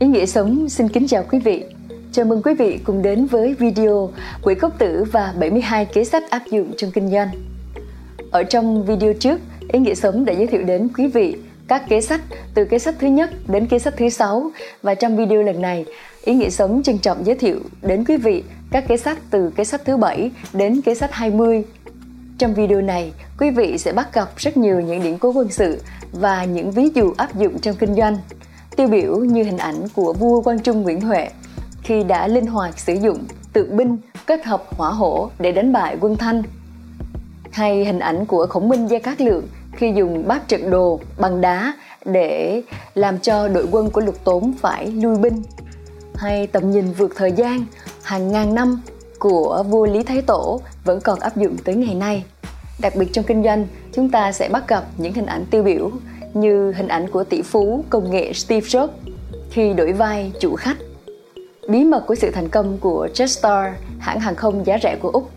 Ý nghĩa sống xin kính chào quý vị. Chào mừng quý vị cùng đến với video Quỹ cốc tử và 72 kế sách áp dụng trong kinh doanh. Ở trong video trước, Ý nghĩa sống đã giới thiệu đến quý vị các kế sách từ kế sách thứ nhất đến kế sách thứ sáu và trong video lần này, Ý nghĩa sống trân trọng giới thiệu đến quý vị các kế sách từ kế sách thứ bảy đến kế sách 20. Trong video này, quý vị sẽ bắt gặp rất nhiều những điển cố quân sự và những ví dụ áp dụng trong kinh doanh tiêu biểu như hình ảnh của vua Quang Trung Nguyễn Huệ khi đã linh hoạt sử dụng tượng binh kết hợp hỏa hổ để đánh bại quân Thanh. Hay hình ảnh của Khổng Minh Gia Cát Lượng khi dùng bát trận đồ bằng đá để làm cho đội quân của Lục Tốn phải lui binh. Hay tầm nhìn vượt thời gian hàng ngàn năm của vua Lý Thái Tổ vẫn còn áp dụng tới ngày nay. Đặc biệt trong kinh doanh, chúng ta sẽ bắt gặp những hình ảnh tiêu biểu như hình ảnh của tỷ phú công nghệ Steve Jobs khi đổi vai chủ khách. Bí mật của sự thành công của Jetstar, hãng hàng không giá rẻ của Úc.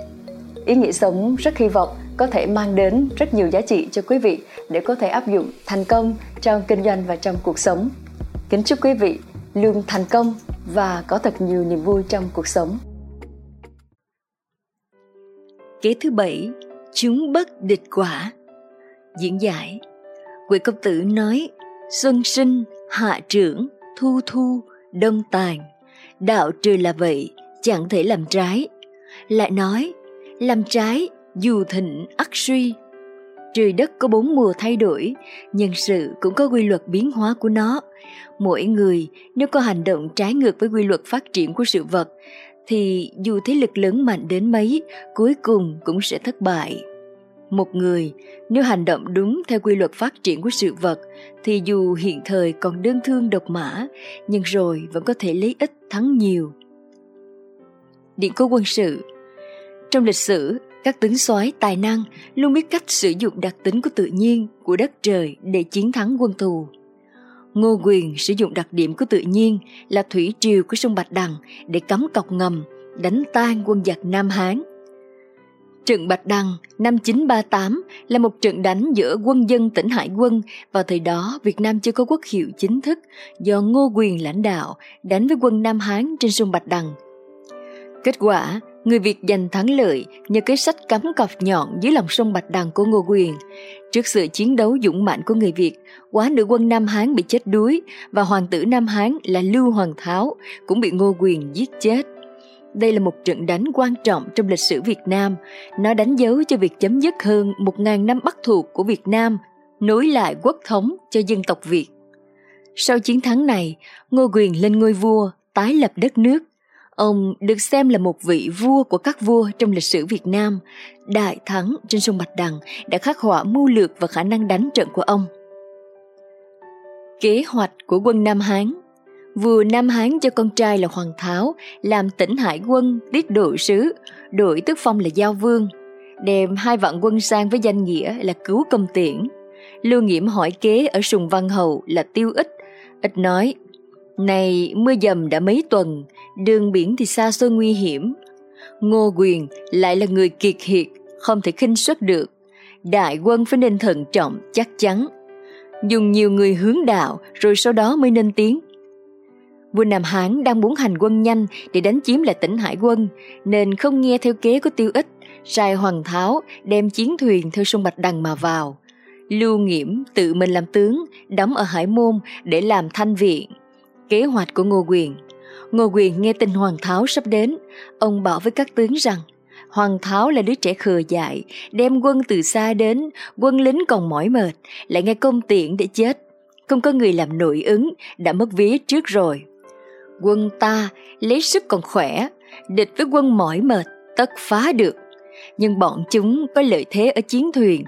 Ý nghĩa sống rất hy vọng có thể mang đến rất nhiều giá trị cho quý vị để có thể áp dụng thành công trong kinh doanh và trong cuộc sống. Kính chúc quý vị luôn thành công và có thật nhiều niềm vui trong cuộc sống. Kế thứ bảy, chúng bất địch quả. Diễn giải Quỷ công tử nói Xuân sinh, hạ trưởng, thu thu, đông tàn. Đạo trừ là vậy, chẳng thể làm trái. Lại nói, làm trái dù thịnh ắt suy. Trời đất có bốn mùa thay đổi, nhân sự cũng có quy luật biến hóa của nó. Mỗi người nếu có hành động trái ngược với quy luật phát triển của sự vật, thì dù thế lực lớn mạnh đến mấy, cuối cùng cũng sẽ thất bại một người, nếu hành động đúng theo quy luật phát triển của sự vật, thì dù hiện thời còn đơn thương độc mã, nhưng rồi vẫn có thể lấy ít thắng nhiều. Điện cố quân sự trong lịch sử, các tướng soái tài năng luôn biết cách sử dụng đặc tính của tự nhiên, của đất trời để chiến thắng quân thù. Ngô quyền sử dụng đặc điểm của tự nhiên là thủy triều của sông bạch đằng để cắm cọc ngầm, đánh tan quân giặc nam hán. Trận Bạch Đằng năm 938 là một trận đánh giữa quân dân tỉnh Hải quân. Vào thời đó, Việt Nam chưa có quốc hiệu chính thức do Ngô Quyền lãnh đạo đánh với quân Nam Hán trên sông Bạch Đằng. Kết quả, người Việt giành thắng lợi nhờ cái sách cắm cọc nhọn dưới lòng sông Bạch Đằng của Ngô Quyền. Trước sự chiến đấu dũng mạnh của người Việt, quá nữ quân Nam Hán bị chết đuối và hoàng tử Nam Hán là Lưu Hoàng Tháo cũng bị Ngô Quyền giết chết. Đây là một trận đánh quan trọng trong lịch sử Việt Nam. Nó đánh dấu cho việc chấm dứt hơn 1.000 năm bắc thuộc của Việt Nam, nối lại quốc thống cho dân tộc Việt. Sau chiến thắng này, Ngô Quyền lên ngôi vua, tái lập đất nước. Ông được xem là một vị vua của các vua trong lịch sử Việt Nam. Đại thắng trên sông Bạch Đằng đã khắc họa mưu lược và khả năng đánh trận của ông. Kế hoạch của quân Nam Hán Vua Nam Hán cho con trai là Hoàng Tháo làm tỉnh hải quân tiết độ sứ, đổi tước phong là giao vương, đem hai vạn quân sang với danh nghĩa là cứu công tiễn. Lưu Nghiễm hỏi kế ở Sùng Văn Hầu là tiêu ích, ích nói, này mưa dầm đã mấy tuần, đường biển thì xa xôi nguy hiểm. Ngô Quyền lại là người kiệt hiệt, không thể khinh suất được. Đại quân phải nên thận trọng, chắc chắn. Dùng nhiều người hướng đạo rồi sau đó mới nên tiến Vua Nam Hán đang muốn hành quân nhanh để đánh chiếm lại tỉnh Hải quân, nên không nghe theo kế của tiêu ích, sai Hoàng Tháo đem chiến thuyền theo sông Bạch Đằng mà vào. Lưu Nghiễm tự mình làm tướng, đóng ở Hải Môn để làm thanh viện. Kế hoạch của Ngô Quyền Ngô Quyền nghe tin Hoàng Tháo sắp đến, ông bảo với các tướng rằng Hoàng Tháo là đứa trẻ khờ dại, đem quân từ xa đến, quân lính còn mỏi mệt, lại nghe công tiện để chết. Không có người làm nội ứng, đã mất vía trước rồi quân ta lấy sức còn khỏe, địch với quân mỏi mệt, tất phá được. Nhưng bọn chúng có lợi thế ở chiến thuyền.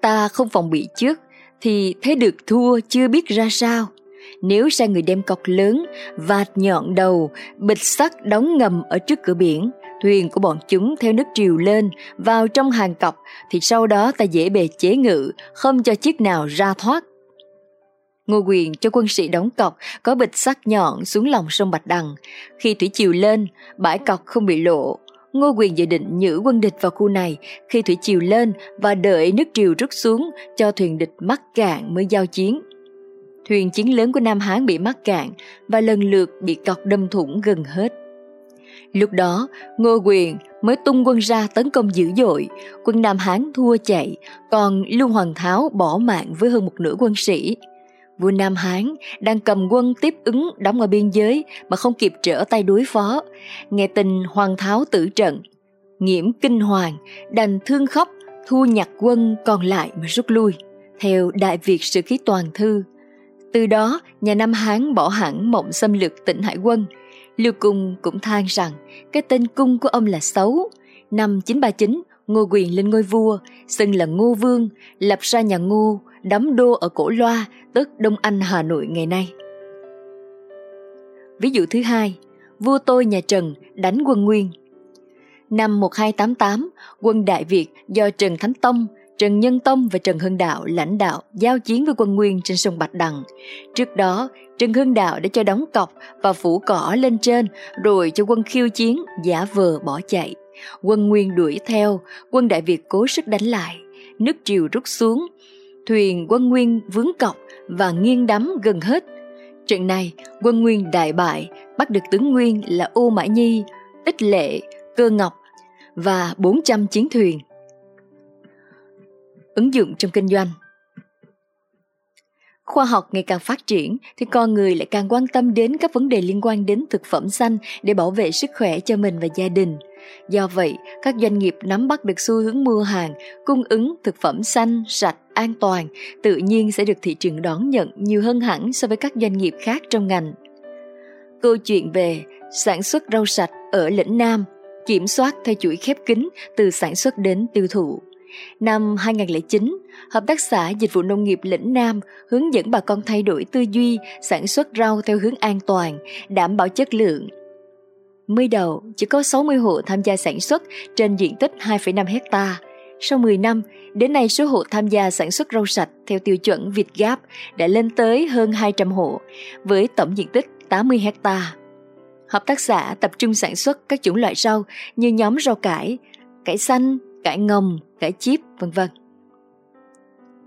Ta không phòng bị trước, thì thế được thua chưa biết ra sao. Nếu sai người đem cọc lớn, vạt nhọn đầu, bịch sắt đóng ngầm ở trước cửa biển, thuyền của bọn chúng theo nước triều lên, vào trong hàng cọc, thì sau đó ta dễ bề chế ngự, không cho chiếc nào ra thoát. Ngô Quyền cho quân sĩ đóng cọc có bịch sắt nhọn xuống lòng sông Bạch Đằng. Khi thủy chiều lên, bãi cọc không bị lộ. Ngô Quyền dự định nhử quân địch vào khu này khi thủy chiều lên và đợi nước triều rút xuống cho thuyền địch mắc cạn mới giao chiến. thuyền chiến lớn của Nam Hán bị mắc cạn và lần lượt bị cọc đâm thủng gần hết. Lúc đó, Ngô Quyền mới tung quân ra tấn công dữ dội, quân Nam Hán thua chạy, còn Lưu Hoàng Tháo bỏ mạng với hơn một nửa quân sĩ. Vua Nam Hán đang cầm quân tiếp ứng đóng ở biên giới mà không kịp trở tay đối phó. Nghe tin Hoàng Tháo tử trận, nghiễm kinh hoàng, đành thương khóc, thu nhặt quân còn lại mà rút lui, theo Đại Việt Sử Ký Toàn Thư. Từ đó, nhà Nam Hán bỏ hẳn mộng xâm lược tỉnh Hải quân. Lưu Cung cũng than rằng cái tên cung của ông là xấu. Năm 939, Ngô Quyền lên ngôi vua, xưng là Ngô Vương, lập ra nhà Ngô, đấm đô ở Cổ Loa, tức Đông Anh Hà Nội ngày nay. Ví dụ thứ hai, vua tôi nhà Trần đánh quân Nguyên. Năm 1288, quân Đại Việt do Trần Thánh Tông, Trần Nhân Tông và Trần Hưng Đạo lãnh đạo giao chiến với quân Nguyên trên sông Bạch Đằng. Trước đó, Trần Hưng Đạo đã cho đóng cọc và phủ cỏ lên trên rồi cho quân khiêu chiến giả vờ bỏ chạy. Quân Nguyên đuổi theo, quân Đại Việt cố sức đánh lại. Nước triều rút xuống, thuyền quân Nguyên vướng cọc và nghiêng đắm gần hết. Trận này, quân Nguyên đại bại, bắt được tướng Nguyên là Ô Mã Nhi, Ích Lệ, Cơ Ngọc và 400 chiến thuyền. Ứng dụng trong kinh doanh Khoa học ngày càng phát triển thì con người lại càng quan tâm đến các vấn đề liên quan đến thực phẩm xanh để bảo vệ sức khỏe cho mình và gia đình. Do vậy, các doanh nghiệp nắm bắt được xu hướng mua hàng, cung ứng thực phẩm xanh, sạch, an toàn, tự nhiên sẽ được thị trường đón nhận nhiều hơn hẳn so với các doanh nghiệp khác trong ngành. Câu chuyện về sản xuất rau sạch ở lĩnh Nam, kiểm soát theo chuỗi khép kín từ sản xuất đến tiêu thụ. Năm 2009, Hợp tác xã Dịch vụ Nông nghiệp Lĩnh Nam hướng dẫn bà con thay đổi tư duy, sản xuất rau theo hướng an toàn, đảm bảo chất lượng, Mới đầu, chỉ có 60 hộ tham gia sản xuất trên diện tích 2,5 hecta. Sau 10 năm, đến nay số hộ tham gia sản xuất rau sạch theo tiêu chuẩn Việt Gap đã lên tới hơn 200 hộ, với tổng diện tích 80 hecta. Hợp tác xã tập trung sản xuất các chủng loại rau như nhóm rau cải, cải xanh, cải ngồng, cải chip, vân vân.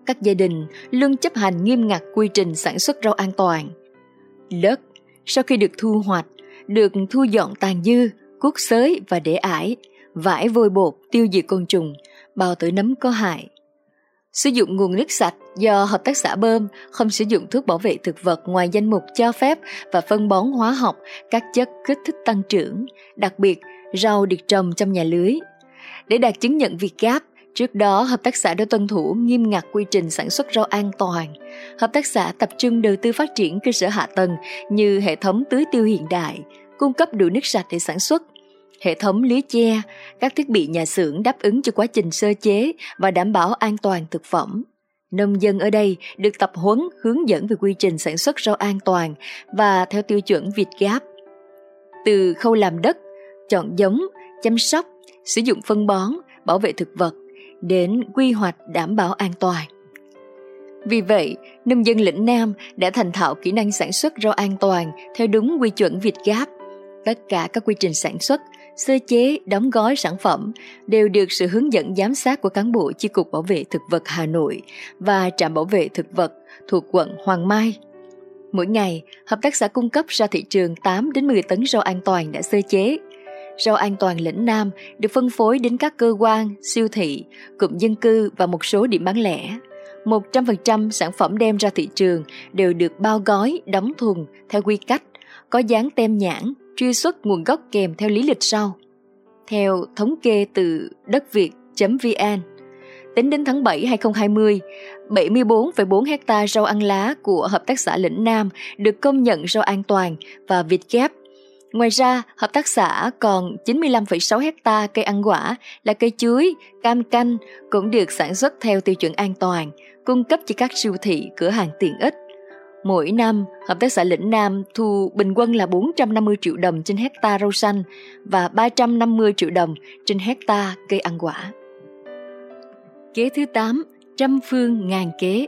Các gia đình luôn chấp hành nghiêm ngặt quy trình sản xuất rau an toàn. Đất sau khi được thu hoạch được thu dọn tàn dư, cuốc xới và để ải, vải vôi bột tiêu diệt côn trùng, bao tử nấm có hại. Sử dụng nguồn nước sạch do hợp tác xã bơm, không sử dụng thuốc bảo vệ thực vật ngoài danh mục cho phép và phân bón hóa học, các chất kích thích tăng trưởng, đặc biệt rau được trồng trong nhà lưới. Để đạt chứng nhận Việt Gáp, Trước đó, hợp tác xã đã tuân thủ nghiêm ngặt quy trình sản xuất rau an toàn. Hợp tác xã tập trung đầu tư phát triển cơ sở hạ tầng như hệ thống tưới tiêu hiện đại, cung cấp đủ nước sạch để sản xuất, hệ thống lưới che, các thiết bị nhà xưởng đáp ứng cho quá trình sơ chế và đảm bảo an toàn thực phẩm. Nông dân ở đây được tập huấn hướng dẫn về quy trình sản xuất rau an toàn và theo tiêu chuẩn Việt Gáp. Từ khâu làm đất, chọn giống, chăm sóc, sử dụng phân bón, bảo vệ thực vật, đến quy hoạch đảm bảo an toàn. Vì vậy, nông dân lĩnh Nam đã thành thạo kỹ năng sản xuất rau an toàn theo đúng quy chuẩn Việt Gáp. Tất cả các quy trình sản xuất, sơ chế, đóng gói sản phẩm đều được sự hướng dẫn giám sát của cán bộ Chi cục Bảo vệ Thực vật Hà Nội và trạm bảo vệ thực vật thuộc quận Hoàng Mai. Mỗi ngày, hợp tác xã cung cấp ra thị trường 8 đến 10 tấn rau an toàn đã sơ chế, Rau an toàn lĩnh Nam được phân phối đến các cơ quan, siêu thị, cụm dân cư và một số điểm bán lẻ. 100% sản phẩm đem ra thị trường đều được bao gói, đóng thùng theo quy cách, có dán tem nhãn, truy xuất nguồn gốc kèm theo lý lịch sau. Theo thống kê từ đấtviệt.vn, tính đến tháng 7 2020, 74,4 hecta rau ăn lá của Hợp tác xã Lĩnh Nam được công nhận rau an toàn và Việt Gap Ngoài ra, hợp tác xã còn 95,6 hecta cây ăn quả là cây chuối, cam canh cũng được sản xuất theo tiêu chuẩn an toàn, cung cấp cho các siêu thị, cửa hàng tiện ích. Mỗi năm, Hợp tác xã Lĩnh Nam thu bình quân là 450 triệu đồng trên hecta rau xanh và 350 triệu đồng trên hecta cây ăn quả. Kế thứ 8, trăm phương ngàn kế.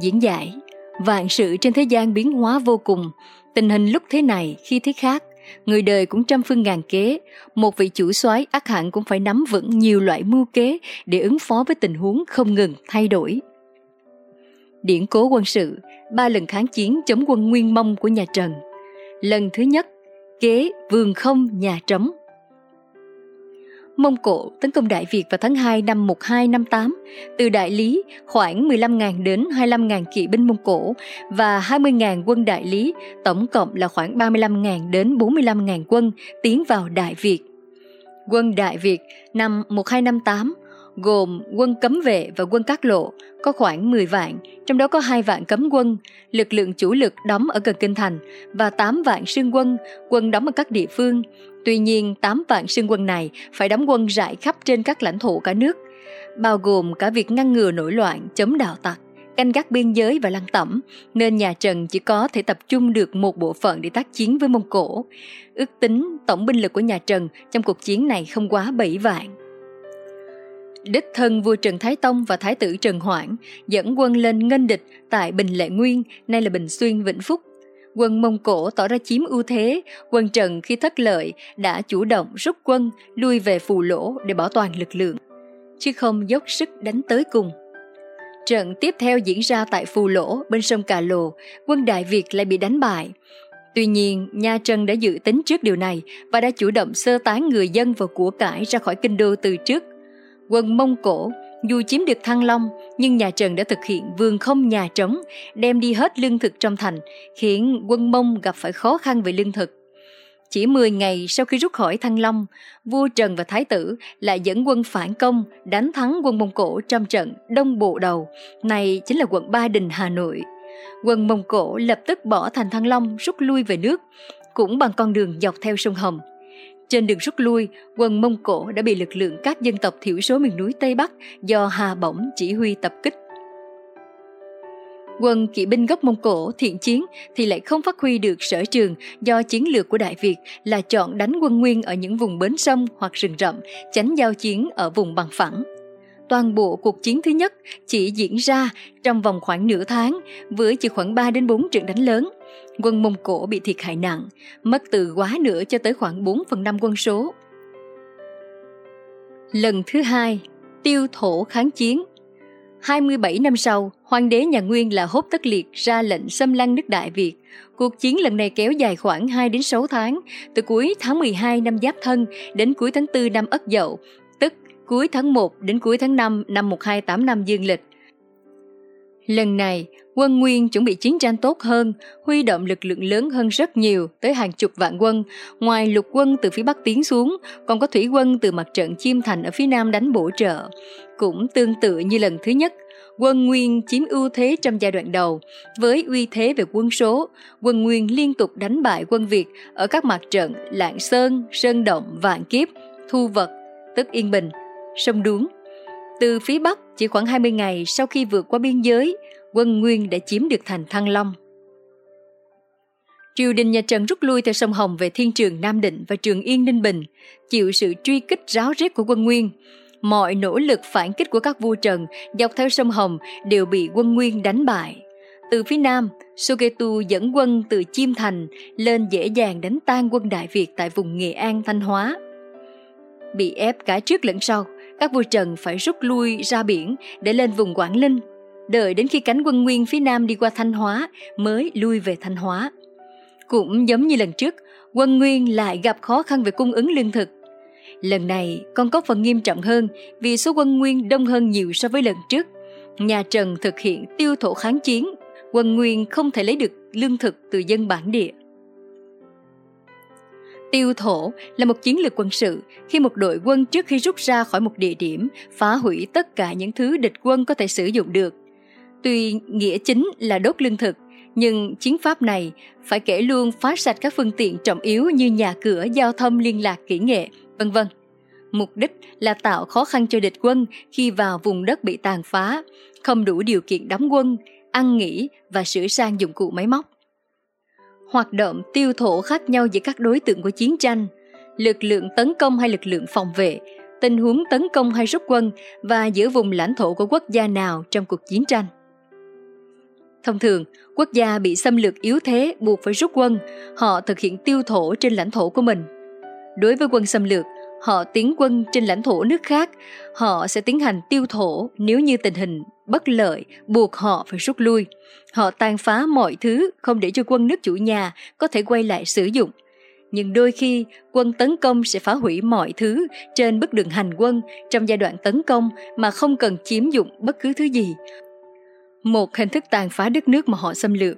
Diễn giải, vạn sự trên thế gian biến hóa vô cùng, Tình hình lúc thế này khi thế khác, người đời cũng trăm phương ngàn kế, một vị chủ soái ác hẳn cũng phải nắm vững nhiều loại mưu kế để ứng phó với tình huống không ngừng thay đổi. Điển cố quân sự, ba lần kháng chiến chống quân Nguyên Mông của nhà Trần. Lần thứ nhất, kế vườn không nhà trống. Mông Cổ tấn công Đại Việt vào tháng 2 năm 1258, từ Đại Lý khoảng 15.000 đến 25.000 kỵ binh Mông Cổ và 20.000 quân Đại Lý, tổng cộng là khoảng 35.000 đến 45.000 quân tiến vào Đại Việt. Quân Đại Việt năm 1258 gồm quân cấm vệ và quân cát lộ có khoảng 10 vạn, trong đó có hai vạn cấm quân, lực lượng chủ lực đóng ở gần kinh thành và 8 vạn sương quân, quân đóng ở các địa phương. Tuy nhiên, 8 vạn sương quân này phải đóng quân rải khắp trên các lãnh thổ cả nước, bao gồm cả việc ngăn ngừa nổi loạn, chống đạo tặc, canh gác biên giới và lăng tẩm, nên nhà Trần chỉ có thể tập trung được một bộ phận để tác chiến với Mông Cổ. Ước tính tổng binh lực của nhà Trần trong cuộc chiến này không quá 7 vạn. Đích thân vua Trần Thái Tông và Thái tử Trần Hoảng dẫn quân lên nghênh địch tại Bình Lệ Nguyên, nay là Bình Xuyên, Vĩnh Phúc. Quân Mông Cổ tỏ ra chiếm ưu thế, quân Trần khi thất lợi đã chủ động rút quân lui về phù lỗ để bảo toàn lực lượng, chứ không dốc sức đánh tới cùng. Trận tiếp theo diễn ra tại Phù Lỗ bên sông Cà Lồ, quân Đại Việt lại bị đánh bại. Tuy nhiên, Nha Trân đã dự tính trước điều này và đã chủ động sơ tán người dân và của cải ra khỏi kinh đô từ trước quân Mông Cổ dù chiếm được Thăng Long nhưng nhà Trần đã thực hiện vườn không nhà trống, đem đi hết lương thực trong thành, khiến quân Mông gặp phải khó khăn về lương thực. Chỉ 10 ngày sau khi rút khỏi Thăng Long, vua Trần và Thái tử lại dẫn quân phản công, đánh thắng quân Mông Cổ trong trận Đông Bộ Đầu, này chính là quận Ba Đình, Hà Nội. Quân Mông Cổ lập tức bỏ thành Thăng Long rút lui về nước, cũng bằng con đường dọc theo sông Hồng. Trên đường rút lui, quân Mông Cổ đã bị lực lượng các dân tộc thiểu số miền núi Tây Bắc do Hà Bổng chỉ huy tập kích. Quân kỵ binh gốc Mông Cổ thiện chiến thì lại không phát huy được sở trường do chiến lược của Đại Việt là chọn đánh quân nguyên ở những vùng bến sông hoặc rừng rậm, tránh giao chiến ở vùng bằng phẳng. Toàn bộ cuộc chiến thứ nhất chỉ diễn ra trong vòng khoảng nửa tháng với chỉ khoảng 3 đến 4 trận đánh lớn – quân Mông Cổ bị thiệt hại nặng, mất từ quá nửa cho tới khoảng 4 phần 5 quân số. Lần thứ hai, tiêu thổ kháng chiến. 27 năm sau, hoàng đế nhà Nguyên là Hốt Tất Liệt ra lệnh xâm lăng nước Đại Việt. Cuộc chiến lần này kéo dài khoảng 2 đến 6 tháng, từ cuối tháng 12 năm Giáp Thân đến cuối tháng 4 năm Ất Dậu, tức cuối tháng 1 đến cuối tháng 5 năm 1285 dương lịch. Lần này, quân Nguyên chuẩn bị chiến tranh tốt hơn, huy động lực lượng lớn hơn rất nhiều, tới hàng chục vạn quân. Ngoài lục quân từ phía Bắc tiến xuống, còn có thủy quân từ mặt trận Chiêm Thành ở phía Nam đánh bổ trợ. Cũng tương tự như lần thứ nhất, quân Nguyên chiếm ưu thế trong giai đoạn đầu. Với uy thế về quân số, quân Nguyên liên tục đánh bại quân Việt ở các mặt trận Lạng Sơn, Sơn Động, Vạn Kiếp, Thu Vật, tức Yên Bình, Sông Đuống, từ phía Bắc, chỉ khoảng 20 ngày sau khi vượt qua biên giới, quân Nguyên đã chiếm được thành Thăng Long. Triều đình nhà Trần rút lui theo sông Hồng về thiên trường Nam Định và trường Yên Ninh Bình, chịu sự truy kích ráo riết của quân Nguyên. Mọi nỗ lực phản kích của các vua Trần dọc theo sông Hồng đều bị quân Nguyên đánh bại. Từ phía Nam, Sogetu dẫn quân từ Chiêm Thành lên dễ dàng đánh tan quân Đại Việt tại vùng Nghệ An, Thanh Hóa. Bị ép cả trước lẫn sau, các vua Trần phải rút lui ra biển để lên vùng Quảng Ninh, đợi đến khi cánh quân Nguyên phía Nam đi qua Thanh Hóa mới lui về Thanh Hóa. Cũng giống như lần trước, quân Nguyên lại gặp khó khăn về cung ứng lương thực. Lần này còn có phần nghiêm trọng hơn vì số quân Nguyên đông hơn nhiều so với lần trước. Nhà Trần thực hiện tiêu thổ kháng chiến, quân Nguyên không thể lấy được lương thực từ dân bản địa. Tiêu thổ là một chiến lược quân sự khi một đội quân trước khi rút ra khỏi một địa điểm phá hủy tất cả những thứ địch quân có thể sử dụng được. Tuy nghĩa chính là đốt lương thực, nhưng chiến pháp này phải kể luôn phá sạch các phương tiện trọng yếu như nhà cửa, giao thông liên lạc kỹ nghệ, vân vân. Mục đích là tạo khó khăn cho địch quân khi vào vùng đất bị tàn phá, không đủ điều kiện đóng quân, ăn nghỉ và sửa sang dụng cụ máy móc hoạt động tiêu thổ khác nhau giữa các đối tượng của chiến tranh, lực lượng tấn công hay lực lượng phòng vệ, tình huống tấn công hay rút quân và giữa vùng lãnh thổ của quốc gia nào trong cuộc chiến tranh. Thông thường, quốc gia bị xâm lược yếu thế buộc phải rút quân, họ thực hiện tiêu thổ trên lãnh thổ của mình. Đối với quân xâm lược, họ tiến quân trên lãnh thổ nước khác, họ sẽ tiến hành tiêu thổ nếu như tình hình bất lợi buộc họ phải rút lui. Họ tàn phá mọi thứ không để cho quân nước chủ nhà có thể quay lại sử dụng. Nhưng đôi khi quân tấn công sẽ phá hủy mọi thứ trên bước đường hành quân trong giai đoạn tấn công mà không cần chiếm dụng bất cứ thứ gì. Một hình thức tàn phá đất nước mà họ xâm lược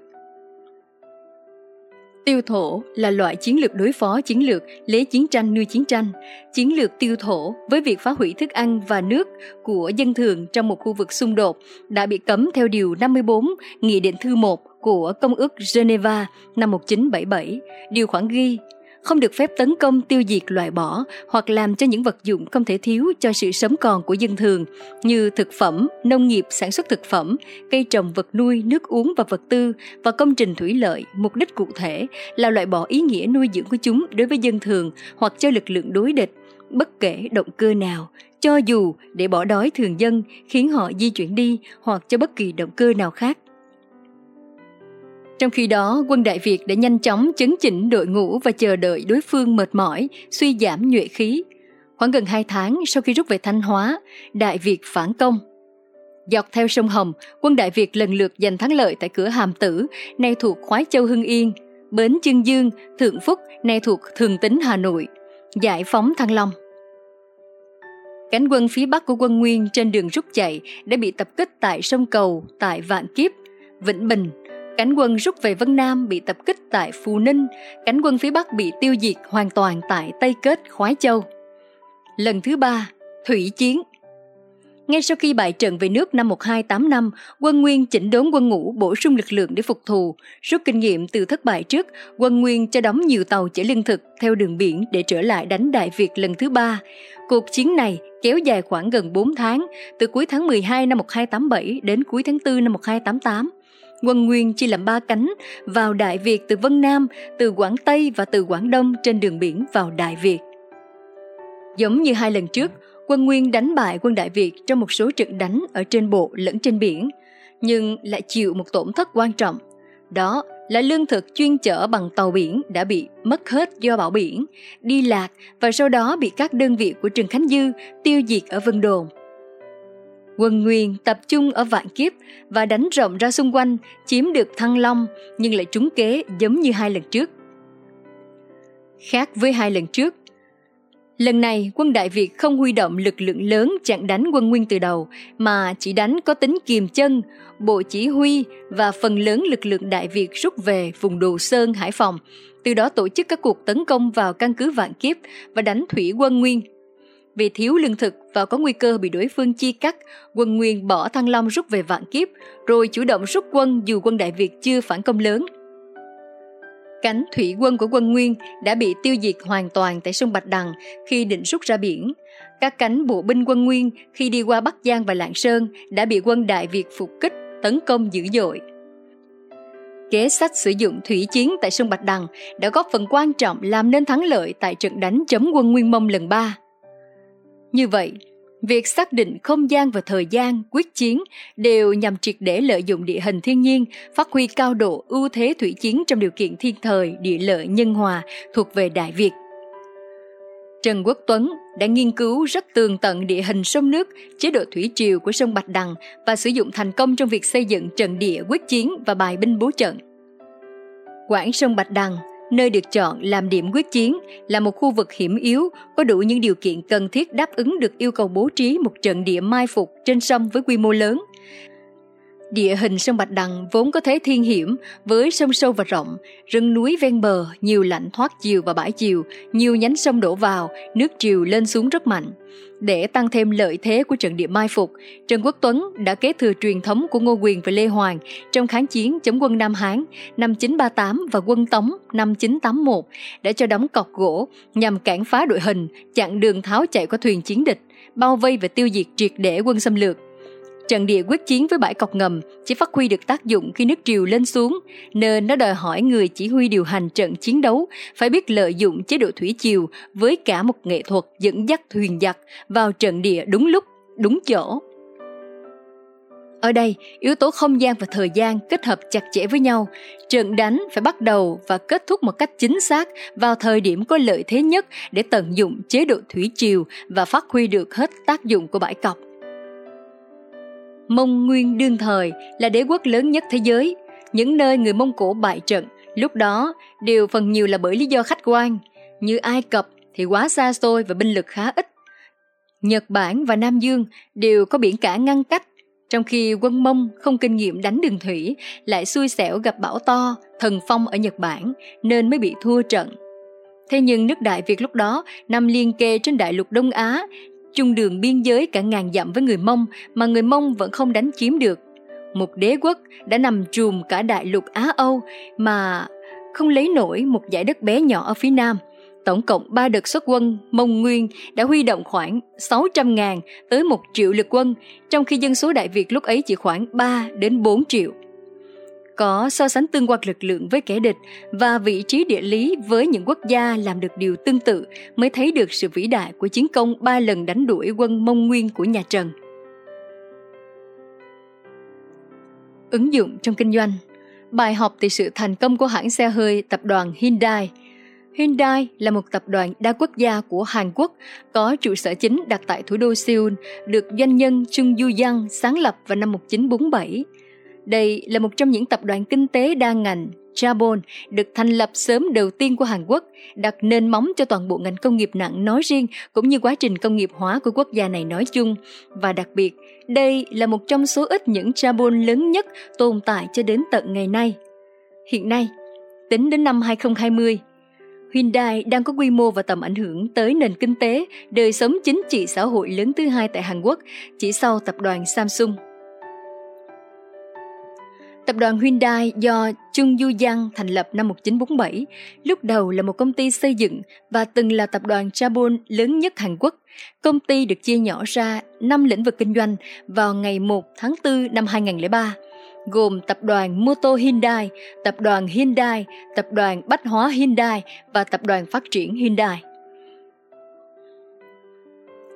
Tiêu thổ là loại chiến lược đối phó chiến lược, lấy chiến tranh nuôi chiến tranh. Chiến lược tiêu thổ với việc phá hủy thức ăn và nước của dân thường trong một khu vực xung đột đã bị cấm theo Điều 54 Nghị định thư 1 của Công ước Geneva năm 1977. Điều khoản ghi không được phép tấn công tiêu diệt loại bỏ hoặc làm cho những vật dụng không thể thiếu cho sự sống còn của dân thường như thực phẩm, nông nghiệp, sản xuất thực phẩm, cây trồng vật nuôi, nước uống và vật tư và công trình thủy lợi, mục đích cụ thể là loại bỏ ý nghĩa nuôi dưỡng của chúng đối với dân thường hoặc cho lực lượng đối địch bất kể động cơ nào, cho dù để bỏ đói thường dân khiến họ di chuyển đi hoặc cho bất kỳ động cơ nào khác. Trong khi đó, quân Đại Việt đã nhanh chóng chấn chỉnh đội ngũ và chờ đợi đối phương mệt mỏi, suy giảm nhuệ khí. Khoảng gần 2 tháng sau khi rút về Thanh Hóa, Đại Việt phản công. Dọc theo sông Hồng, quân Đại Việt lần lượt giành thắng lợi tại cửa Hàm Tử, nay thuộc Khoái Châu Hưng Yên, Bến Chương Dương, Thượng Phúc, nay thuộc Thường Tín Hà Nội, giải phóng Thăng Long. Cánh quân phía bắc của quân Nguyên trên đường rút chạy đã bị tập kích tại sông Cầu, tại Vạn Kiếp, Vĩnh Bình, Cánh quân rút về Vân Nam bị tập kích tại Phù Ninh, cánh quân phía Bắc bị tiêu diệt hoàn toàn tại Tây Kết, Khoái Châu. Lần thứ ba, Thủy Chiến ngay sau khi bại trận về nước năm 1285, quân Nguyên chỉnh đốn quân ngũ bổ sung lực lượng để phục thù. Rút kinh nghiệm từ thất bại trước, quân Nguyên cho đóng nhiều tàu chở lương thực theo đường biển để trở lại đánh Đại Việt lần thứ ba. Cuộc chiến này kéo dài khoảng gần 4 tháng, từ cuối tháng 12 năm 1287 đến cuối tháng 4 năm 1288 quân Nguyên chia làm ba cánh vào Đại Việt từ Vân Nam, từ Quảng Tây và từ Quảng Đông trên đường biển vào Đại Việt. Giống như hai lần trước, quân Nguyên đánh bại quân Đại Việt trong một số trận đánh ở trên bộ lẫn trên biển, nhưng lại chịu một tổn thất quan trọng. Đó là lương thực chuyên chở bằng tàu biển đã bị mất hết do bão biển, đi lạc và sau đó bị các đơn vị của Trần Khánh Dư tiêu diệt ở Vân Đồn. Quân Nguyên tập trung ở Vạn Kiếp và đánh rộng ra xung quanh, chiếm được Thăng Long nhưng lại trúng kế giống như hai lần trước. Khác với hai lần trước, lần này quân Đại Việt không huy động lực lượng lớn chặn đánh quân Nguyên từ đầu mà chỉ đánh có tính kiềm chân, bộ chỉ huy và phần lớn lực lượng Đại Việt rút về vùng Đồ Sơn, Hải Phòng, từ đó tổ chức các cuộc tấn công vào căn cứ Vạn Kiếp và đánh thủy quân Nguyên vì thiếu lương thực và có nguy cơ bị đối phương chia cắt, quân Nguyên bỏ Thăng Long rút về Vạn Kiếp, rồi chủ động rút quân dù quân Đại Việt chưa phản công lớn. Cánh thủy quân của quân Nguyên đã bị tiêu diệt hoàn toàn tại sông Bạch Đằng khi định rút ra biển. Các cánh bộ binh quân Nguyên khi đi qua Bắc Giang và Lạng Sơn đã bị quân Đại Việt phục kích, tấn công dữ dội. Kế sách sử dụng thủy chiến tại sông Bạch Đằng đã góp phần quan trọng làm nên thắng lợi tại trận đánh chấm quân Nguyên Mông lần 3. Như vậy, việc xác định không gian và thời gian quyết chiến đều nhằm triệt để lợi dụng địa hình thiên nhiên, phát huy cao độ ưu thế thủy chiến trong điều kiện thiên thời, địa lợi nhân hòa thuộc về Đại Việt. Trần Quốc Tuấn đã nghiên cứu rất tường tận địa hình sông nước, chế độ thủy triều của sông Bạch Đằng và sử dụng thành công trong việc xây dựng trận địa quyết chiến và bài binh bố trận. Quảng sông Bạch Đằng Nơi được chọn làm điểm quyết chiến là một khu vực hiểm yếu, có đủ những điều kiện cần thiết đáp ứng được yêu cầu bố trí một trận địa mai phục trên sông với quy mô lớn. Địa hình sông Bạch Đằng vốn có thế thiên hiểm với sông sâu và rộng, rừng núi ven bờ, nhiều lạnh thoát chiều và bãi chiều, nhiều nhánh sông đổ vào, nước chiều lên xuống rất mạnh. Để tăng thêm lợi thế của trận địa mai phục, Trần Quốc Tuấn đã kế thừa truyền thống của Ngô Quyền và Lê Hoàng trong kháng chiến chống quân Nam Hán năm 938 và quân Tống năm 981 đã cho đóng cọc gỗ nhằm cản phá đội hình, chặn đường tháo chạy của thuyền chiến địch, bao vây và tiêu diệt triệt để quân xâm lược. Trận địa quyết chiến với bãi cọc ngầm chỉ phát huy được tác dụng khi nước triều lên xuống, nên nó đòi hỏi người chỉ huy điều hành trận chiến đấu phải biết lợi dụng chế độ thủy triều với cả một nghệ thuật dẫn dắt thuyền giặc vào trận địa đúng lúc, đúng chỗ. Ở đây, yếu tố không gian và thời gian kết hợp chặt chẽ với nhau. Trận đánh phải bắt đầu và kết thúc một cách chính xác vào thời điểm có lợi thế nhất để tận dụng chế độ thủy triều và phát huy được hết tác dụng của bãi cọc. Mông Nguyên đương thời là đế quốc lớn nhất thế giới. Những nơi người Mông Cổ bại trận lúc đó đều phần nhiều là bởi lý do khách quan. Như Ai Cập thì quá xa xôi và binh lực khá ít. Nhật Bản và Nam Dương đều có biển cả ngăn cách trong khi quân Mông không kinh nghiệm đánh đường thủy lại xui xẻo gặp bão to, thần phong ở Nhật Bản nên mới bị thua trận. Thế nhưng nước Đại Việt lúc đó nằm liên kề trên đại lục Đông Á, chung đường biên giới cả ngàn dặm với người Mông mà người Mông vẫn không đánh chiếm được. Một đế quốc đã nằm trùm cả đại lục Á Âu mà không lấy nổi một giải đất bé nhỏ ở phía Nam – Tổng cộng 3 đợt xuất quân Mông Nguyên đã huy động khoảng 600.000 tới 1 triệu lực quân, trong khi dân số Đại Việt lúc ấy chỉ khoảng 3 đến 4 triệu. Có so sánh tương quan lực lượng với kẻ địch và vị trí địa lý với những quốc gia làm được điều tương tự mới thấy được sự vĩ đại của chiến công ba lần đánh đuổi quân Mông Nguyên của nhà Trần. Ứng dụng trong kinh doanh Bài học từ sự thành công của hãng xe hơi tập đoàn Hyundai – Hyundai là một tập đoàn đa quốc gia của Hàn Quốc, có trụ sở chính đặt tại thủ đô Seoul, được doanh nhân Chung Yu Yang sáng lập vào năm 1947. Đây là một trong những tập đoàn kinh tế đa ngành, Jabon được thành lập sớm đầu tiên của Hàn Quốc, đặt nền móng cho toàn bộ ngành công nghiệp nặng nói riêng cũng như quá trình công nghiệp hóa của quốc gia này nói chung. Và đặc biệt, đây là một trong số ít những Jabon lớn nhất tồn tại cho đến tận ngày nay. Hiện nay, tính đến năm 2020, Hyundai đang có quy mô và tầm ảnh hưởng tới nền kinh tế, đời sống chính trị xã hội lớn thứ hai tại Hàn Quốc, chỉ sau tập đoàn Samsung. Tập đoàn Hyundai do Chung Yu Yang thành lập năm 1947, lúc đầu là một công ty xây dựng và từng là tập đoàn Chabon lớn nhất Hàn Quốc. Công ty được chia nhỏ ra 5 lĩnh vực kinh doanh vào ngày 1 tháng 4 năm 2003 gồm tập đoàn Moto Hyundai, tập đoàn Hyundai, tập đoàn Bách hóa Hyundai và tập đoàn phát triển Hyundai.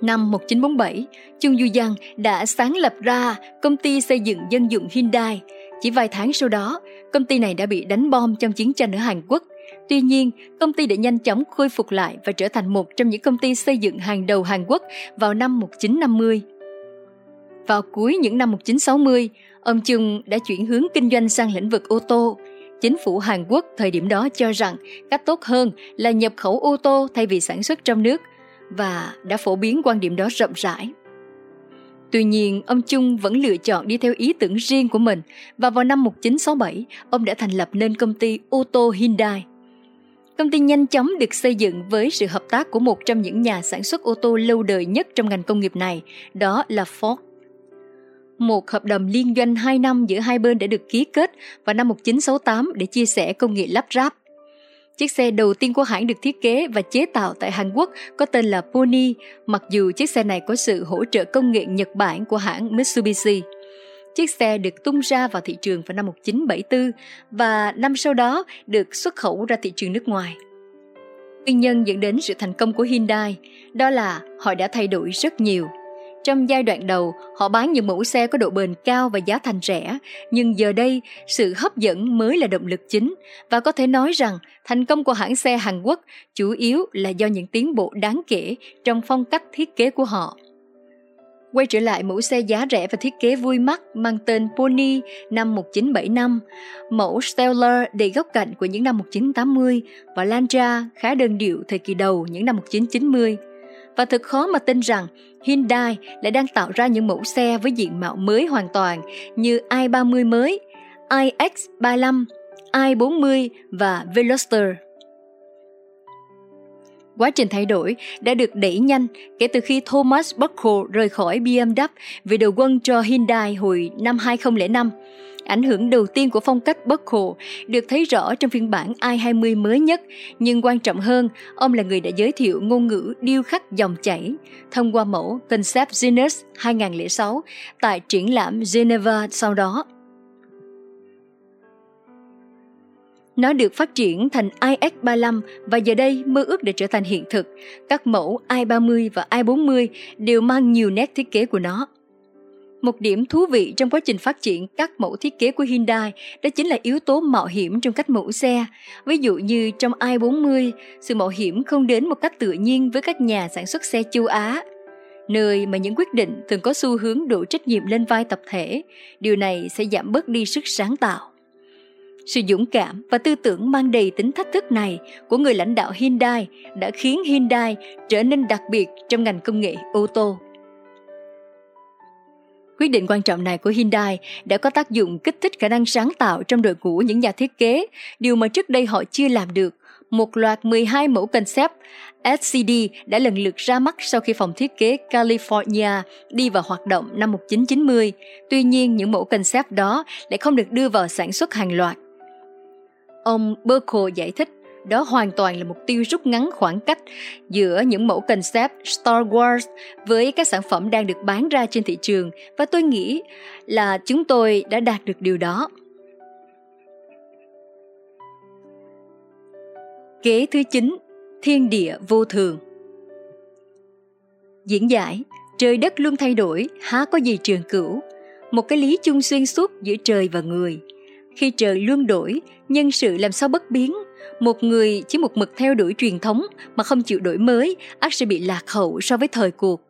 Năm 1947, Chung Du Giang đã sáng lập ra công ty xây dựng dân dụng Hyundai. Chỉ vài tháng sau đó, công ty này đã bị đánh bom trong chiến tranh ở Hàn Quốc. Tuy nhiên, công ty đã nhanh chóng khôi phục lại và trở thành một trong những công ty xây dựng hàng đầu Hàn Quốc vào năm 1950. Vào cuối những năm 1960, ông Chung đã chuyển hướng kinh doanh sang lĩnh vực ô tô. Chính phủ Hàn Quốc thời điểm đó cho rằng cách tốt hơn là nhập khẩu ô tô thay vì sản xuất trong nước và đã phổ biến quan điểm đó rộng rãi. Tuy nhiên, ông Chung vẫn lựa chọn đi theo ý tưởng riêng của mình và vào năm 1967, ông đã thành lập nên công ty ô tô Hyundai. Công ty nhanh chóng được xây dựng với sự hợp tác của một trong những nhà sản xuất ô tô lâu đời nhất trong ngành công nghiệp này, đó là Ford. Một hợp đồng liên doanh 2 năm giữa hai bên đã được ký kết vào năm 1968 để chia sẻ công nghệ lắp ráp. Chiếc xe đầu tiên của hãng được thiết kế và chế tạo tại Hàn Quốc có tên là Pony, mặc dù chiếc xe này có sự hỗ trợ công nghệ Nhật Bản của hãng Mitsubishi. Chiếc xe được tung ra vào thị trường vào năm 1974 và năm sau đó được xuất khẩu ra thị trường nước ngoài. Nguyên nhân dẫn đến sự thành công của Hyundai đó là họ đã thay đổi rất nhiều trong giai đoạn đầu, họ bán những mẫu xe có độ bền cao và giá thành rẻ, nhưng giờ đây, sự hấp dẫn mới là động lực chính. Và có thể nói rằng thành công của hãng xe Hàn Quốc chủ yếu là do những tiến bộ đáng kể trong phong cách thiết kế của họ. Quay trở lại mẫu xe giá rẻ và thiết kế vui mắt mang tên Pony năm 1975, mẫu Stellar đầy góc cạnh của những năm 1980 và Lantra khá đơn điệu thời kỳ đầu những năm 1990 và thật khó mà tin rằng Hyundai lại đang tạo ra những mẫu xe với diện mạo mới hoàn toàn như i30 mới, iX35, i40 và Veloster. Quá trình thay đổi đã được đẩy nhanh kể từ khi Thomas Buckle rời khỏi BMW về đầu quân cho Hyundai hồi năm 2005 Ảnh hưởng đầu tiên của phong cách bất hồ được thấy rõ trong phiên bản i20 mới nhất, nhưng quan trọng hơn, ông là người đã giới thiệu ngôn ngữ điêu khắc dòng chảy thông qua mẫu Concept Genus 2006 tại triển lãm Geneva sau đó. Nó được phát triển thành iX35 và giờ đây mơ ước để trở thành hiện thực. Các mẫu i30 và i40 đều mang nhiều nét thiết kế của nó. Một điểm thú vị trong quá trình phát triển các mẫu thiết kế của Hyundai đó chính là yếu tố mạo hiểm trong cách mẫu xe. Ví dụ như trong i40, sự mạo hiểm không đến một cách tự nhiên với các nhà sản xuất xe châu Á nơi mà những quyết định thường có xu hướng đổ trách nhiệm lên vai tập thể, điều này sẽ giảm bớt đi sức sáng tạo. Sự dũng cảm và tư tưởng mang đầy tính thách thức này của người lãnh đạo Hyundai đã khiến Hyundai trở nên đặc biệt trong ngành công nghệ ô tô. Quyết định quan trọng này của Hyundai đã có tác dụng kích thích khả năng sáng tạo trong đội ngũ những nhà thiết kế, điều mà trước đây họ chưa làm được. Một loạt 12 mẫu concept SCD đã lần lượt ra mắt sau khi phòng thiết kế California đi vào hoạt động năm 1990. Tuy nhiên, những mẫu concept đó lại không được đưa vào sản xuất hàng loạt. Ông Burkle giải thích đó hoàn toàn là mục tiêu rút ngắn khoảng cách giữa những mẫu concept Star Wars với các sản phẩm đang được bán ra trên thị trường và tôi nghĩ là chúng tôi đã đạt được điều đó. Kế thứ 9 thiên địa vô thường. Diễn giải, trời đất luôn thay đổi, há có gì trường cửu, một cái lý chung xuyên suốt giữa trời và người. Khi trời luôn đổi, nhân sự làm sao bất biến, một người chỉ một mực theo đuổi truyền thống mà không chịu đổi mới, ắt sẽ bị lạc hậu so với thời cuộc.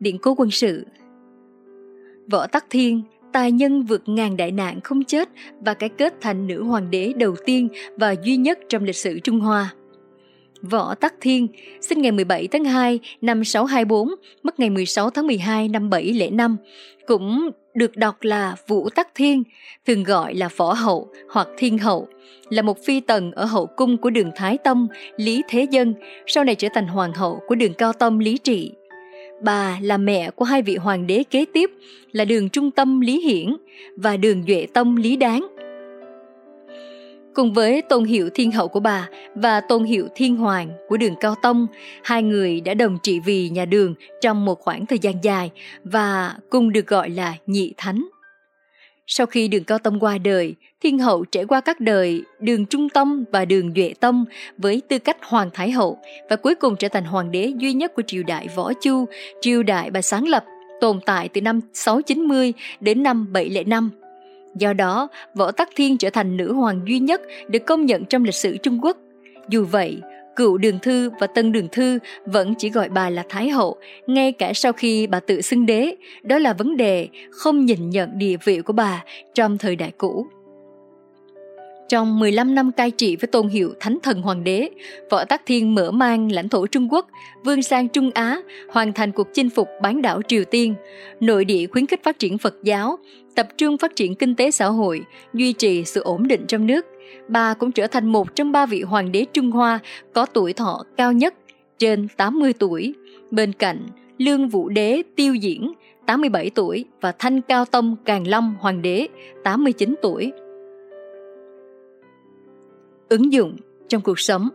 Điện cố quân sự Võ Tắc Thiên, tài nhân vượt ngàn đại nạn không chết và cái kết thành nữ hoàng đế đầu tiên và duy nhất trong lịch sử Trung Hoa. Võ Tắc Thiên, sinh ngày 17 tháng 2 năm 624, mất ngày 16 tháng 12 năm 705, cũng được đọc là Vũ Tắc Thiên, thường gọi là Võ Hậu hoặc Thiên Hậu, là một phi tần ở hậu cung của đường Thái Tông, Lý Thế Dân, sau này trở thành hoàng hậu của đường Cao Tông Lý Trị. Bà là mẹ của hai vị hoàng đế kế tiếp là đường Trung Tâm Lý Hiển và đường Duệ Tông Lý Đáng Cùng với tôn hiệu thiên hậu của bà và tôn hiệu thiên hoàng của đường Cao Tông, hai người đã đồng trị vì nhà đường trong một khoảng thời gian dài và cùng được gọi là nhị thánh. Sau khi đường Cao Tông qua đời, thiên hậu trải qua các đời đường Trung Tông và đường Duệ Tông với tư cách Hoàng Thái Hậu và cuối cùng trở thành hoàng đế duy nhất của triều đại Võ Chu, triều đại bà sáng lập tồn tại từ năm 690 đến năm 705 Do đó, Võ Tắc Thiên trở thành nữ hoàng duy nhất được công nhận trong lịch sử Trung Quốc. Dù vậy, cựu đường thư và tân đường thư vẫn chỉ gọi bà là Thái Hậu, ngay cả sau khi bà tự xưng đế. Đó là vấn đề không nhìn nhận địa vị của bà trong thời đại cũ. Trong 15 năm cai trị với tôn hiệu Thánh Thần Hoàng đế, Võ Tắc Thiên mở mang lãnh thổ Trung Quốc, vươn sang Trung Á, hoàn thành cuộc chinh phục bán đảo Triều Tiên, nội địa khuyến khích phát triển Phật giáo, tập trung phát triển kinh tế xã hội, duy trì sự ổn định trong nước. Bà cũng trở thành một trong ba vị hoàng đế Trung Hoa có tuổi thọ cao nhất, trên 80 tuổi. Bên cạnh, Lương Vũ Đế Tiêu Diễn, 87 tuổi và Thanh Cao Tông Càn Long Hoàng đế, 89 tuổi ứng dụng trong cuộc sống.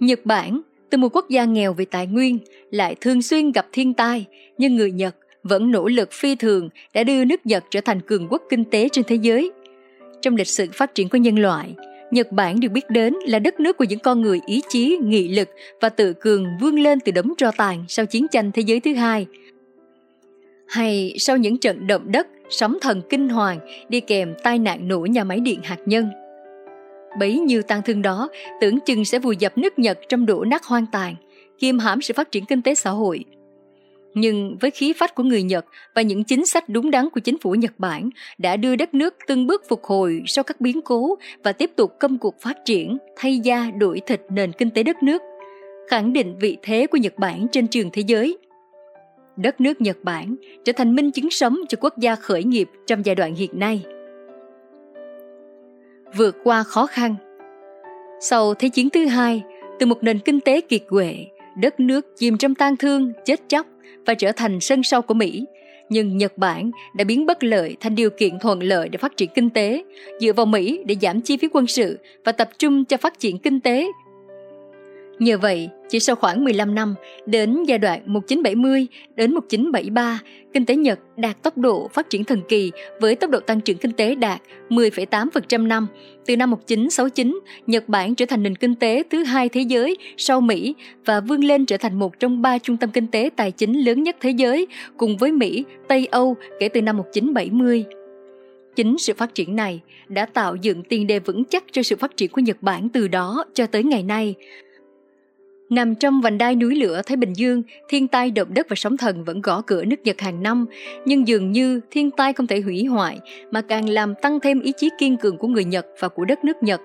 Nhật Bản, từ một quốc gia nghèo về tài nguyên, lại thường xuyên gặp thiên tai, nhưng người Nhật vẫn nỗ lực phi thường đã đưa nước Nhật trở thành cường quốc kinh tế trên thế giới. Trong lịch sử phát triển của nhân loại, Nhật Bản được biết đến là đất nước của những con người ý chí, nghị lực và tự cường vươn lên từ đống tro tàn sau chiến tranh thế giới thứ hai. Hay sau những trận động đất, sóng thần kinh hoàng đi kèm tai nạn nổ nhà máy điện hạt nhân – bấy nhiêu tăng thương đó tưởng chừng sẽ vùi dập nước Nhật trong đổ nát hoang tàn, kiềm hãm sự phát triển kinh tế xã hội. Nhưng với khí phách của người Nhật và những chính sách đúng đắn của chính phủ Nhật Bản đã đưa đất nước từng bước phục hồi sau các biến cố và tiếp tục công cuộc phát triển, thay da đổi thịt nền kinh tế đất nước, khẳng định vị thế của Nhật Bản trên trường thế giới. Đất nước Nhật Bản trở thành minh chứng sống cho quốc gia khởi nghiệp trong giai đoạn hiện nay vượt qua khó khăn. Sau Thế chiến thứ hai, từ một nền kinh tế kiệt quệ, đất nước chìm trong tang thương, chết chóc và trở thành sân sau của Mỹ, nhưng Nhật Bản đã biến bất lợi thành điều kiện thuận lợi để phát triển kinh tế, dựa vào Mỹ để giảm chi phí quân sự và tập trung cho phát triển kinh tế. Nhờ vậy, chỉ sau khoảng 15 năm, đến giai đoạn 1970 đến 1973, kinh tế Nhật đạt tốc độ phát triển thần kỳ với tốc độ tăng trưởng kinh tế đạt 10,8% năm. Từ năm 1969, Nhật Bản trở thành nền kinh tế thứ hai thế giới sau Mỹ và vươn lên trở thành một trong ba trung tâm kinh tế tài chính lớn nhất thế giới cùng với Mỹ, Tây Âu kể từ năm 1970. Chính sự phát triển này đã tạo dựng tiền đề vững chắc cho sự phát triển của Nhật Bản từ đó cho tới ngày nay. Nằm trong vành đai núi lửa Thái Bình Dương, thiên tai động đất và sóng thần vẫn gõ cửa nước Nhật hàng năm, nhưng dường như thiên tai không thể hủy hoại mà càng làm tăng thêm ý chí kiên cường của người Nhật và của đất nước Nhật.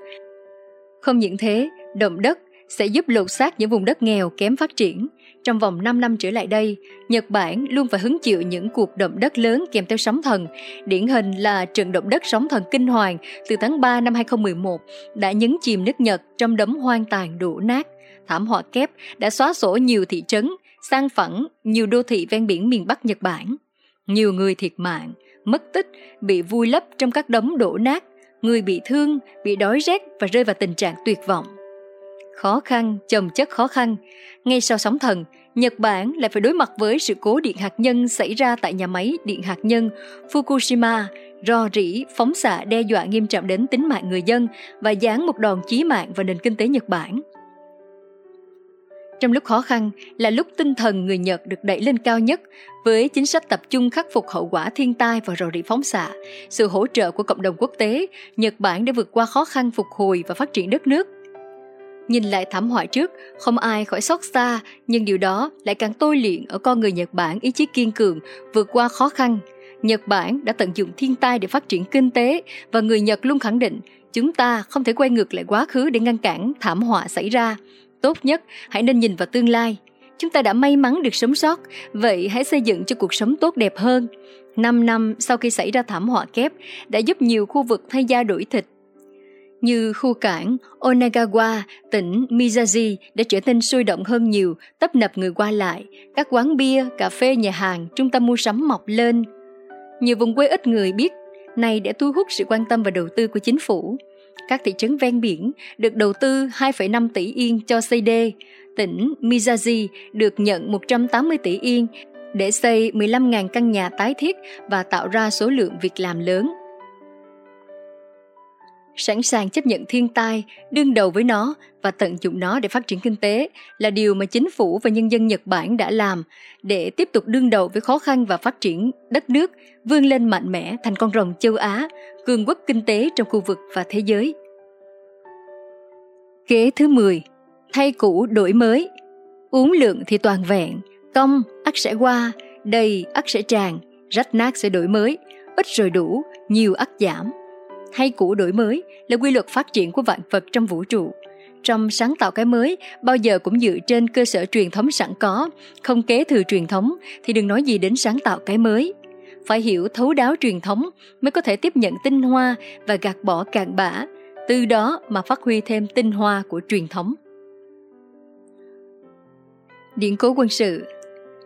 Không những thế, động đất sẽ giúp lột xác những vùng đất nghèo kém phát triển. Trong vòng 5 năm trở lại đây, Nhật Bản luôn phải hứng chịu những cuộc động đất lớn kèm theo sóng thần. Điển hình là trận động đất sóng thần kinh hoàng từ tháng 3 năm 2011 đã nhấn chìm nước Nhật trong đống hoang tàn đổ nát thảm họa kép đã xóa sổ nhiều thị trấn, sang phẳng nhiều đô thị ven biển miền Bắc Nhật Bản. Nhiều người thiệt mạng, mất tích, bị vùi lấp trong các đống đổ nát, người bị thương, bị đói rét và rơi vào tình trạng tuyệt vọng. Khó khăn, chồng chất khó khăn. Ngay sau sóng thần, Nhật Bản lại phải đối mặt với sự cố điện hạt nhân xảy ra tại nhà máy điện hạt nhân Fukushima, rò rỉ, phóng xạ đe dọa nghiêm trọng đến tính mạng người dân và giáng một đòn chí mạng vào nền kinh tế Nhật Bản. Trong lúc khó khăn là lúc tinh thần người Nhật được đẩy lên cao nhất với chính sách tập trung khắc phục hậu quả thiên tai và rò rỉ phóng xạ, sự hỗ trợ của cộng đồng quốc tế, Nhật Bản đã vượt qua khó khăn phục hồi và phát triển đất nước. Nhìn lại thảm họa trước, không ai khỏi xót xa, nhưng điều đó lại càng tôi luyện ở con người Nhật Bản ý chí kiên cường, vượt qua khó khăn. Nhật Bản đã tận dụng thiên tai để phát triển kinh tế và người Nhật luôn khẳng định chúng ta không thể quay ngược lại quá khứ để ngăn cản thảm họa xảy ra Tốt nhất, hãy nên nhìn vào tương lai. Chúng ta đã may mắn được sống sót, vậy hãy xây dựng cho cuộc sống tốt đẹp hơn. Năm năm sau khi xảy ra thảm họa kép đã giúp nhiều khu vực thay da đổi thịt. Như khu cảng Onagawa, tỉnh Mizaji đã trở nên sôi động hơn nhiều, tấp nập người qua lại, các quán bia, cà phê, nhà hàng, trung tâm mua sắm mọc lên. Nhiều vùng quê ít người biết, này đã thu hút sự quan tâm và đầu tư của chính phủ các thị trấn ven biển được đầu tư 2,5 tỷ yên cho xây đê. Tỉnh Mizazi được nhận 180 tỷ yên để xây 15.000 căn nhà tái thiết và tạo ra số lượng việc làm lớn. Sẵn sàng chấp nhận thiên tai, đương đầu với nó và tận dụng nó để phát triển kinh tế là điều mà chính phủ và nhân dân Nhật Bản đã làm để tiếp tục đương đầu với khó khăn và phát triển đất nước, vươn lên mạnh mẽ thành con rồng châu Á, cường quốc kinh tế trong khu vực và thế giới. Kế thứ 10. Thay cũ đổi mới. Uống lượng thì toàn vẹn, công ắt sẽ qua, đầy ắt sẽ tràn, rách nát sẽ đổi mới, ít rồi đủ, nhiều ắt giảm hay cũ đổi mới là quy luật phát triển của vạn vật trong vũ trụ. Trong sáng tạo cái mới, bao giờ cũng dựa trên cơ sở truyền thống sẵn có, không kế thừa truyền thống thì đừng nói gì đến sáng tạo cái mới. Phải hiểu thấu đáo truyền thống mới có thể tiếp nhận tinh hoa và gạt bỏ cạn bã, từ đó mà phát huy thêm tinh hoa của truyền thống. Điện cố quân sự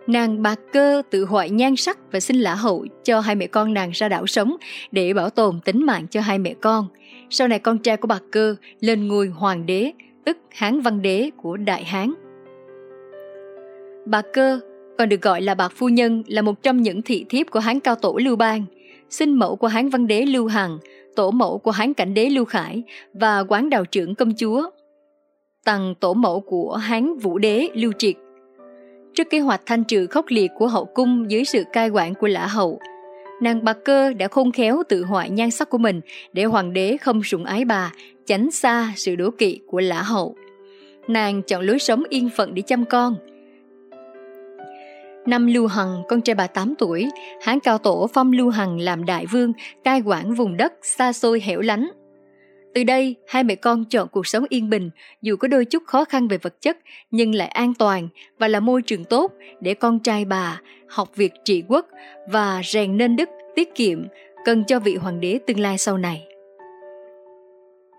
Nàng bạc cơ tự hoại nhan sắc và xin lã hậu cho hai mẹ con nàng ra đảo sống để bảo tồn tính mạng cho hai mẹ con. Sau này con trai của bạc cơ lên ngôi hoàng đế, tức Hán Văn Đế của Đại Hán. Bạc cơ, còn được gọi là bạc phu nhân là một trong những thị thiếp của Hán Cao Tổ Lưu Bang, sinh mẫu của Hán Văn Đế Lưu Hằng, tổ mẫu của Hán Cảnh Đế Lưu Khải và quán đào trưởng công chúa. Tầng tổ mẫu của Hán Vũ Đế Lưu Triệt. Trước kế hoạch thanh trừ khốc liệt của hậu cung dưới sự cai quản của lã hậu, nàng bạc cơ đã khôn khéo tự hoại nhan sắc của mình để hoàng đế không sủng ái bà, tránh xa sự đố kỵ của lã hậu. Nàng chọn lối sống yên phận để chăm con – Năm Lưu Hằng, con trai bà 8 tuổi, Hán cao tổ phong Lưu Hằng làm đại vương, cai quản vùng đất xa xôi hẻo lánh. Từ đây, hai mẹ con chọn cuộc sống yên bình, dù có đôi chút khó khăn về vật chất, nhưng lại an toàn và là môi trường tốt để con trai bà học việc trị quốc và rèn nên đức tiết kiệm cần cho vị hoàng đế tương lai sau này.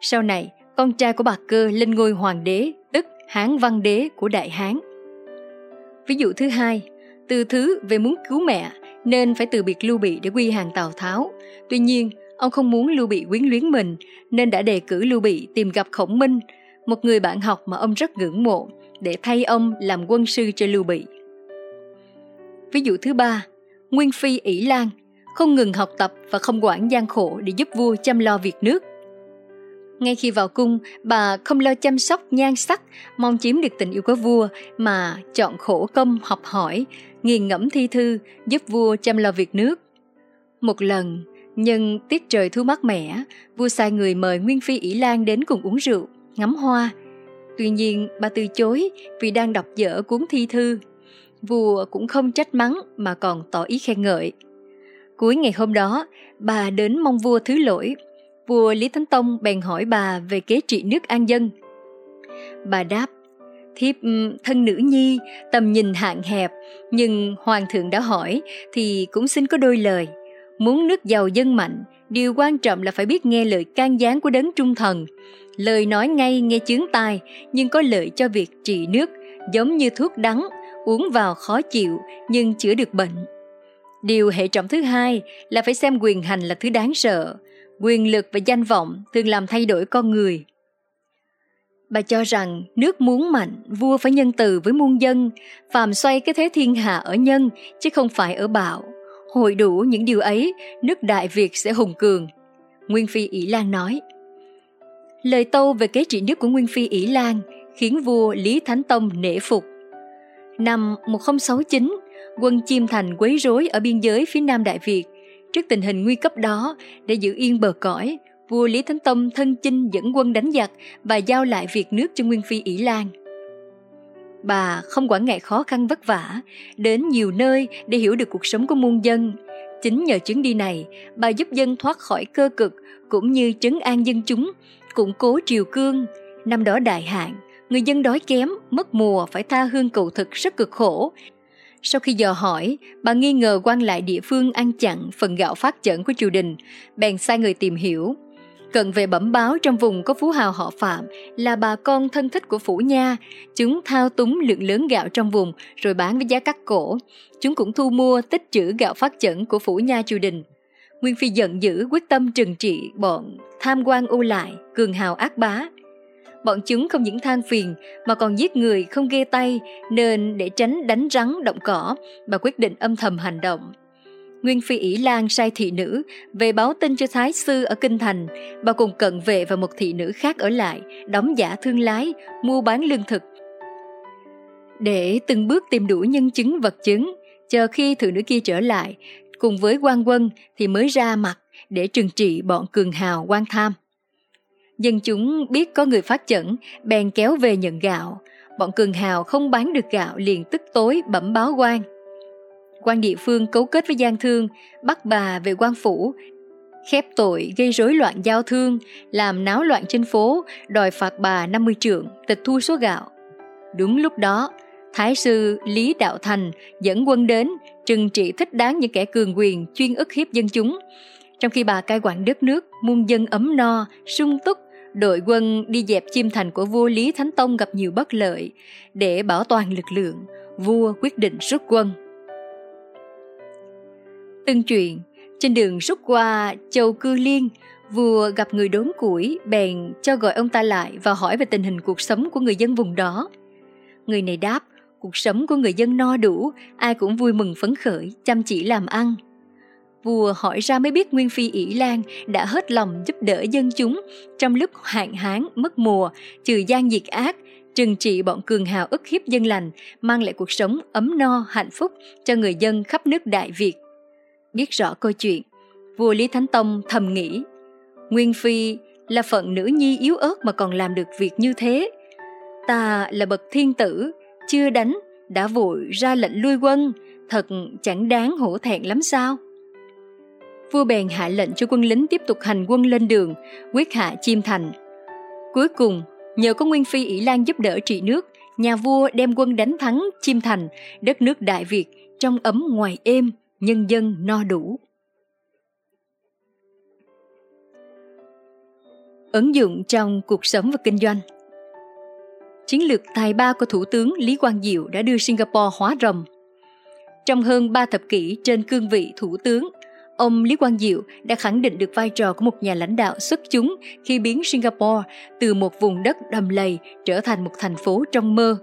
Sau này, con trai của bà Cơ lên ngôi hoàng đế, tức Hán Văn Đế của Đại Hán. Ví dụ thứ hai, từ thứ về muốn cứu mẹ nên phải từ biệt Lưu Bị để quy hàng Tào Tháo. Tuy nhiên, ông không muốn Lưu Bị quyến luyến mình nên đã đề cử Lưu Bị tìm gặp Khổng Minh một người bạn học mà ông rất ngưỡng mộ để thay ông làm quân sư cho Lưu Bị. Ví dụ thứ ba, Nguyên Phi ỷ Lan không ngừng học tập và không quản gian khổ để giúp vua chăm lo việc nước. Ngay khi vào cung, bà không lo chăm sóc nhan sắc, mong chiếm được tình yêu của vua, mà chọn khổ công học hỏi, nghiền ngẫm thi thư, giúp vua chăm lo việc nước. Một lần, nhưng tiết trời thu mát mẻ, vua sai người mời Nguyên Phi ỷ Lan đến cùng uống rượu, ngắm hoa. Tuy nhiên, bà từ chối vì đang đọc dở cuốn thi thư. Vua cũng không trách mắng mà còn tỏ ý khen ngợi. Cuối ngày hôm đó, bà đến mong vua thứ lỗi. Vua Lý Thánh Tông bèn hỏi bà về kế trị nước an dân. Bà đáp, thiếp ừ, thân nữ nhi, tầm nhìn hạn hẹp, nhưng hoàng thượng đã hỏi thì cũng xin có đôi lời. Muốn nước giàu dân mạnh, điều quan trọng là phải biết nghe lời can gián của đấng trung thần. Lời nói ngay nghe chướng tai, nhưng có lợi cho việc trị nước, giống như thuốc đắng, uống vào khó chịu nhưng chữa được bệnh. Điều hệ trọng thứ hai là phải xem quyền hành là thứ đáng sợ. Quyền lực và danh vọng thường làm thay đổi con người. Bà cho rằng nước muốn mạnh, vua phải nhân từ với muôn dân, phàm xoay cái thế thiên hạ ở nhân chứ không phải ở bạo. Hội đủ những điều ấy, nước Đại Việt sẽ hùng cường. Nguyên Phi ỷ Lan nói. Lời tâu về kế trị nước của Nguyên Phi ỷ Lan khiến vua Lý Thánh Tông nể phục. Năm 1069, quân Chiêm Thành quấy rối ở biên giới phía nam Đại Việt. Trước tình hình nguy cấp đó, để giữ yên bờ cõi, vua Lý Thánh Tông thân chinh dẫn quân đánh giặc và giao lại việc nước cho Nguyên Phi ỷ Lan. Bà không quản ngại khó khăn vất vả, đến nhiều nơi để hiểu được cuộc sống của muôn dân. Chính nhờ chuyến đi này, bà giúp dân thoát khỏi cơ cực cũng như trấn an dân chúng, củng cố triều cương. Năm đó đại hạn, người dân đói kém, mất mùa phải tha hương cầu thực rất cực khổ. Sau khi dò hỏi, bà nghi ngờ quan lại địa phương ăn chặn phần gạo phát chẩn của triều đình, bèn sai người tìm hiểu. Cận về bẩm báo trong vùng có phú hào họ Phạm là bà con thân thích của Phủ Nha. Chúng thao túng lượng lớn gạo trong vùng rồi bán với giá cắt cổ. Chúng cũng thu mua tích trữ gạo phát chẩn của Phủ Nha triều đình. Nguyên Phi giận dữ quyết tâm trừng trị bọn tham quan ô lại, cường hào ác bá. Bọn chúng không những than phiền mà còn giết người không ghê tay nên để tránh đánh rắn động cỏ, bà quyết định âm thầm hành động. Nguyên Phi ỷ Lan sai thị nữ về báo tin cho Thái Sư ở Kinh Thành, và cùng cận vệ và một thị nữ khác ở lại, đóng giả thương lái, mua bán lương thực. Để từng bước tìm đủ nhân chứng vật chứng, chờ khi thị nữ kia trở lại, cùng với quan quân thì mới ra mặt để trừng trị bọn cường hào quan tham. Dân chúng biết có người phát chẩn, bèn kéo về nhận gạo. Bọn cường hào không bán được gạo liền tức tối bẩm báo quan quan địa phương cấu kết với gian thương, bắt bà về quan phủ, khép tội gây rối loạn giao thương, làm náo loạn trên phố, đòi phạt bà 50 trượng, tịch thu số gạo. Đúng lúc đó, Thái sư Lý Đạo Thành dẫn quân đến trừng trị thích đáng những kẻ cường quyền chuyên ức hiếp dân chúng. Trong khi bà cai quản đất nước, muôn dân ấm no, sung túc, đội quân đi dẹp chim thành của vua Lý Thánh Tông gặp nhiều bất lợi. Để bảo toàn lực lượng, vua quyết định rút quân. Từng truyền trên đường rút qua châu Cư Liên, vua gặp người đốn củi bèn cho gọi ông ta lại và hỏi về tình hình cuộc sống của người dân vùng đó. Người này đáp, cuộc sống của người dân no đủ, ai cũng vui mừng phấn khởi, chăm chỉ làm ăn. Vua hỏi ra mới biết Nguyên Phi ỷ Lan đã hết lòng giúp đỡ dân chúng trong lúc hạn hán, mất mùa, trừ gian diệt ác, trừng trị bọn cường hào ức hiếp dân lành, mang lại cuộc sống ấm no, hạnh phúc cho người dân khắp nước Đại Việt biết rõ câu chuyện, vua Lý Thánh Tông thầm nghĩ, Nguyên Phi là phận nữ nhi yếu ớt mà còn làm được việc như thế. Ta là bậc thiên tử, chưa đánh, đã vội ra lệnh lui quân, thật chẳng đáng hổ thẹn lắm sao? Vua bèn hạ lệnh cho quân lính tiếp tục hành quân lên đường, quyết hạ chiêm thành. Cuối cùng, nhờ có Nguyên Phi ỷ Lan giúp đỡ trị nước, nhà vua đem quân đánh thắng chiêm thành, đất nước Đại Việt trong ấm ngoài êm, nhân dân no đủ. Ứng dụng trong cuộc sống và kinh doanh Chiến lược tài ba của Thủ tướng Lý Quang Diệu đã đưa Singapore hóa rồng. Trong hơn 3 thập kỷ trên cương vị thủ tướng, ông Lý Quang Diệu đã khẳng định được vai trò của một nhà lãnh đạo xuất chúng khi biến Singapore từ một vùng đất đầm lầy trở thành một thành phố trong mơ.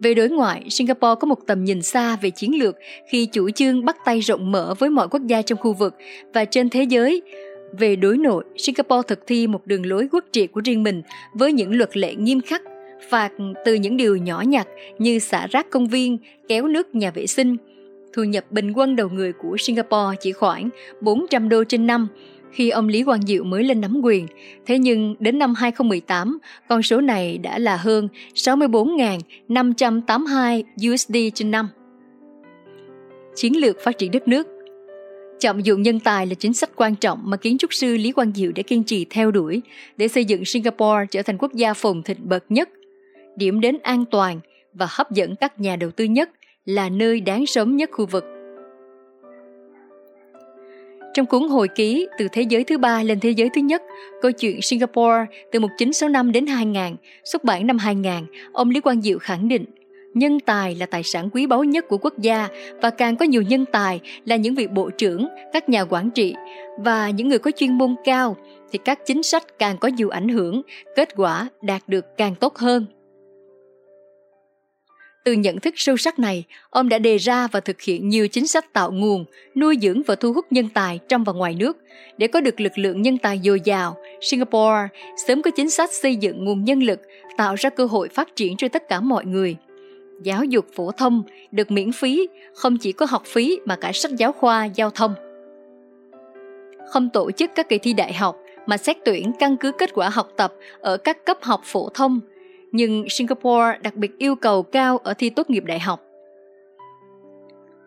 Về đối ngoại, Singapore có một tầm nhìn xa về chiến lược khi chủ trương bắt tay rộng mở với mọi quốc gia trong khu vực và trên thế giới. Về đối nội, Singapore thực thi một đường lối quốc trị của riêng mình với những luật lệ nghiêm khắc, phạt từ những điều nhỏ nhặt như xả rác công viên, kéo nước nhà vệ sinh. Thu nhập bình quân đầu người của Singapore chỉ khoảng 400 đô trên năm, khi ông Lý Quang Diệu mới lên nắm quyền. Thế nhưng đến năm 2018, con số này đã là hơn 64.582 USD trên năm. Chiến lược phát triển đất nước Trọng dụng nhân tài là chính sách quan trọng mà kiến trúc sư Lý Quang Diệu đã kiên trì theo đuổi để xây dựng Singapore trở thành quốc gia phồn thịnh bậc nhất, điểm đến an toàn và hấp dẫn các nhà đầu tư nhất là nơi đáng sống nhất khu vực. Trong cuốn hồi ký Từ thế giới thứ ba lên thế giới thứ nhất, câu chuyện Singapore từ 1965 đến 2000, xuất bản năm 2000, ông Lý Quang Diệu khẳng định nhân tài là tài sản quý báu nhất của quốc gia và càng có nhiều nhân tài là những vị bộ trưởng, các nhà quản trị và những người có chuyên môn cao thì các chính sách càng có nhiều ảnh hưởng, kết quả đạt được càng tốt hơn. Từ nhận thức sâu sắc này, ông đã đề ra và thực hiện nhiều chính sách tạo nguồn, nuôi dưỡng và thu hút nhân tài trong và ngoài nước. Để có được lực lượng nhân tài dồi dào, Singapore sớm có chính sách xây dựng nguồn nhân lực, tạo ra cơ hội phát triển cho tất cả mọi người. Giáo dục phổ thông được miễn phí, không chỉ có học phí mà cả sách giáo khoa, giao thông. Không tổ chức các kỳ thi đại học mà xét tuyển căn cứ kết quả học tập ở các cấp học phổ thông – nhưng Singapore đặc biệt yêu cầu cao ở thi tốt nghiệp đại học.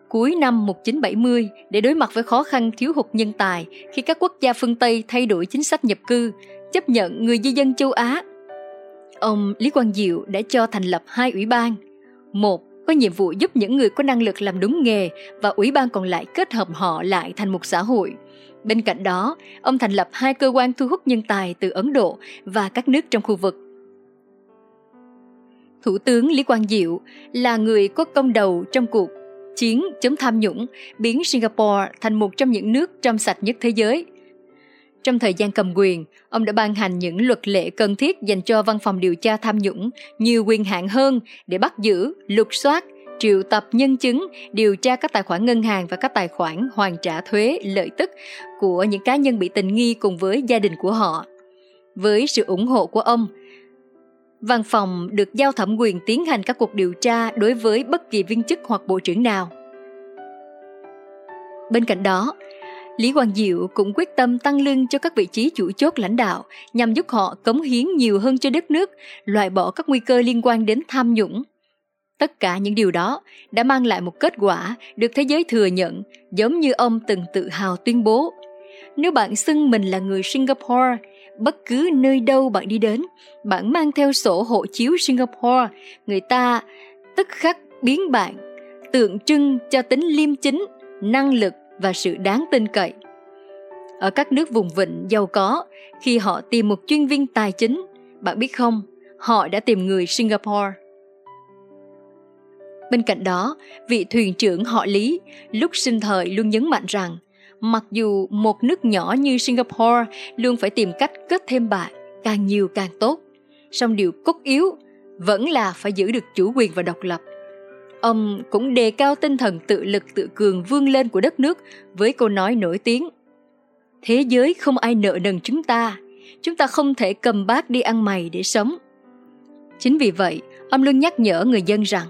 Cuối năm 1970, để đối mặt với khó khăn thiếu hụt nhân tài khi các quốc gia phương Tây thay đổi chính sách nhập cư, chấp nhận người di dân châu Á, ông Lý Quang Diệu đã cho thành lập hai ủy ban. Một có nhiệm vụ giúp những người có năng lực làm đúng nghề và ủy ban còn lại kết hợp họ lại thành một xã hội. Bên cạnh đó, ông thành lập hai cơ quan thu hút nhân tài từ Ấn Độ và các nước trong khu vực Thủ tướng Lý Quang Diệu là người có công đầu trong cuộc chiến chống tham nhũng, biến Singapore thành một trong những nước trong sạch nhất thế giới. Trong thời gian cầm quyền, ông đã ban hành những luật lệ cần thiết dành cho văn phòng điều tra tham nhũng nhiều quyền hạn hơn để bắt giữ, lục soát, triệu tập nhân chứng, điều tra các tài khoản ngân hàng và các tài khoản hoàn trả thuế lợi tức của những cá nhân bị tình nghi cùng với gia đình của họ. Với sự ủng hộ của ông, Văn phòng được giao thẩm quyền tiến hành các cuộc điều tra đối với bất kỳ viên chức hoặc bộ trưởng nào. Bên cạnh đó, Lý Quang Diệu cũng quyết tâm tăng lương cho các vị trí chủ chốt lãnh đạo nhằm giúp họ cống hiến nhiều hơn cho đất nước, loại bỏ các nguy cơ liên quan đến tham nhũng. Tất cả những điều đó đã mang lại một kết quả được thế giới thừa nhận, giống như ông từng tự hào tuyên bố. Nếu bạn xưng mình là người Singapore bất cứ nơi đâu bạn đi đến, bạn mang theo sổ hộ chiếu Singapore, người ta tức khắc biến bạn, tượng trưng cho tính liêm chính, năng lực và sự đáng tin cậy. Ở các nước vùng vịnh giàu có, khi họ tìm một chuyên viên tài chính, bạn biết không, họ đã tìm người Singapore. Bên cạnh đó, vị thuyền trưởng họ Lý lúc sinh thời luôn nhấn mạnh rằng Mặc dù một nước nhỏ như Singapore luôn phải tìm cách kết thêm bạn, càng nhiều càng tốt, song điều cốt yếu vẫn là phải giữ được chủ quyền và độc lập. Ông cũng đề cao tinh thần tự lực tự cường vươn lên của đất nước với câu nói nổi tiếng. Thế giới không ai nợ nần chúng ta, chúng ta không thể cầm bát đi ăn mày để sống. Chính vì vậy, ông luôn nhắc nhở người dân rằng,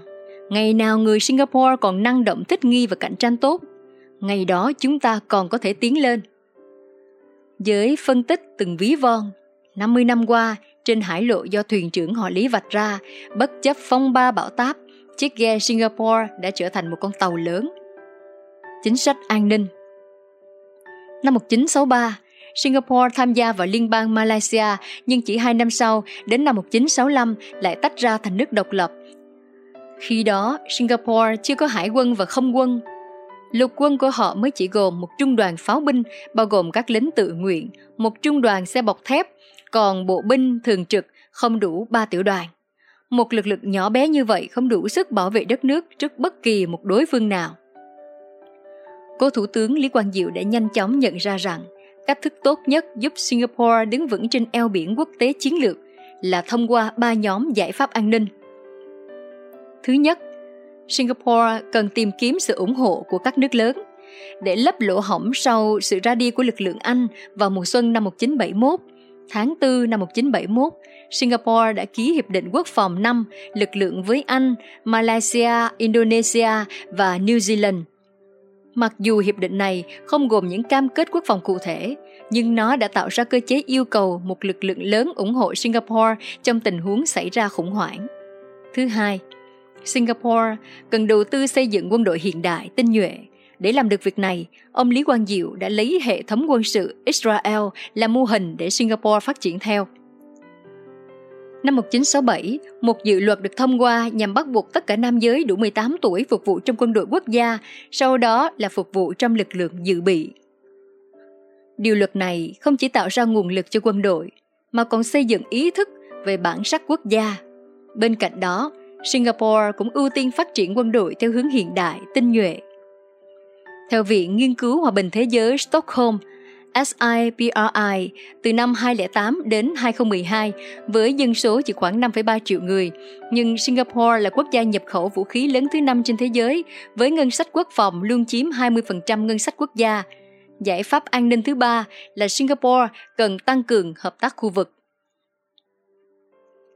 ngày nào người Singapore còn năng động thích nghi và cạnh tranh tốt, ngày đó chúng ta còn có thể tiến lên. Với phân tích từng ví von, 50 năm qua, trên hải lộ do thuyền trưởng họ Lý vạch ra, bất chấp phong ba bão táp, chiếc ghe Singapore đã trở thành một con tàu lớn. Chính sách an ninh Năm 1963, Singapore tham gia vào liên bang Malaysia nhưng chỉ hai năm sau, đến năm 1965 lại tách ra thành nước độc lập. Khi đó, Singapore chưa có hải quân và không quân, Lục quân của họ mới chỉ gồm một trung đoàn pháo binh bao gồm các lính tự nguyện, một trung đoàn xe bọc thép, còn bộ binh thường trực không đủ ba tiểu đoàn. Một lực lượng nhỏ bé như vậy không đủ sức bảo vệ đất nước trước bất kỳ một đối phương nào. cố thủ tướng Lý Quang Diệu đã nhanh chóng nhận ra rằng cách thức tốt nhất giúp Singapore đứng vững trên eo biển quốc tế chiến lược là thông qua ba nhóm giải pháp an ninh. Thứ nhất, Singapore cần tìm kiếm sự ủng hộ của các nước lớn để lấp lỗ hổng sau sự ra đi của lực lượng Anh vào mùa xuân năm 1971. Tháng 4 năm 1971, Singapore đã ký hiệp định quốc phòng năm lực lượng với Anh, Malaysia, Indonesia và New Zealand. Mặc dù hiệp định này không gồm những cam kết quốc phòng cụ thể, nhưng nó đã tạo ra cơ chế yêu cầu một lực lượng lớn ủng hộ Singapore trong tình huống xảy ra khủng hoảng. Thứ hai, Singapore cần đầu tư xây dựng quân đội hiện đại, tinh nhuệ. Để làm được việc này, ông Lý Quang Diệu đã lấy hệ thống quân sự Israel làm mô hình để Singapore phát triển theo. Năm 1967, một dự luật được thông qua nhằm bắt buộc tất cả nam giới đủ 18 tuổi phục vụ trong quân đội quốc gia, sau đó là phục vụ trong lực lượng dự bị. Điều luật này không chỉ tạo ra nguồn lực cho quân đội, mà còn xây dựng ý thức về bản sắc quốc gia. Bên cạnh đó, Singapore cũng ưu tiên phát triển quân đội theo hướng hiện đại, tinh nhuệ. Theo Viện Nghiên cứu Hòa bình Thế giới Stockholm, SIPRI từ năm 2008 đến 2012 với dân số chỉ khoảng 5,3 triệu người, nhưng Singapore là quốc gia nhập khẩu vũ khí lớn thứ năm trên thế giới với ngân sách quốc phòng luôn chiếm 20% ngân sách quốc gia. Giải pháp an ninh thứ ba là Singapore cần tăng cường hợp tác khu vực.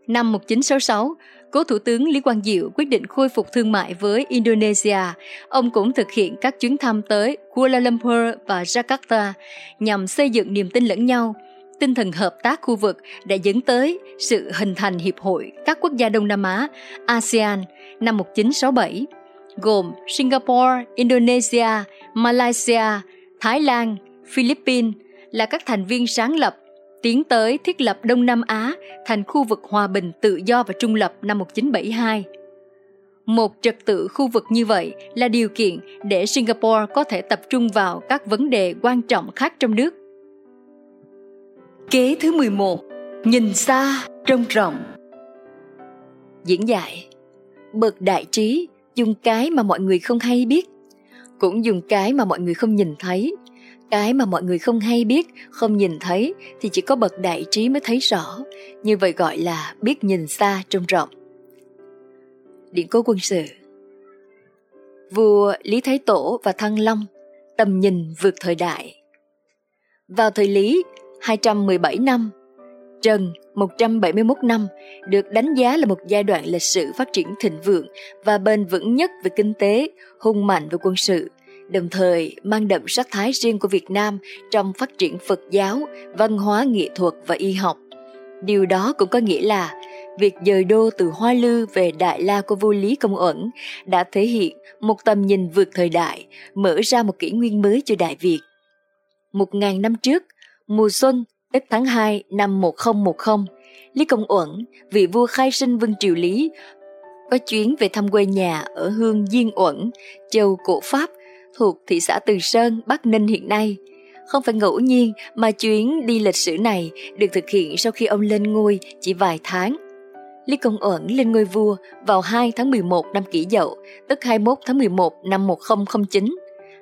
Năm 1966, cố Thủ tướng Lý Quang Diệu quyết định khôi phục thương mại với Indonesia. Ông cũng thực hiện các chuyến thăm tới Kuala Lumpur và Jakarta nhằm xây dựng niềm tin lẫn nhau. Tinh thần hợp tác khu vực đã dẫn tới sự hình thành Hiệp hội các quốc gia Đông Nam Á ASEAN năm 1967, gồm Singapore, Indonesia, Malaysia, Thái Lan, Philippines là các thành viên sáng lập tiến tới thiết lập Đông Nam Á thành khu vực hòa bình tự do và trung lập năm 1972. Một trật tự khu vực như vậy là điều kiện để Singapore có thể tập trung vào các vấn đề quan trọng khác trong nước. Kế thứ 11 Nhìn xa, trông rộng Diễn giải Bậc đại trí dùng cái mà mọi người không hay biết cũng dùng cái mà mọi người không nhìn thấy cái mà mọi người không hay biết không nhìn thấy thì chỉ có bậc đại trí mới thấy rõ. Như vậy gọi là biết nhìn xa trông rộng. Điện cố quân sự. Vua lý thái tổ và thăng long tầm nhìn vượt thời đại. Vào thời lý 217 năm Trần 171 năm được đánh giá là một giai đoạn lịch sử phát triển thịnh vượng và bền vững nhất về kinh tế, hùng mạnh về quân sự, đồng thời mang đậm sắc thái riêng của Việt Nam trong phát triển Phật giáo, văn hóa nghệ thuật và y học. Điều đó cũng có nghĩa là việc dời đô từ Hoa Lư về Đại La của vua Lý Công Uẩn đã thể hiện một tầm nhìn vượt thời đại, mở ra một kỷ nguyên mới cho Đại Việt. Một ngàn năm trước, mùa xuân, Tết tháng 2 năm 1010, Lý Công Uẩn, vị vua khai sinh Vương Triều Lý, có chuyến về thăm quê nhà ở hương Diên Uẩn, châu cổ Pháp thuộc thị xã Từ Sơn, Bắc Ninh hiện nay. Không phải ngẫu nhiên mà chuyến đi lịch sử này được thực hiện sau khi ông lên ngôi chỉ vài tháng. Lý Công Uẩn lên ngôi vua vào 2 tháng 11 năm kỷ dậu, tức 21 tháng 11 năm 1009.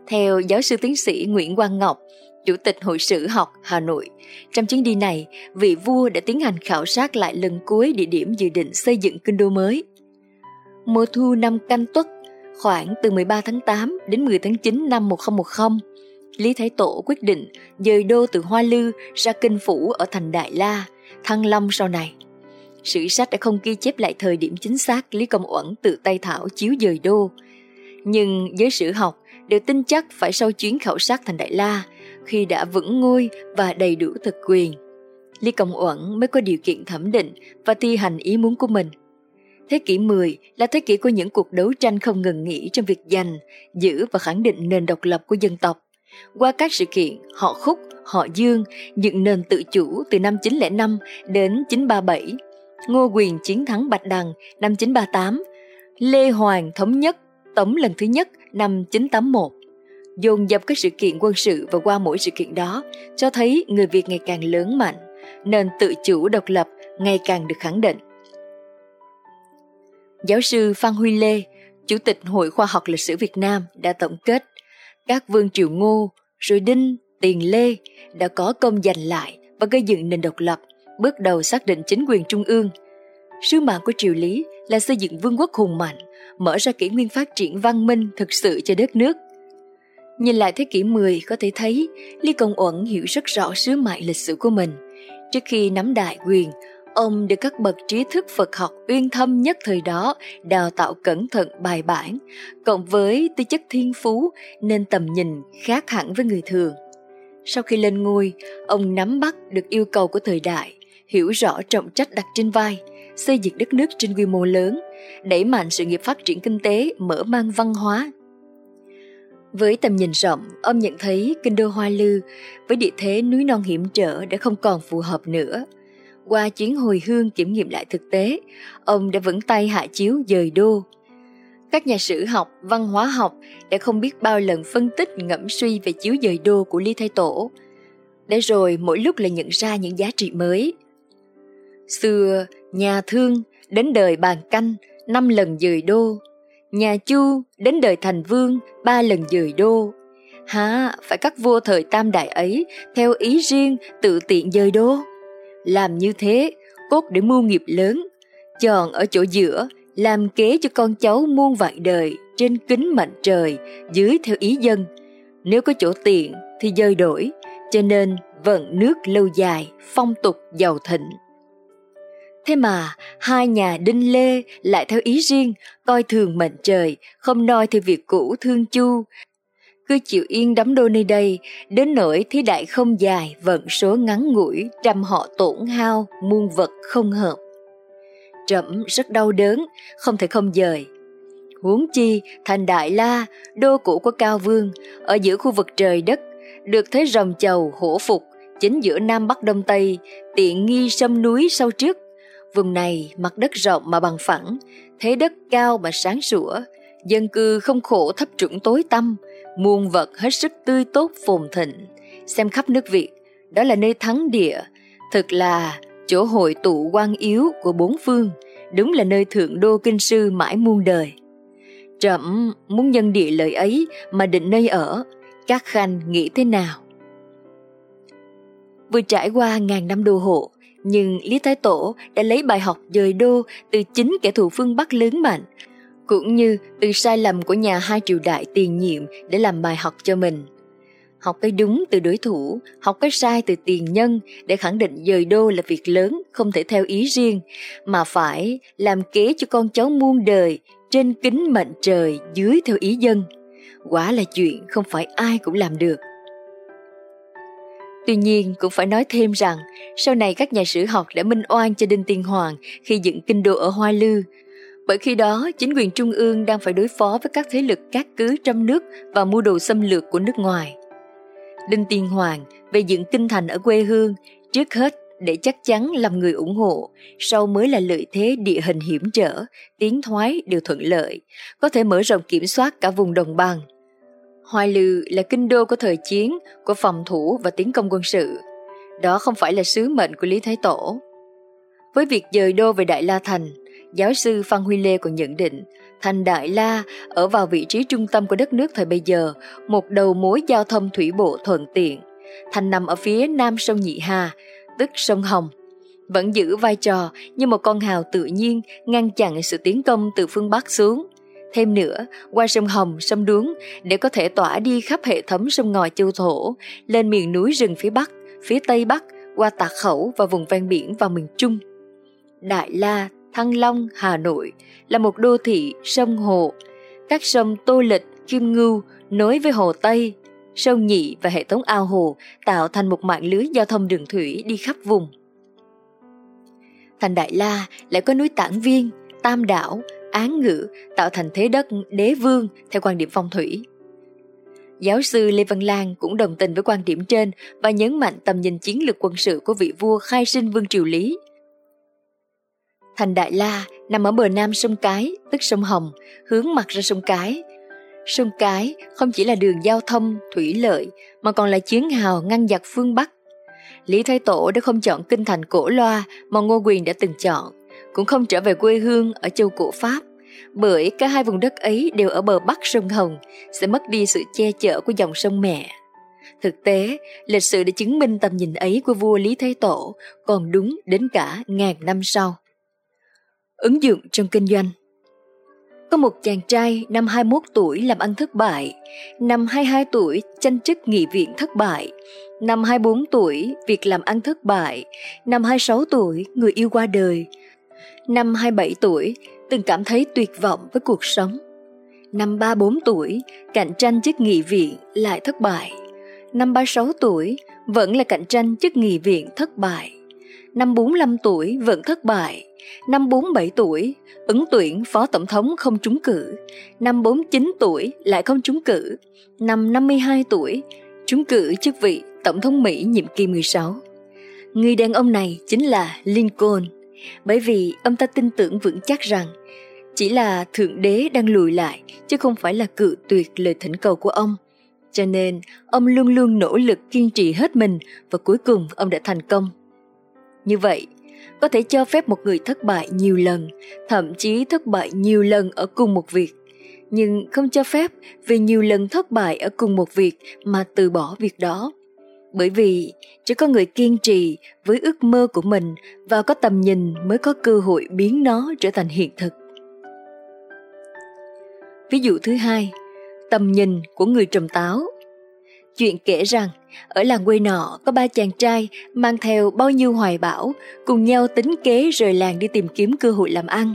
Theo giáo sư tiến sĩ Nguyễn Quang Ngọc, Chủ tịch Hội sử học Hà Nội, trong chuyến đi này, vị vua đã tiến hành khảo sát lại lần cuối địa điểm dự định xây dựng kinh đô mới. Mùa thu năm canh tuất Khoảng từ 13 tháng 8 đến 10 tháng 9 năm 1010, Lý Thái Tổ quyết định dời đô từ Hoa Lư ra kinh phủ ở thành Đại La, Thăng Long sau này. Sử sách đã không ghi chép lại thời điểm chính xác Lý Công Uẩn tự tay thảo chiếu dời đô. Nhưng giới sử học đều tin chắc phải sau chuyến khảo sát thành Đại La, khi đã vững ngôi và đầy đủ thực quyền, Lý Công Uẩn mới có điều kiện thẩm định và thi hành ý muốn của mình – Thế kỷ 10 là thế kỷ của những cuộc đấu tranh không ngừng nghỉ trong việc giành, giữ và khẳng định nền độc lập của dân tộc. Qua các sự kiện, họ Khúc, họ Dương dựng nền tự chủ từ năm 905 đến 937, Ngô Quyền chiến thắng Bạch Đằng năm 938, Lê Hoàng thống nhất tống lần thứ nhất năm 981. Dồn dập các sự kiện quân sự và qua mỗi sự kiện đó cho thấy người Việt ngày càng lớn mạnh, nền tự chủ độc lập ngày càng được khẳng định. Giáo sư Phan Huy Lê, Chủ tịch Hội Khoa học Lịch sử Việt Nam đã tổng kết các vương triều Ngô, rồi Đinh, Tiền Lê đã có công giành lại và gây dựng nền độc lập, bước đầu xác định chính quyền trung ương. Sứ mạng của triều Lý là xây dựng vương quốc hùng mạnh, mở ra kỷ nguyên phát triển văn minh thực sự cho đất nước. Nhìn lại thế kỷ 10 có thể thấy Lý Công Uẩn hiểu rất rõ sứ mạng lịch sử của mình. Trước khi nắm đại quyền, ông được các bậc trí thức Phật học uyên thâm nhất thời đó đào tạo cẩn thận bài bản, cộng với tư chất thiên phú nên tầm nhìn khác hẳn với người thường. Sau khi lên ngôi, ông nắm bắt được yêu cầu của thời đại, hiểu rõ trọng trách đặt trên vai, xây dựng đất nước trên quy mô lớn, đẩy mạnh sự nghiệp phát triển kinh tế, mở mang văn hóa. Với tầm nhìn rộng, ông nhận thấy kinh đô Hoa Lư với địa thế núi non hiểm trở đã không còn phù hợp nữa. Qua chuyến hồi hương kiểm nghiệm lại thực tế, ông đã vững tay hạ chiếu dời đô. Các nhà sử học, văn hóa học đã không biết bao lần phân tích ngẫm suy về chiếu dời đô của Lý Thái Tổ. Để rồi mỗi lúc lại nhận ra những giá trị mới. Xưa, nhà thương đến đời bàn canh, năm lần dời đô. Nhà Chu đến đời thành vương, ba lần dời đô. Hả, phải các vua thời tam đại ấy theo ý riêng tự tiện dời đô. Làm như thế, cốt để mưu nghiệp lớn, chọn ở chỗ giữa, làm kế cho con cháu muôn vạn đời trên kính mệnh trời, dưới theo ý dân. Nếu có chỗ tiện thì dời đổi, cho nên vận nước lâu dài, phong tục giàu thịnh. Thế mà hai nhà Đinh Lê lại theo ý riêng, coi thường mệnh trời, không noi theo việc cũ thương chu. Cứ chịu yên đắm đô nơi đây, đến nỗi thế đại không dài, vận số ngắn ngủi, trăm họ tổn hao, muôn vật không hợp. Trẫm rất đau đớn, không thể không dời. Huống chi, thành Đại La, đô cũ của Cao Vương, ở giữa khu vực trời đất, được thế rồng chầu hổ phục, chính giữa Nam Bắc Đông Tây, tiện nghi sâm núi sau trước, Vùng này mặt đất rộng mà bằng phẳng, thế đất cao mà sáng sủa, dân cư không khổ thấp trũng tối tăm, muôn vật hết sức tươi tốt phồn thịnh. Xem khắp nước Việt, đó là nơi thắng địa, thực là chỗ hội tụ quan yếu của bốn phương, đúng là nơi thượng đô kinh sư mãi muôn đời. Trẫm muốn nhân địa lợi ấy mà định nơi ở, các khanh nghĩ thế nào? Vừa trải qua ngàn năm đô hộ, nhưng Lý Thái Tổ đã lấy bài học dời đô từ chính kẻ thù phương Bắc lớn mạnh, cũng như từ sai lầm của nhà hai triều đại tiền nhiệm để làm bài học cho mình. Học cái đúng từ đối thủ, học cái sai từ tiền nhân để khẳng định dời đô là việc lớn, không thể theo ý riêng, mà phải làm kế cho con cháu muôn đời, trên kính mệnh trời, dưới theo ý dân. Quả là chuyện không phải ai cũng làm được. Tuy nhiên cũng phải nói thêm rằng sau này các nhà sử học đã minh oan cho Đinh Tiên Hoàng khi dựng kinh đô ở Hoa Lư. Bởi khi đó chính quyền trung ương đang phải đối phó với các thế lực cát cứ trong nước và mua đồ xâm lược của nước ngoài. Đinh Tiên Hoàng về dựng kinh thành ở quê hương trước hết để chắc chắn làm người ủng hộ, sau mới là lợi thế địa hình hiểm trở, tiến thoái đều thuận lợi, có thể mở rộng kiểm soát cả vùng đồng bằng – Hoài Lư là kinh đô của thời chiến, của phòng thủ và tiến công quân sự. Đó không phải là sứ mệnh của Lý Thái Tổ. Với việc dời đô về Đại La Thành, giáo sư Phan Huy Lê còn nhận định thành Đại La ở vào vị trí trung tâm của đất nước thời bây giờ, một đầu mối giao thông thủy bộ thuận tiện. Thành nằm ở phía nam sông Nhị Hà, tức sông Hồng, vẫn giữ vai trò như một con hào tự nhiên ngăn chặn sự tiến công từ phương Bắc xuống. Thêm nữa, qua sông Hồng, sông Đuống để có thể tỏa đi khắp hệ thống sông ngòi châu thổ, lên miền núi rừng phía Bắc, phía Tây Bắc, qua Tạc Khẩu và vùng ven biển vào miền Trung. Đại La, Thăng Long, Hà Nội là một đô thị sông hồ. Các sông Tô Lịch, Kim Ngưu nối với Hồ Tây, sông Nhị và hệ thống ao hồ tạo thành một mạng lưới giao thông đường thủy đi khắp vùng. Thành Đại La lại có núi Tản Viên, Tam Đảo, án ngữ tạo thành thế đất đế vương theo quan điểm phong thủy. Giáo sư Lê Văn Lan cũng đồng tình với quan điểm trên và nhấn mạnh tầm nhìn chiến lược quân sự của vị vua khai sinh Vương Triều Lý. Thành Đại La nằm ở bờ nam sông Cái, tức sông Hồng, hướng mặt ra sông Cái. Sông Cái không chỉ là đường giao thông, thủy lợi, mà còn là chiến hào ngăn giặc phương Bắc. Lý Thái Tổ đã không chọn kinh thành cổ loa mà Ngô Quyền đã từng chọn, cũng không trở về quê hương ở châu cổ Pháp, bởi cả hai vùng đất ấy đều ở bờ bắc sông Hồng, sẽ mất đi sự che chở của dòng sông mẹ. Thực tế, lịch sử đã chứng minh tầm nhìn ấy của vua Lý thái Tổ còn đúng đến cả ngàn năm sau. Ứng dụng trong kinh doanh Có một chàng trai năm 21 tuổi làm ăn thất bại, năm 22 tuổi tranh chức nghị viện thất bại, năm 24 tuổi việc làm ăn thất bại, năm 26 tuổi người yêu qua đời, năm 27 tuổi từng cảm thấy tuyệt vọng với cuộc sống. Năm 34 tuổi, cạnh tranh chức nghị viện lại thất bại. Năm 36 tuổi, vẫn là cạnh tranh chức nghị viện thất bại. Năm 45 tuổi vẫn thất bại. Năm 47 tuổi, ứng tuyển phó tổng thống không trúng cử. Năm 49 tuổi lại không trúng cử. Năm 52 tuổi, trúng cử chức vị tổng thống Mỹ nhiệm kỳ 16. Người đàn ông này chính là Lincoln, bởi vì ông ta tin tưởng vững chắc rằng chỉ là Thượng Đế đang lùi lại chứ không phải là cự tuyệt lời thỉnh cầu của ông. Cho nên, ông luôn luôn nỗ lực kiên trì hết mình và cuối cùng ông đã thành công. Như vậy, có thể cho phép một người thất bại nhiều lần, thậm chí thất bại nhiều lần ở cùng một việc, nhưng không cho phép vì nhiều lần thất bại ở cùng một việc mà từ bỏ việc đó. Bởi vì chỉ có người kiên trì với ước mơ của mình và có tầm nhìn mới có cơ hội biến nó trở thành hiện thực. Ví dụ thứ hai, tầm nhìn của người trồng táo. Chuyện kể rằng, ở làng quê nọ có ba chàng trai mang theo bao nhiêu hoài bão, cùng nhau tính kế rời làng đi tìm kiếm cơ hội làm ăn.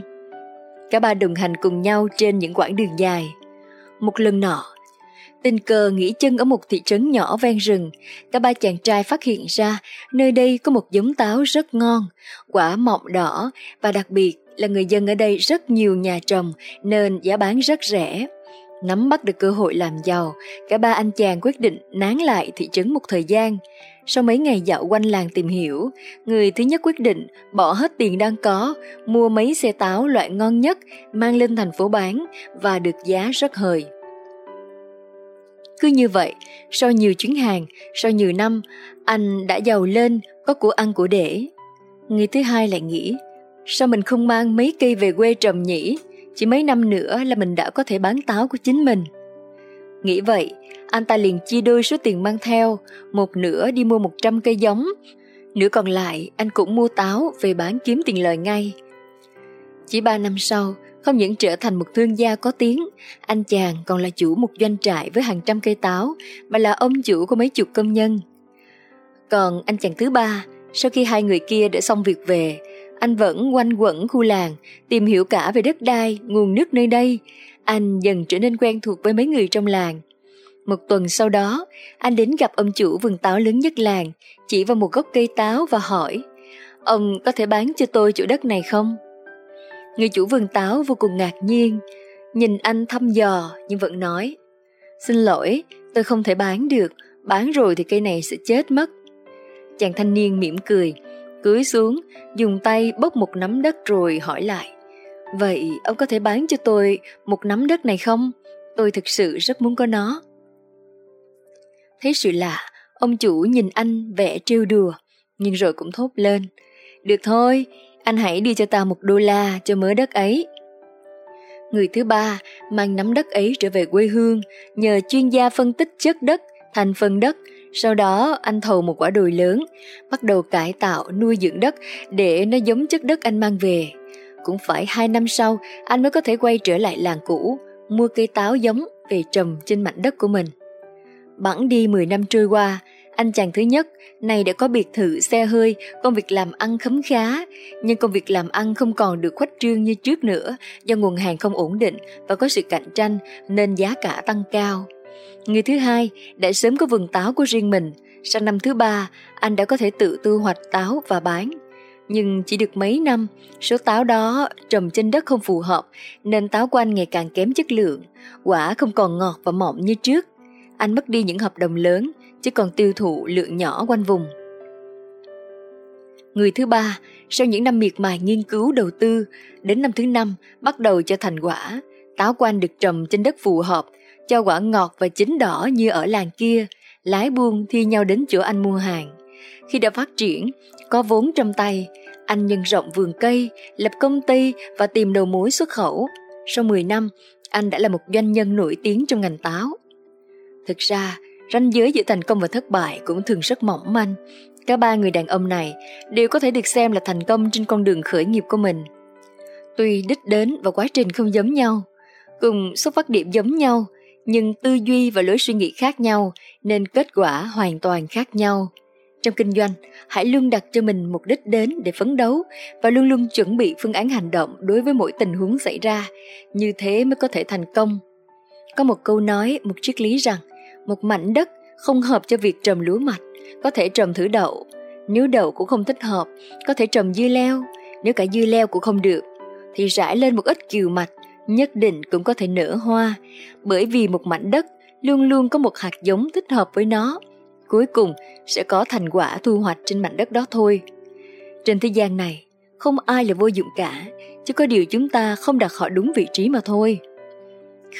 Cả ba đồng hành cùng nhau trên những quãng đường dài. Một lần nọ, tình cờ nghỉ chân ở một thị trấn nhỏ ven rừng, cả ba chàng trai phát hiện ra nơi đây có một giống táo rất ngon, quả mọng đỏ và đặc biệt là người dân ở đây rất nhiều nhà trồng nên giá bán rất rẻ. Nắm bắt được cơ hội làm giàu, cả ba anh chàng quyết định nán lại thị trấn một thời gian. Sau mấy ngày dạo quanh làng tìm hiểu, người thứ nhất quyết định bỏ hết tiền đang có, mua mấy xe táo loại ngon nhất, mang lên thành phố bán và được giá rất hời. Cứ như vậy, sau nhiều chuyến hàng, sau nhiều năm, anh đã giàu lên, có của ăn của để. Người thứ hai lại nghĩ, sao mình không mang mấy cây về quê trồng nhỉ? Chỉ mấy năm nữa là mình đã có thể bán táo của chính mình. Nghĩ vậy, anh ta liền chia đôi số tiền mang theo, một nửa đi mua 100 cây giống, nửa còn lại anh cũng mua táo về bán kiếm tiền lời ngay. Chỉ ba năm sau, không những trở thành một thương gia có tiếng, anh chàng còn là chủ một doanh trại với hàng trăm cây táo, và là ông chủ của mấy chục công nhân. Còn anh chàng thứ ba, sau khi hai người kia đã xong việc về, anh vẫn quanh quẩn khu làng, tìm hiểu cả về đất đai, nguồn nước nơi đây. Anh dần trở nên quen thuộc với mấy người trong làng. Một tuần sau đó, anh đến gặp ông chủ vườn táo lớn nhất làng, chỉ vào một gốc cây táo và hỏi, ông có thể bán cho tôi chỗ đất này không? Người chủ vườn táo vô cùng ngạc nhiên, nhìn anh thăm dò nhưng vẫn nói, xin lỗi, tôi không thể bán được, bán rồi thì cây này sẽ chết mất. Chàng thanh niên mỉm cười, Cưới xuống, dùng tay bốc một nắm đất rồi hỏi lại. Vậy ông có thể bán cho tôi một nắm đất này không? Tôi thực sự rất muốn có nó. Thấy sự lạ, ông chủ nhìn anh vẽ trêu đùa, nhưng rồi cũng thốt lên. Được thôi, anh hãy đi cho ta một đô la cho mớ đất ấy. Người thứ ba mang nắm đất ấy trở về quê hương nhờ chuyên gia phân tích chất đất, thành phần đất sau đó anh thầu một quả đồi lớn, bắt đầu cải tạo nuôi dưỡng đất để nó giống chất đất anh mang về. Cũng phải hai năm sau anh mới có thể quay trở lại làng cũ, mua cây táo giống về trồng trên mảnh đất của mình. Bẵng đi 10 năm trôi qua, anh chàng thứ nhất này đã có biệt thự xe hơi, công việc làm ăn khấm khá, nhưng công việc làm ăn không còn được khuếch trương như trước nữa do nguồn hàng không ổn định và có sự cạnh tranh nên giá cả tăng cao. Người thứ hai đã sớm có vườn táo của riêng mình, sang năm thứ ba anh đã có thể tự tư hoạch táo và bán. Nhưng chỉ được mấy năm, số táo đó trồng trên đất không phù hợp nên táo của anh ngày càng kém chất lượng, quả không còn ngọt và mọng như trước. Anh mất đi những hợp đồng lớn, chứ còn tiêu thụ lượng nhỏ quanh vùng. Người thứ ba, sau những năm miệt mài nghiên cứu đầu tư, đến năm thứ năm bắt đầu cho thành quả, táo quan được trồng trên đất phù hợp cho quả ngọt và chín đỏ như ở làng kia, lái buôn thi nhau đến chỗ anh mua hàng. Khi đã phát triển, có vốn trong tay, anh nhân rộng vườn cây, lập công ty và tìm đầu mối xuất khẩu. Sau 10 năm, anh đã là một doanh nhân nổi tiếng trong ngành táo. Thực ra, ranh giới giữa thành công và thất bại cũng thường rất mỏng manh. Cả ba người đàn ông này đều có thể được xem là thành công trên con đường khởi nghiệp của mình. Tuy đích đến và quá trình không giống nhau, cùng xuất phát điểm giống nhau, nhưng tư duy và lối suy nghĩ khác nhau nên kết quả hoàn toàn khác nhau. Trong kinh doanh, hãy luôn đặt cho mình mục đích đến để phấn đấu và luôn luôn chuẩn bị phương án hành động đối với mỗi tình huống xảy ra, như thế mới có thể thành công. Có một câu nói, một triết lý rằng, một mảnh đất không hợp cho việc trồng lúa mạch, có thể trồng thử đậu. Nếu đậu cũng không thích hợp, có thể trồng dưa leo. Nếu cả dưa leo cũng không được, thì rải lên một ít kiều mạch, nhất định cũng có thể nở hoa. Bởi vì một mảnh đất luôn luôn có một hạt giống thích hợp với nó. Cuối cùng sẽ có thành quả thu hoạch trên mảnh đất đó thôi. Trên thế gian này, không ai là vô dụng cả, chỉ có điều chúng ta không đặt họ đúng vị trí mà thôi.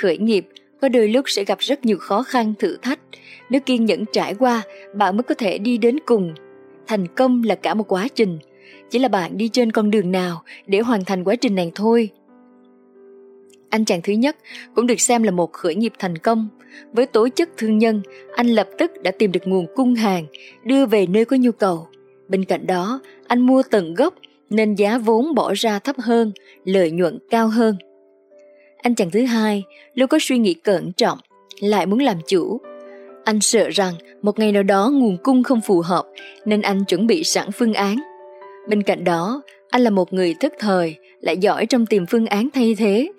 Khởi nghiệp có đôi lúc sẽ gặp rất nhiều khó khăn thử thách nếu kiên nhẫn trải qua bạn mới có thể đi đến cùng thành công là cả một quá trình chỉ là bạn đi trên con đường nào để hoàn thành quá trình này thôi anh chàng thứ nhất cũng được xem là một khởi nghiệp thành công với tố chất thương nhân anh lập tức đã tìm được nguồn cung hàng đưa về nơi có nhu cầu bên cạnh đó anh mua tận gốc nên giá vốn bỏ ra thấp hơn lợi nhuận cao hơn anh chàng thứ hai luôn có suy nghĩ cẩn trọng, lại muốn làm chủ. Anh sợ rằng một ngày nào đó nguồn cung không phù hợp nên anh chuẩn bị sẵn phương án. Bên cạnh đó, anh là một người thức thời, lại giỏi trong tìm phương án thay thế.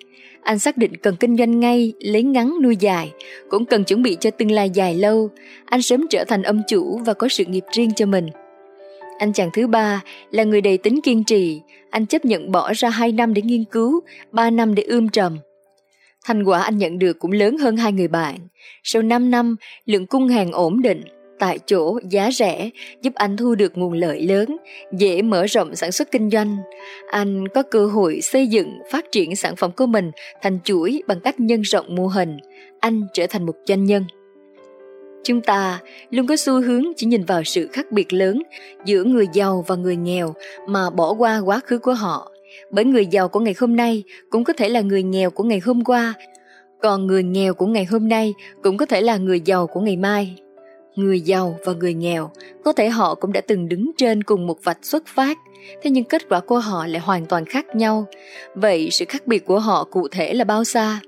Anh xác định cần kinh doanh ngay, lấy ngắn nuôi dài, cũng cần chuẩn bị cho tương lai dài lâu. Anh sớm trở thành ông chủ và có sự nghiệp riêng cho mình. Anh chàng thứ ba là người đầy tính kiên trì, anh chấp nhận bỏ ra 2 năm để nghiên cứu, 3 năm để ươm trầm. Thành quả anh nhận được cũng lớn hơn hai người bạn. Sau 5 năm, lượng cung hàng ổn định, tại chỗ giá rẻ giúp anh thu được nguồn lợi lớn, dễ mở rộng sản xuất kinh doanh. Anh có cơ hội xây dựng, phát triển sản phẩm của mình thành chuỗi bằng cách nhân rộng mô hình. Anh trở thành một doanh nhân. Chúng ta luôn có xu hướng chỉ nhìn vào sự khác biệt lớn giữa người giàu và người nghèo mà bỏ qua quá khứ của họ bởi người giàu của ngày hôm nay cũng có thể là người nghèo của ngày hôm qua, còn người nghèo của ngày hôm nay cũng có thể là người giàu của ngày mai. Người giàu và người nghèo có thể họ cũng đã từng đứng trên cùng một vạch xuất phát, thế nhưng kết quả của họ lại hoàn toàn khác nhau. Vậy sự khác biệt của họ cụ thể là bao xa?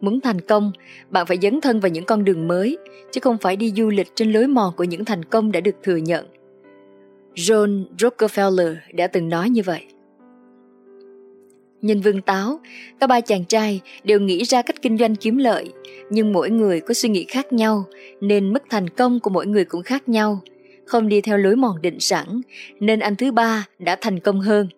Muốn thành công, bạn phải dấn thân vào những con đường mới, chứ không phải đi du lịch trên lối mòn của những thành công đã được thừa nhận. John Rockefeller đã từng nói như vậy. Nhìn vương táo, cả ba chàng trai đều nghĩ ra cách kinh doanh kiếm lợi, nhưng mỗi người có suy nghĩ khác nhau, nên mức thành công của mỗi người cũng khác nhau. Không đi theo lối mòn định sẵn, nên anh thứ ba đã thành công hơn.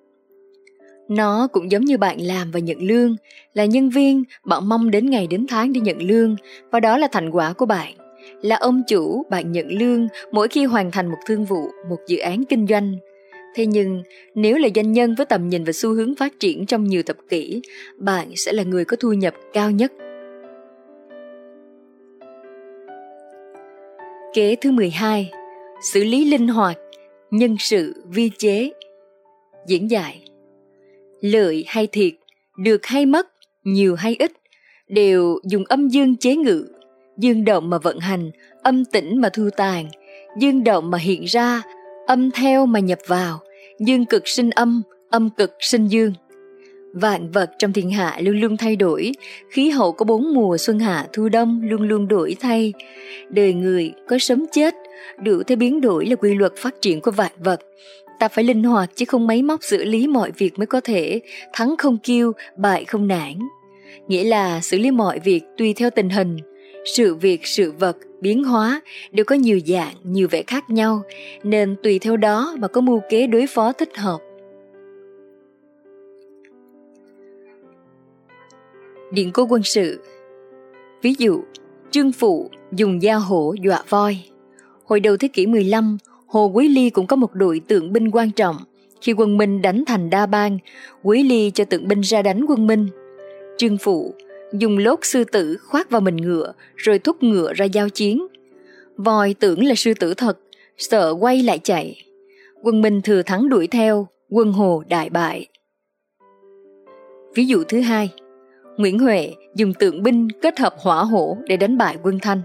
Nó cũng giống như bạn làm và nhận lương, là nhân viên, bạn mong đến ngày đến tháng đi nhận lương, và đó là thành quả của bạn. Là ông chủ, bạn nhận lương mỗi khi hoàn thành một thương vụ, một dự án kinh doanh, Thế nhưng, nếu là doanh nhân với tầm nhìn và xu hướng phát triển trong nhiều thập kỷ, bạn sẽ là người có thu nhập cao nhất. Kế thứ 12 Xử lý linh hoạt, nhân sự vi chế. Diễn giải. Lợi hay thiệt, được hay mất, nhiều hay ít, đều dùng âm dương chế ngự, dương động mà vận hành, âm tĩnh mà thu tàn, dương động mà hiện ra, âm theo mà nhập vào, dương cực sinh âm, âm cực sinh dương. Vạn vật trong thiên hạ luôn luôn thay đổi, khí hậu có bốn mùa xuân hạ thu đông luôn luôn đổi thay. Đời người có sớm chết, đủ thế biến đổi là quy luật phát triển của vạn vật. Ta phải linh hoạt chứ không máy móc xử lý mọi việc mới có thể thắng không kiêu, bại không nản. Nghĩa là xử lý mọi việc tùy theo tình hình, sự việc, sự vật biến hóa đều có nhiều dạng, nhiều vẻ khác nhau, nên tùy theo đó mà có mưu kế đối phó thích hợp. Điện cố quân sự Ví dụ, Trương Phụ dùng da hổ dọa voi. Hồi đầu thế kỷ 15, Hồ Quý Ly cũng có một đội tượng binh quan trọng. Khi quân Minh đánh thành Đa Bang, Quý Ly cho tượng binh ra đánh quân Minh. Trương Phụ dùng lốt sư tử khoác vào mình ngựa rồi thúc ngựa ra giao chiến. Voi tưởng là sư tử thật, sợ quay lại chạy. Quân Minh thừa thắng đuổi theo, quân Hồ đại bại. Ví dụ thứ hai, Nguyễn Huệ dùng tượng binh kết hợp hỏa hổ để đánh bại quân Thanh.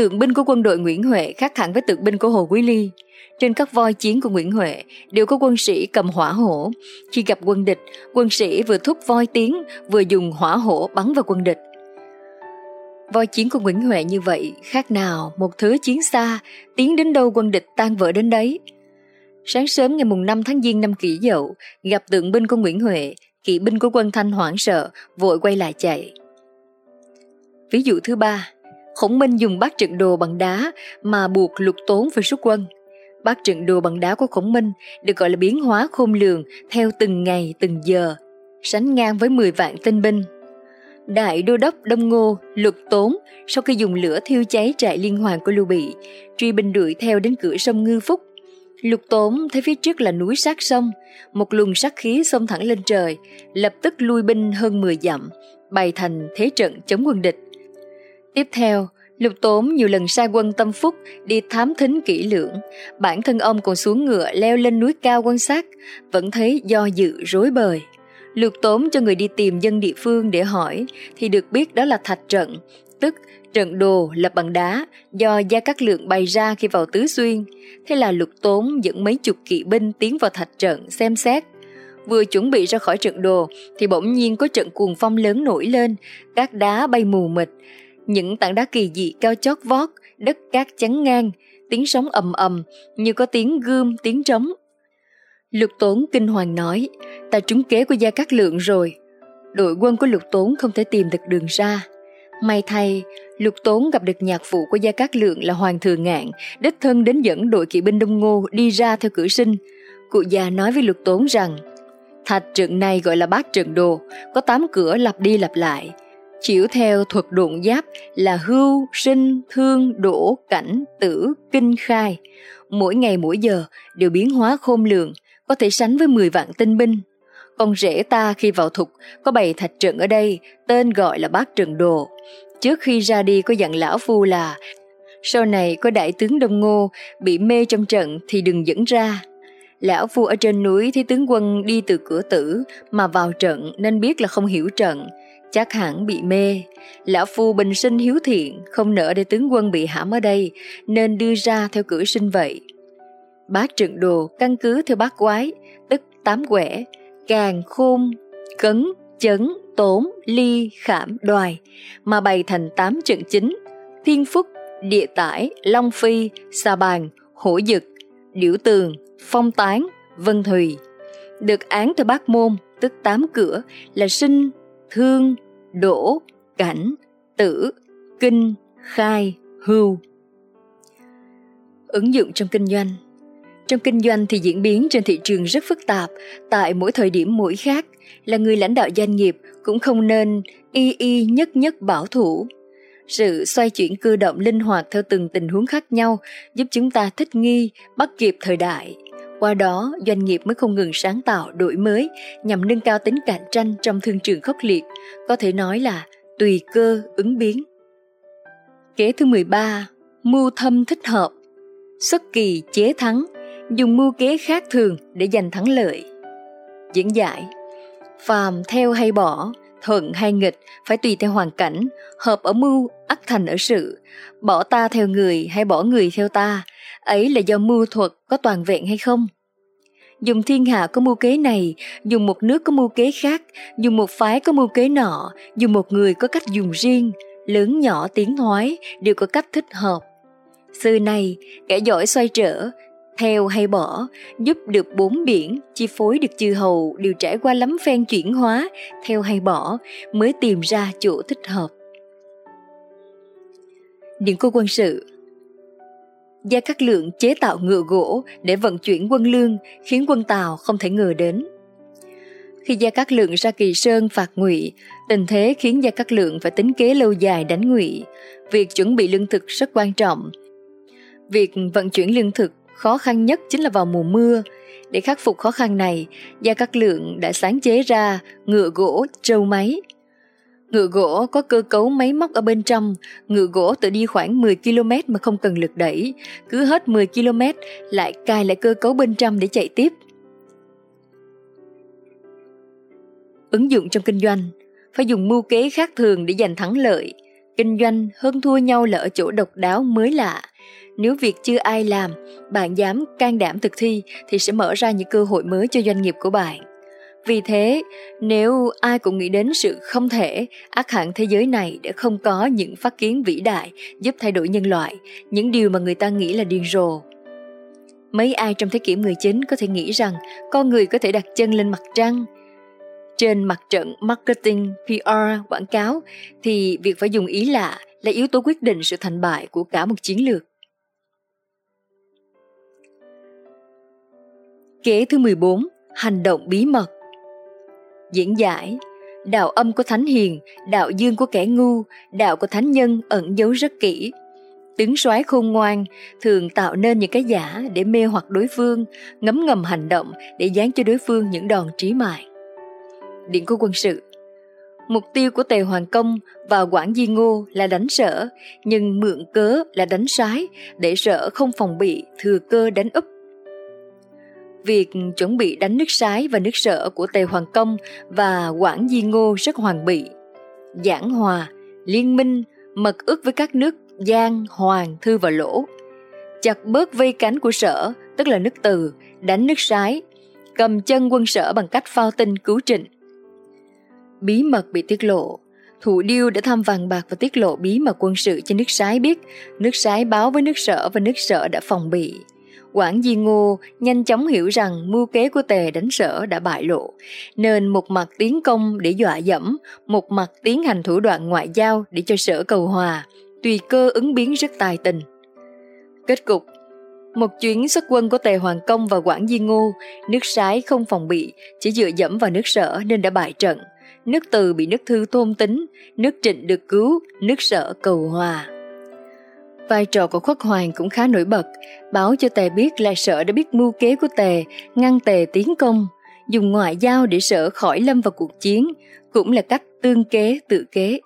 Tượng binh của quân đội Nguyễn Huệ khác hẳn với tượng binh của Hồ Quý Ly. Trên các voi chiến của Nguyễn Huệ đều có quân sĩ cầm hỏa hổ. Khi gặp quân địch, quân sĩ vừa thúc voi tiến vừa dùng hỏa hổ bắn vào quân địch. Voi chiến của Nguyễn Huệ như vậy khác nào một thứ chiến xa tiến đến đâu quân địch tan vỡ đến đấy. Sáng sớm ngày mùng 5 tháng Giêng năm kỷ dậu, gặp tượng binh của Nguyễn Huệ, kỵ binh của quân Thanh hoảng sợ, vội quay lại chạy. Ví dụ thứ ba, Khổng Minh dùng bát trận đồ bằng đá mà buộc lục tốn phải rút quân. Bát trận đồ bằng đá của Khổng Minh được gọi là biến hóa khôn lường theo từng ngày từng giờ, sánh ngang với 10 vạn tinh binh. Đại đô đốc Đông Ngô, Lục Tốn, sau khi dùng lửa thiêu cháy trại liên hoàn của Lưu Bị, truy binh đuổi theo đến cửa sông Ngư Phúc. Lục Tốn thấy phía trước là núi sát sông, một luồng sát khí xông thẳng lên trời, lập tức lui binh hơn 10 dặm, bày thành thế trận chống quân địch. Tiếp theo, Lục Tốn nhiều lần sai quân tâm phúc đi thám thính kỹ lưỡng. Bản thân ông còn xuống ngựa leo lên núi cao quan sát, vẫn thấy do dự rối bời. Lục Tốn cho người đi tìm dân địa phương để hỏi, thì được biết đó là thạch trận, tức trận đồ lập bằng đá do Gia Cát Lượng bày ra khi vào Tứ Xuyên. Thế là Lục Tốn dẫn mấy chục kỵ binh tiến vào thạch trận xem xét. Vừa chuẩn bị ra khỏi trận đồ thì bỗng nhiên có trận cuồng phong lớn nổi lên, các đá bay mù mịt, những tảng đá kỳ dị cao chót vót, đất cát chắn ngang, tiếng sóng ầm ầm như có tiếng gươm, tiếng trống. Lục Tốn kinh hoàng nói, ta trúng kế của Gia Cát Lượng rồi. Đội quân của Lục Tốn không thể tìm được đường ra. May thay, Lục Tốn gặp được nhạc phụ của Gia Cát Lượng là Hoàng Thừa Ngạn, đích thân đến dẫn đội kỵ binh Đông Ngô đi ra theo cửa sinh. Cụ già nói với Lục Tốn rằng, thạch trận này gọi là bát trận đồ, có tám cửa lặp đi lặp lại chiếu theo thuật độn giáp là hưu, sinh, thương, đổ, cảnh, tử, kinh khai. Mỗi ngày mỗi giờ đều biến hóa khôn lường, có thể sánh với 10 vạn tinh binh. Con rể ta khi vào thục có bày thạch trận ở đây, tên gọi là bát trận đồ. Trước khi ra đi có dặn lão phu là sau này có đại tướng Đông Ngô bị mê trong trận thì đừng dẫn ra. Lão phu ở trên núi thấy tướng quân đi từ cửa tử mà vào trận nên biết là không hiểu trận, chắc hẳn bị mê. Lão phu bình sinh hiếu thiện, không nỡ để tướng quân bị hãm ở đây, nên đưa ra theo cửa sinh vậy. Bát trận đồ căn cứ theo bát quái, tức tám quẻ, càng khôn, cấn, chấn, tốn, ly, khảm, đoài, mà bày thành tám trận chính, thiên phúc, địa tải, long phi, sa bàn, hổ dực, điểu tường, phong tán, vân thùy. Được án theo bát môn, tức tám cửa, là sinh, thương, đổ, cảnh, tử, kinh, khai, hưu. Ứng dụng trong kinh doanh Trong kinh doanh thì diễn biến trên thị trường rất phức tạp, tại mỗi thời điểm mỗi khác, là người lãnh đạo doanh nghiệp cũng không nên y y nhất nhất bảo thủ. Sự xoay chuyển cơ động linh hoạt theo từng tình huống khác nhau giúp chúng ta thích nghi, bắt kịp thời đại. Qua đó, doanh nghiệp mới không ngừng sáng tạo, đổi mới nhằm nâng cao tính cạnh tranh trong thương trường khốc liệt, có thể nói là tùy cơ ứng biến. Kế thứ 13, mưu thâm thích hợp. Xuất kỳ chế thắng, dùng mưu kế khác thường để giành thắng lợi. Diễn giải Phàm theo hay bỏ, thuận hay nghịch phải tùy theo hoàn cảnh, hợp ở mưu, ắt thành ở sự. Bỏ ta theo người hay bỏ người theo ta, ấy là do mưu thuật có toàn vẹn hay không? Dùng thiên hạ có mưu kế này, dùng một nước có mưu kế khác, dùng một phái có mưu kế nọ, dùng một người có cách dùng riêng, lớn nhỏ tiếng thoái đều có cách thích hợp. Xưa này, kẻ giỏi xoay trở, theo hay bỏ, giúp được bốn biển, chi phối được chư hầu đều trải qua lắm phen chuyển hóa, theo hay bỏ, mới tìm ra chỗ thích hợp. Điện cô quân sự Gia Cát Lượng chế tạo ngựa gỗ để vận chuyển quân lương khiến quân Tàu không thể ngờ đến. Khi Gia Cát Lượng ra Kỳ Sơn phạt Ngụy, tình thế khiến Gia Cát Lượng phải tính kế lâu dài đánh Ngụy. Việc chuẩn bị lương thực rất quan trọng. Việc vận chuyển lương thực khó khăn nhất chính là vào mùa mưa. Để khắc phục khó khăn này, Gia Cát Lượng đã sáng chế ra ngựa gỗ trâu máy Ngựa gỗ có cơ cấu máy móc ở bên trong, ngựa gỗ tự đi khoảng 10 km mà không cần lực đẩy, cứ hết 10 km lại cài lại cơ cấu bên trong để chạy tiếp. Ứng dụng trong kinh doanh phải dùng mưu kế khác thường để giành thắng lợi. Kinh doanh hơn thua nhau là ở chỗ độc đáo mới lạ. Nếu việc chưa ai làm, bạn dám can đảm thực thi thì sẽ mở ra những cơ hội mới cho doanh nghiệp của bạn. Vì thế, nếu ai cũng nghĩ đến sự không thể, ác hẳn thế giới này đã không có những phát kiến vĩ đại giúp thay đổi nhân loại, những điều mà người ta nghĩ là điên rồ. Mấy ai trong thế kỷ 19 có thể nghĩ rằng con người có thể đặt chân lên mặt trăng? Trên mặt trận marketing, PR, quảng cáo thì việc phải dùng ý lạ là yếu tố quyết định sự thành bại của cả một chiến lược. Kế thứ 14, hành động bí mật. Diễn giải Đạo âm của thánh hiền, đạo dương của kẻ ngu, đạo của thánh nhân ẩn giấu rất kỹ. Tướng soái khôn ngoan thường tạo nên những cái giả để mê hoặc đối phương, ngấm ngầm hành động để dán cho đối phương những đòn trí mạng. Điện của quân sự Mục tiêu của Tề Hoàng Công và quản Di Ngô là đánh sở, nhưng mượn cớ là đánh sái, để sở không phòng bị, thừa cơ đánh úp Việc chuẩn bị đánh nước sái và nước sở của Tề Hoàng Công và Quảng Di Ngô rất hoàn bị. Giảng hòa, liên minh, mật ước với các nước Giang, Hoàng, Thư và Lỗ. Chặt bớt vây cánh của sở, tức là nước từ, đánh nước sái, cầm chân quân sở bằng cách phao tin cứu trịnh. Bí mật bị tiết lộ, Thủ Điêu đã thăm vàng bạc và tiết lộ bí mật quân sự cho nước sái biết, nước sái báo với nước sở và nước sở đã phòng bị. Quảng Di Ngô nhanh chóng hiểu rằng mưu kế của Tề đánh sở đã bại lộ, nên một mặt tiến công để dọa dẫm, một mặt tiến hành thủ đoạn ngoại giao để cho sở cầu hòa, tùy cơ ứng biến rất tài tình. Kết cục một chuyến xuất quân của Tề Hoàng Công và Quảng Di Ngô, nước sái không phòng bị, chỉ dựa dẫm vào nước sở nên đã bại trận. Nước từ bị nước thư thôn tính, nước trịnh được cứu, nước sở cầu hòa. Vai trò của khuất hoàng cũng khá nổi bật, báo cho tề biết là sở đã biết mưu kế của tề, ngăn tề tiến công, dùng ngoại giao để sở khỏi lâm vào cuộc chiến, cũng là cách tương kế tự kế.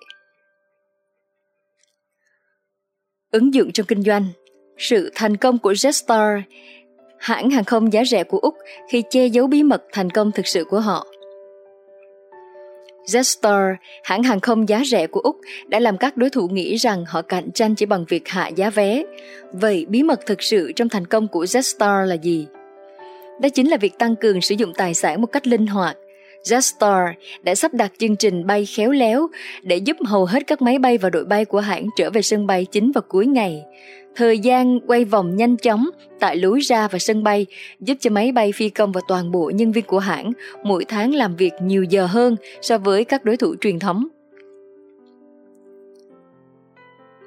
Ứng dụng trong kinh doanh Sự thành công của Jetstar, hãng hàng không giá rẻ của Úc khi che giấu bí mật thành công thực sự của họ. Jetstar, hãng hàng không giá rẻ của Úc, đã làm các đối thủ nghĩ rằng họ cạnh tranh chỉ bằng việc hạ giá vé. Vậy bí mật thực sự trong thành công của Jetstar là gì? Đó chính là việc tăng cường sử dụng tài sản một cách linh hoạt. Jetstar đã sắp đặt chương trình bay khéo léo để giúp hầu hết các máy bay và đội bay của hãng trở về sân bay chính vào cuối ngày. Thời gian quay vòng nhanh chóng tại lối ra và sân bay giúp cho máy bay phi công và toàn bộ nhân viên của hãng mỗi tháng làm việc nhiều giờ hơn so với các đối thủ truyền thống.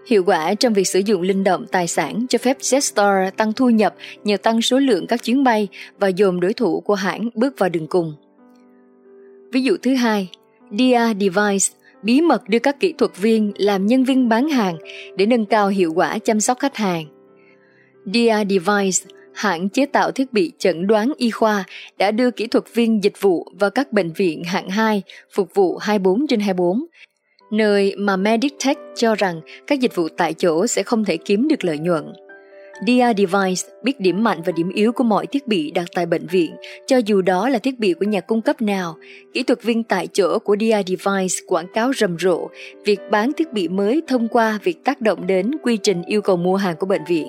Hiệu quả trong việc sử dụng linh động tài sản cho phép Jetstar tăng thu nhập nhờ tăng số lượng các chuyến bay và dồn đối thủ của hãng bước vào đường cùng. Ví dụ thứ hai, Dia Device bí mật đưa các kỹ thuật viên làm nhân viên bán hàng để nâng cao hiệu quả chăm sóc khách hàng. Dia Device, hãng chế tạo thiết bị chẩn đoán y khoa, đã đưa kỹ thuật viên dịch vụ vào các bệnh viện hạng 2 phục vụ 24 trên 24, nơi mà Meditech cho rằng các dịch vụ tại chỗ sẽ không thể kiếm được lợi nhuận. Dia Device biết điểm mạnh và điểm yếu của mọi thiết bị đặt tại bệnh viện, cho dù đó là thiết bị của nhà cung cấp nào. Kỹ thuật viên tại chỗ của Dia Device quảng cáo rầm rộ việc bán thiết bị mới thông qua việc tác động đến quy trình yêu cầu mua hàng của bệnh viện.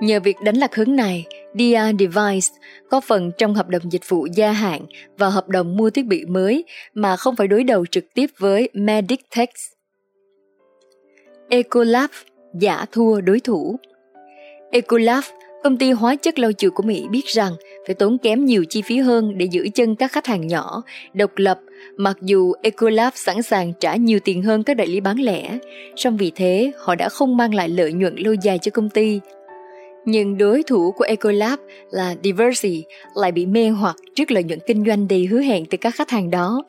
Nhờ việc đánh lạc hướng này, Dia Device có phần trong hợp đồng dịch vụ gia hạn và hợp đồng mua thiết bị mới mà không phải đối đầu trực tiếp với Meditech. Ecolab giả thua đối thủ Ecolab, công ty hóa chất lau chùi của Mỹ biết rằng phải tốn kém nhiều chi phí hơn để giữ chân các khách hàng nhỏ, độc lập, mặc dù Ecolab sẵn sàng trả nhiều tiền hơn các đại lý bán lẻ, song vì thế họ đã không mang lại lợi nhuận lâu dài cho công ty. Nhưng đối thủ của Ecolab là Diversey lại bị mê hoặc trước lợi nhuận kinh doanh đầy hứa hẹn từ các khách hàng đó.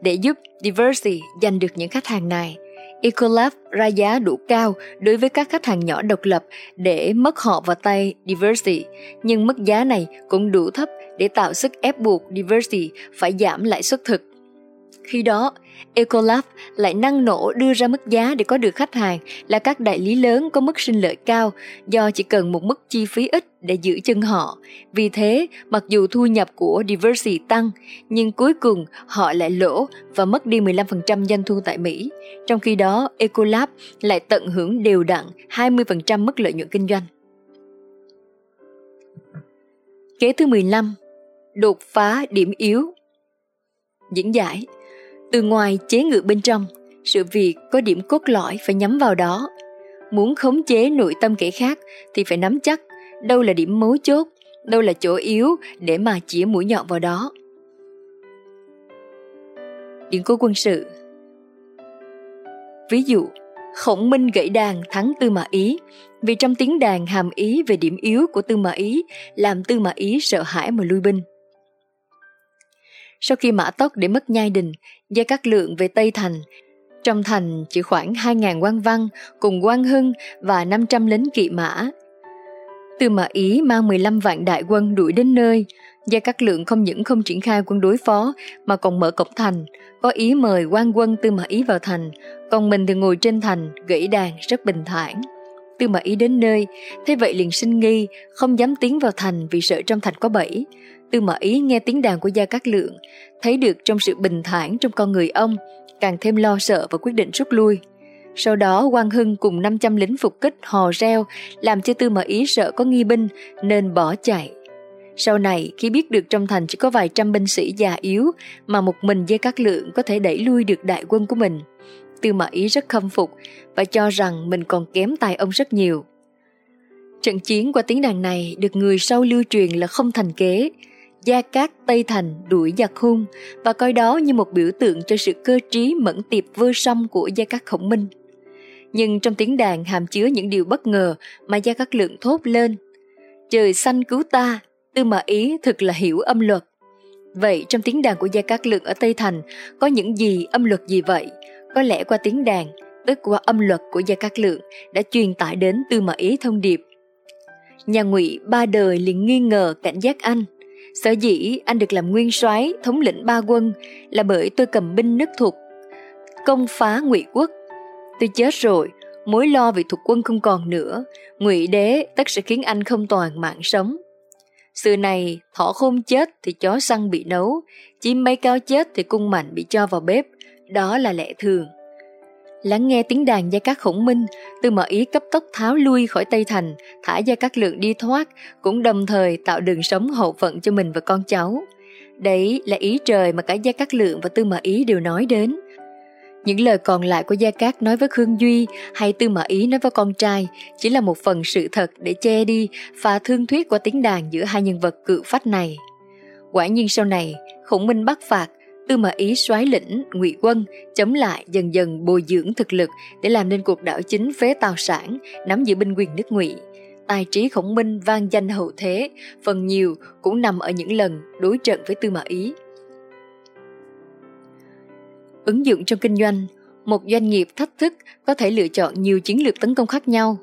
Để giúp Diversey giành được những khách hàng này, Ecolab ra giá đủ cao đối với các khách hàng nhỏ độc lập để mất họ vào tay Diversity, nhưng mức giá này cũng đủ thấp để tạo sức ép buộc Diversity phải giảm lãi suất thực. Khi đó, Ecolab lại năng nổ đưa ra mức giá để có được khách hàng là các đại lý lớn có mức sinh lợi cao do chỉ cần một mức chi phí ít để giữ chân họ. Vì thế, mặc dù thu nhập của Diversity tăng, nhưng cuối cùng họ lại lỗ và mất đi 15% doanh thu tại Mỹ. Trong khi đó, Ecolab lại tận hưởng đều đặn 20% mức lợi nhuận kinh doanh. Kế thứ 15. Đột phá điểm yếu Diễn giải từ ngoài chế ngự bên trong, sự việc có điểm cốt lõi phải nhắm vào đó. Muốn khống chế nội tâm kẻ khác thì phải nắm chắc đâu là điểm mấu chốt, đâu là chỗ yếu để mà chĩa mũi nhọn vào đó. Điện cố quân sự Ví dụ, Khổng Minh gãy đàn thắng Tư Mã Ý vì trong tiếng đàn hàm ý về điểm yếu của Tư Mã Ý làm Tư Mã Ý sợ hãi mà lui binh. Sau khi mã tốc để mất nhai đình, Gia Cát Lượng về Tây Thành. Trong thành chỉ khoảng 2.000 quan văn cùng quan hưng và 500 lính kỵ mã. Từ Mã Ý mang 15 vạn đại quân đuổi đến nơi, Gia Cát Lượng không những không triển khai quân đối phó mà còn mở cổng thành, có ý mời quan quân Tư Mã Ý vào thành, còn mình thì ngồi trên thành, gãy đàn rất bình thản. Tư Mã Ý đến nơi, thế vậy liền sinh nghi, không dám tiến vào thành vì sợ trong thành có bẫy. Tư Mã Ý nghe tiếng đàn của Gia Cát Lượng, thấy được trong sự bình thản trong con người ông, càng thêm lo sợ và quyết định rút lui. Sau đó Quang Hưng cùng 500 lính phục kích hò reo, làm cho Tư Mã Ý sợ có nghi binh nên bỏ chạy. Sau này, khi biết được trong thành chỉ có vài trăm binh sĩ già yếu mà một mình Gia Cát Lượng có thể đẩy lui được đại quân của mình, Tư Mã Ý rất khâm phục và cho rằng mình còn kém tài ông rất nhiều. Trận chiến qua tiếng đàn này được người sau lưu truyền là không thành kế, Gia Cát Tây Thành đuổi giặc hung và coi đó như một biểu tượng cho sự cơ trí mẫn tiệp vơ song của Gia Cát Khổng Minh. Nhưng trong tiếng đàn hàm chứa những điều bất ngờ mà Gia Cát Lượng thốt lên. Trời xanh cứu ta, tư mà ý thực là hiểu âm luật. Vậy trong tiếng đàn của Gia Cát Lượng ở Tây Thành có những gì âm luật gì vậy? Có lẽ qua tiếng đàn, tức qua âm luật của Gia Cát Lượng đã truyền tải đến tư mà ý thông điệp. Nhà ngụy ba đời liền nghi ngờ cảnh giác anh – Sở dĩ anh được làm nguyên soái thống lĩnh ba quân là bởi tôi cầm binh nước thục, công phá ngụy quốc. Tôi chết rồi, mối lo về thuộc quân không còn nữa, ngụy đế tất sẽ khiến anh không toàn mạng sống. Xưa này, thỏ khôn chết thì chó săn bị nấu, chim bay cao chết thì cung mạnh bị cho vào bếp, đó là lẽ thường. Lắng nghe tiếng đàn Gia Cát Khổng Minh, Tư Mã Ý cấp tốc tháo lui khỏi Tây Thành, thả Gia Cát Lượng đi thoát, cũng đồng thời tạo đường sống hậu phận cho mình và con cháu. Đấy là ý trời mà cả Gia Cát Lượng và Tư Mã Ý đều nói đến. Những lời còn lại của Gia Cát nói với Khương Duy hay Tư Mã Ý nói với con trai chỉ là một phần sự thật để che đi và thương thuyết qua tiếng đàn giữa hai nhân vật cự phách này. Quả nhiên sau này, Khổng Minh bắt phạt Tư Mã Ý soái lĩnh ngụy quân chống lại dần dần bồi dưỡng thực lực để làm nên cuộc đảo chính phế Tào Sản, nắm giữ binh quyền nước ngụy. Tài trí khổng minh vang danh hậu thế, phần nhiều cũng nằm ở những lần đối trận với Tư Mã Ý. Ứng dụng trong kinh doanh, một doanh nghiệp thách thức có thể lựa chọn nhiều chiến lược tấn công khác nhau.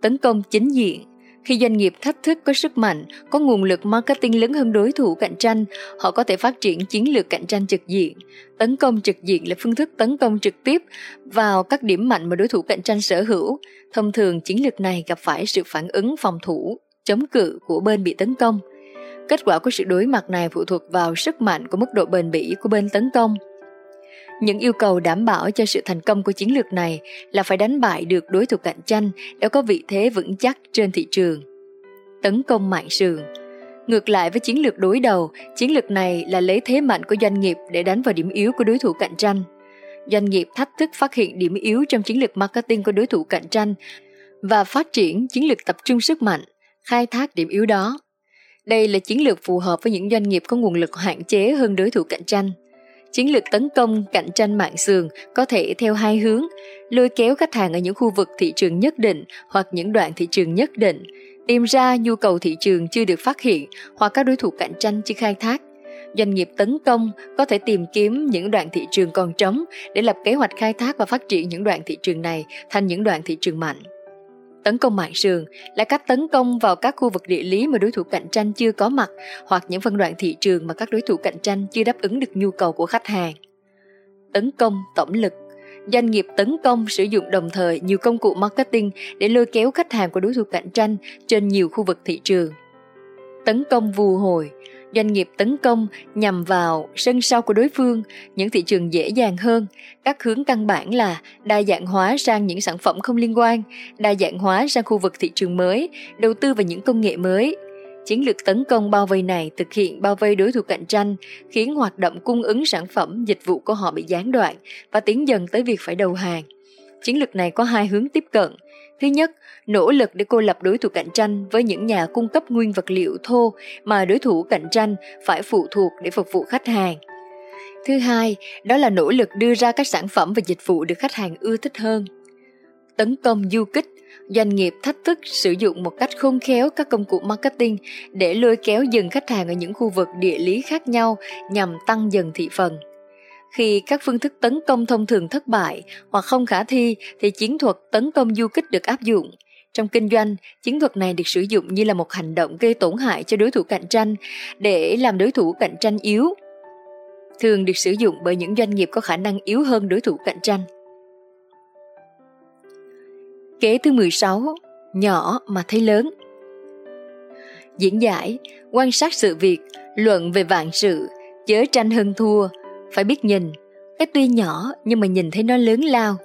Tấn công chính diện, khi doanh nghiệp thách thức có sức mạnh, có nguồn lực marketing lớn hơn đối thủ cạnh tranh, họ có thể phát triển chiến lược cạnh tranh trực diện. Tấn công trực diện là phương thức tấn công trực tiếp vào các điểm mạnh mà đối thủ cạnh tranh sở hữu. Thông thường chiến lược này gặp phải sự phản ứng phòng thủ, chống cự của bên bị tấn công. Kết quả của sự đối mặt này phụ thuộc vào sức mạnh của mức độ bền bỉ của bên tấn công. Những yêu cầu đảm bảo cho sự thành công của chiến lược này là phải đánh bại được đối thủ cạnh tranh để có vị thế vững chắc trên thị trường. Tấn công mạng sườn Ngược lại với chiến lược đối đầu, chiến lược này là lấy thế mạnh của doanh nghiệp để đánh vào điểm yếu của đối thủ cạnh tranh. Doanh nghiệp thách thức phát hiện điểm yếu trong chiến lược marketing của đối thủ cạnh tranh và phát triển chiến lược tập trung sức mạnh, khai thác điểm yếu đó. Đây là chiến lược phù hợp với những doanh nghiệp có nguồn lực hạn chế hơn đối thủ cạnh tranh. Chiến lược tấn công cạnh tranh mạng sườn có thể theo hai hướng, lôi kéo khách hàng ở những khu vực thị trường nhất định hoặc những đoạn thị trường nhất định, tìm ra nhu cầu thị trường chưa được phát hiện hoặc các đối thủ cạnh tranh chưa khai thác. Doanh nghiệp tấn công có thể tìm kiếm những đoạn thị trường còn trống để lập kế hoạch khai thác và phát triển những đoạn thị trường này thành những đoạn thị trường mạnh. Tấn công mạng sườn là cách tấn công vào các khu vực địa lý mà đối thủ cạnh tranh chưa có mặt hoặc những phân đoạn thị trường mà các đối thủ cạnh tranh chưa đáp ứng được nhu cầu của khách hàng. tấn công tổng lực. Doanh nghiệp tấn công sử dụng đồng thời nhiều công cụ marketing để lôi kéo khách hàng của đối thủ cạnh tranh trên nhiều khu vực thị trường. Tấn công vù hồi, doanh nghiệp tấn công nhằm vào sân sau của đối phương, những thị trường dễ dàng hơn. Các hướng căn bản là đa dạng hóa sang những sản phẩm không liên quan, đa dạng hóa sang khu vực thị trường mới, đầu tư vào những công nghệ mới. Chiến lược tấn công bao vây này thực hiện bao vây đối thủ cạnh tranh, khiến hoạt động cung ứng sản phẩm, dịch vụ của họ bị gián đoạn và tiến dần tới việc phải đầu hàng. Chiến lược này có hai hướng tiếp cận. Thứ nhất, nỗ lực để cô lập đối thủ cạnh tranh với những nhà cung cấp nguyên vật liệu thô mà đối thủ cạnh tranh phải phụ thuộc để phục vụ khách hàng. Thứ hai, đó là nỗ lực đưa ra các sản phẩm và dịch vụ được khách hàng ưa thích hơn. Tấn công du kích, doanh nghiệp thách thức sử dụng một cách khôn khéo các công cụ marketing để lôi kéo dần khách hàng ở những khu vực địa lý khác nhau nhằm tăng dần thị phần. Khi các phương thức tấn công thông thường thất bại hoặc không khả thi thì chiến thuật tấn công du kích được áp dụng. Trong kinh doanh, chiến thuật này được sử dụng như là một hành động gây tổn hại cho đối thủ cạnh tranh để làm đối thủ cạnh tranh yếu. Thường được sử dụng bởi những doanh nghiệp có khả năng yếu hơn đối thủ cạnh tranh. Kế thứ 16, nhỏ mà thấy lớn. Diễn giải, quan sát sự việc, luận về vạn sự, chớ tranh hơn thua, phải biết nhìn, cái tuy nhỏ nhưng mà nhìn thấy nó lớn lao.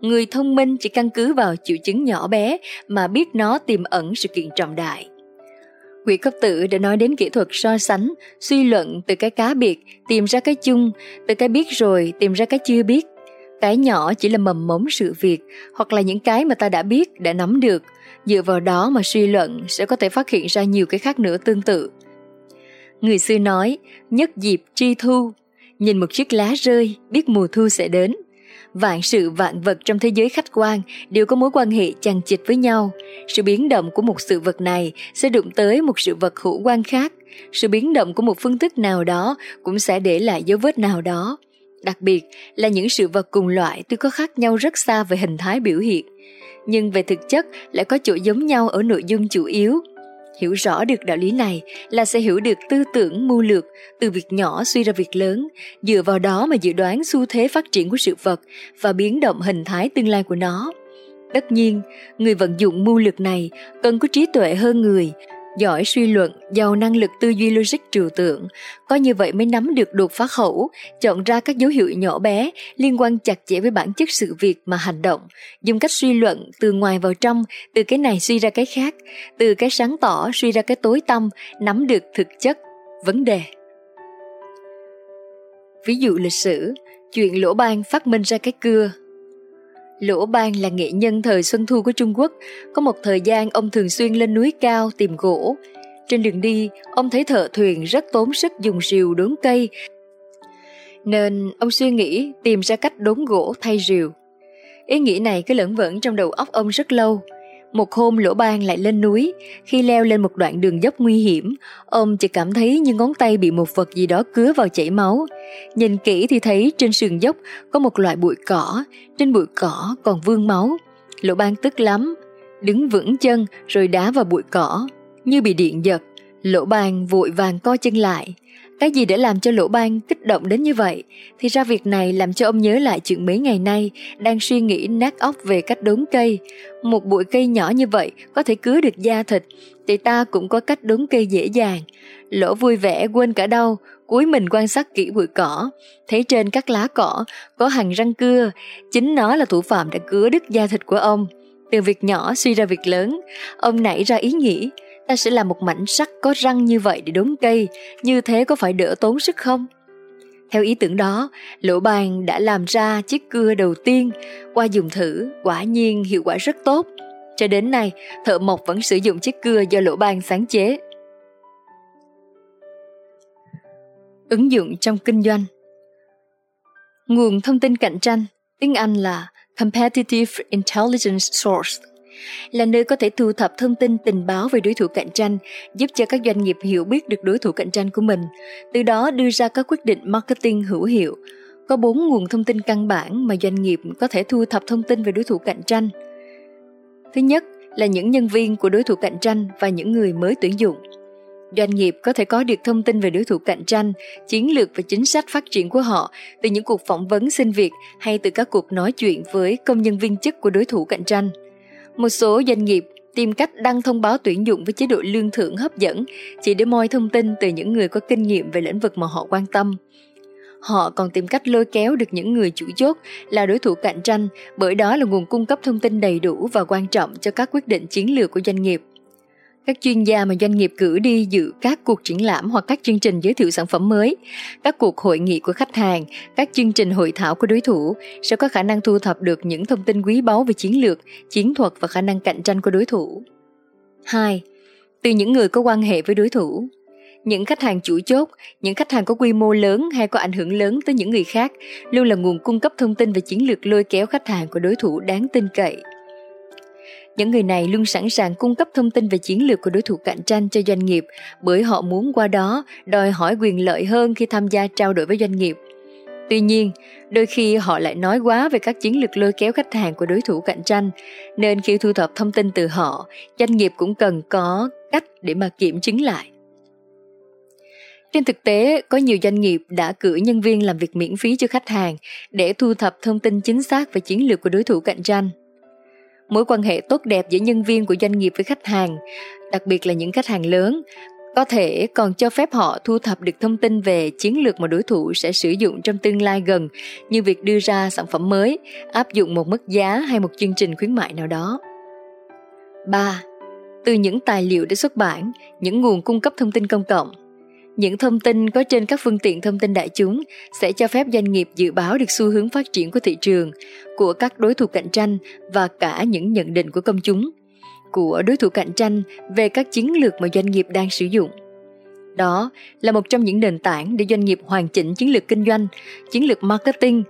Người thông minh chỉ căn cứ vào triệu chứng nhỏ bé mà biết nó tiềm ẩn sự kiện trọng đại. Nguyễn Cấp Tử đã nói đến kỹ thuật so sánh, suy luận từ cái cá biệt, tìm ra cái chung, từ cái biết rồi tìm ra cái chưa biết. Cái nhỏ chỉ là mầm mống sự việc, hoặc là những cái mà ta đã biết, đã nắm được. Dựa vào đó mà suy luận sẽ có thể phát hiện ra nhiều cái khác nữa tương tự. Người xưa nói, nhất dịp tri thu, nhìn một chiếc lá rơi, biết mùa thu sẽ đến. Vạn sự vạn vật trong thế giới khách quan đều có mối quan hệ chằng chịt với nhau. Sự biến động của một sự vật này sẽ đụng tới một sự vật hữu quan khác. Sự biến động của một phương thức nào đó cũng sẽ để lại dấu vết nào đó. Đặc biệt là những sự vật cùng loại tuy có khác nhau rất xa về hình thái biểu hiện, nhưng về thực chất lại có chỗ giống nhau ở nội dung chủ yếu hiểu rõ được đạo lý này là sẽ hiểu được tư tưởng mưu lược từ việc nhỏ suy ra việc lớn, dựa vào đó mà dự đoán xu thế phát triển của sự vật và biến động hình thái tương lai của nó. Tất nhiên, người vận dụng mưu lược này cần có trí tuệ hơn người giỏi suy luận, giàu năng lực tư duy logic trừu tượng, có như vậy mới nắm được đột phá khẩu, chọn ra các dấu hiệu nhỏ bé liên quan chặt chẽ với bản chất sự việc mà hành động, dùng cách suy luận từ ngoài vào trong, từ cái này suy ra cái khác, từ cái sáng tỏ suy ra cái tối tăm, nắm được thực chất vấn đề. Ví dụ lịch sử, chuyện lỗ ban phát minh ra cái cưa Lỗ Ban là nghệ nhân thời Xuân Thu của Trung Quốc. Có một thời gian ông thường xuyên lên núi cao tìm gỗ. Trên đường đi, ông thấy thợ thuyền rất tốn sức dùng rìu đốn cây. Nên ông suy nghĩ tìm ra cách đốn gỗ thay rìu. Ý nghĩ này cứ lẫn vẩn trong đầu óc ông rất lâu. Một hôm lỗ ban lại lên núi, khi leo lên một đoạn đường dốc nguy hiểm, ông chỉ cảm thấy như ngón tay bị một vật gì đó cứa vào chảy máu. Nhìn kỹ thì thấy trên sườn dốc có một loại bụi cỏ, trên bụi cỏ còn vương máu. Lỗ ban tức lắm, đứng vững chân rồi đá vào bụi cỏ, như bị điện giật. Lỗ ban vội vàng co chân lại, cái gì để làm cho lỗ ban kích động đến như vậy? Thì ra việc này làm cho ông nhớ lại chuyện mấy ngày nay đang suy nghĩ nát óc về cách đốn cây. Một bụi cây nhỏ như vậy có thể cứa được da thịt, thì ta cũng có cách đốn cây dễ dàng. Lỗ vui vẻ quên cả đau, cúi mình quan sát kỹ bụi cỏ, thấy trên các lá cỏ có hàng răng cưa, chính nó là thủ phạm đã cứa đứt da thịt của ông. Từ việc nhỏ suy ra việc lớn, ông nảy ra ý nghĩ, ta sẽ làm một mảnh sắt có răng như vậy để đốn cây, như thế có phải đỡ tốn sức không? Theo ý tưởng đó, Lỗ Bàn đã làm ra chiếc cưa đầu tiên, qua dùng thử, quả nhiên hiệu quả rất tốt. Cho đến nay, thợ mộc vẫn sử dụng chiếc cưa do Lỗ Bàn sáng chế. Ứng dụng trong kinh doanh Nguồn thông tin cạnh tranh, tiếng Anh là Competitive Intelligence Source là nơi có thể thu thập thông tin tình báo về đối thủ cạnh tranh, giúp cho các doanh nghiệp hiểu biết được đối thủ cạnh tranh của mình, từ đó đưa ra các quyết định marketing hữu hiệu. Có bốn nguồn thông tin căn bản mà doanh nghiệp có thể thu thập thông tin về đối thủ cạnh tranh. Thứ nhất là những nhân viên của đối thủ cạnh tranh và những người mới tuyển dụng. doanh nghiệp có thể có được thông tin về đối thủ cạnh tranh, chiến lược và chính sách phát triển của họ từ những cuộc phỏng vấn xin việc hay từ các cuộc nói chuyện với công nhân viên chức của đối thủ cạnh tranh. Một số doanh nghiệp tìm cách đăng thông báo tuyển dụng với chế độ lương thưởng hấp dẫn chỉ để moi thông tin từ những người có kinh nghiệm về lĩnh vực mà họ quan tâm. Họ còn tìm cách lôi kéo được những người chủ chốt là đối thủ cạnh tranh, bởi đó là nguồn cung cấp thông tin đầy đủ và quan trọng cho các quyết định chiến lược của doanh nghiệp. Các chuyên gia mà doanh nghiệp cử đi dự các cuộc triển lãm hoặc các chương trình giới thiệu sản phẩm mới, các cuộc hội nghị của khách hàng, các chương trình hội thảo của đối thủ sẽ có khả năng thu thập được những thông tin quý báu về chiến lược, chiến thuật và khả năng cạnh tranh của đối thủ. 2. Từ những người có quan hệ với đối thủ những khách hàng chủ chốt, những khách hàng có quy mô lớn hay có ảnh hưởng lớn tới những người khác luôn là nguồn cung cấp thông tin về chiến lược lôi kéo khách hàng của đối thủ đáng tin cậy. Những người này luôn sẵn sàng cung cấp thông tin về chiến lược của đối thủ cạnh tranh cho doanh nghiệp bởi họ muốn qua đó đòi hỏi quyền lợi hơn khi tham gia trao đổi với doanh nghiệp. Tuy nhiên, đôi khi họ lại nói quá về các chiến lược lôi kéo khách hàng của đối thủ cạnh tranh, nên khi thu thập thông tin từ họ, doanh nghiệp cũng cần có cách để mà kiểm chứng lại. Trên thực tế, có nhiều doanh nghiệp đã cử nhân viên làm việc miễn phí cho khách hàng để thu thập thông tin chính xác về chiến lược của đối thủ cạnh tranh. Mối quan hệ tốt đẹp giữa nhân viên của doanh nghiệp với khách hàng, đặc biệt là những khách hàng lớn, có thể còn cho phép họ thu thập được thông tin về chiến lược mà đối thủ sẽ sử dụng trong tương lai gần như việc đưa ra sản phẩm mới, áp dụng một mức giá hay một chương trình khuyến mại nào đó. 3. Từ những tài liệu đã xuất bản, những nguồn cung cấp thông tin công cộng, những thông tin có trên các phương tiện thông tin đại chúng sẽ cho phép doanh nghiệp dự báo được xu hướng phát triển của thị trường, của các đối thủ cạnh tranh và cả những nhận định của công chúng, của đối thủ cạnh tranh về các chiến lược mà doanh nghiệp đang sử dụng. Đó là một trong những nền tảng để doanh nghiệp hoàn chỉnh chiến lược kinh doanh, chiến lược marketing.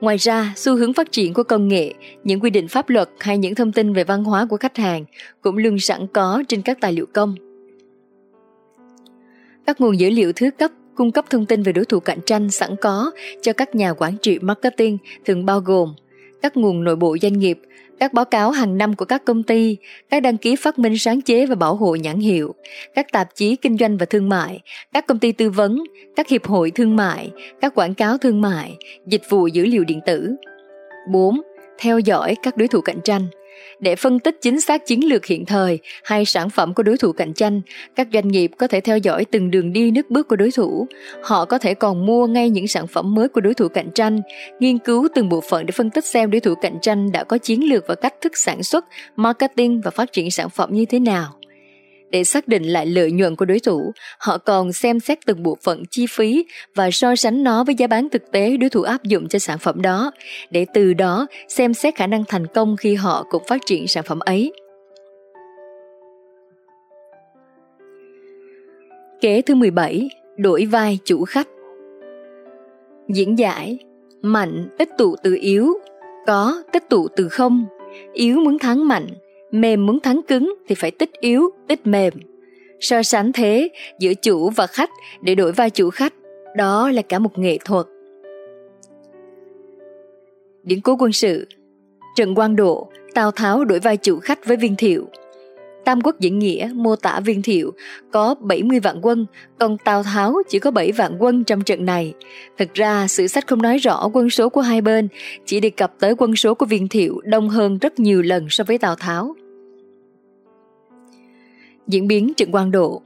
Ngoài ra, xu hướng phát triển của công nghệ, những quy định pháp luật hay những thông tin về văn hóa của khách hàng cũng luôn sẵn có trên các tài liệu công các nguồn dữ liệu thứ cấp cung cấp thông tin về đối thủ cạnh tranh sẵn có cho các nhà quản trị marketing thường bao gồm các nguồn nội bộ doanh nghiệp, các báo cáo hàng năm của các công ty, các đăng ký phát minh sáng chế và bảo hộ nhãn hiệu, các tạp chí kinh doanh và thương mại, các công ty tư vấn, các hiệp hội thương mại, các quảng cáo thương mại, dịch vụ dữ liệu điện tử. 4. Theo dõi các đối thủ cạnh tranh để phân tích chính xác chiến lược hiện thời hay sản phẩm của đối thủ cạnh tranh, các doanh nghiệp có thể theo dõi từng đường đi nước bước của đối thủ. Họ có thể còn mua ngay những sản phẩm mới của đối thủ cạnh tranh, nghiên cứu từng bộ phận để phân tích xem đối thủ cạnh tranh đã có chiến lược và cách thức sản xuất, marketing và phát triển sản phẩm như thế nào. Để xác định lại lợi nhuận của đối thủ, họ còn xem xét từng bộ phận chi phí và so sánh nó với giá bán thực tế đối thủ áp dụng cho sản phẩm đó, để từ đó xem xét khả năng thành công khi họ cũng phát triển sản phẩm ấy. Kế thứ 17, đổi vai chủ khách. Diễn giải, mạnh tích tụ từ yếu, có tích tụ từ không, yếu muốn thắng mạnh, mềm muốn thắng cứng thì phải tích yếu, tích mềm. So sánh thế giữa chủ và khách để đổi vai chủ khách, đó là cả một nghệ thuật. Điển cố quân sự Trần Quang Độ, Tào Tháo đổi vai chủ khách với viên thiệu. Tam Quốc diễn nghĩa mô tả viên thiệu có 70 vạn quân, còn Tào Tháo chỉ có 7 vạn quân trong trận này. Thực ra, sử sách không nói rõ quân số của hai bên, chỉ đề cập tới quân số của viên thiệu đông hơn rất nhiều lần so với Tào Tháo. Diễn biến trận quan độ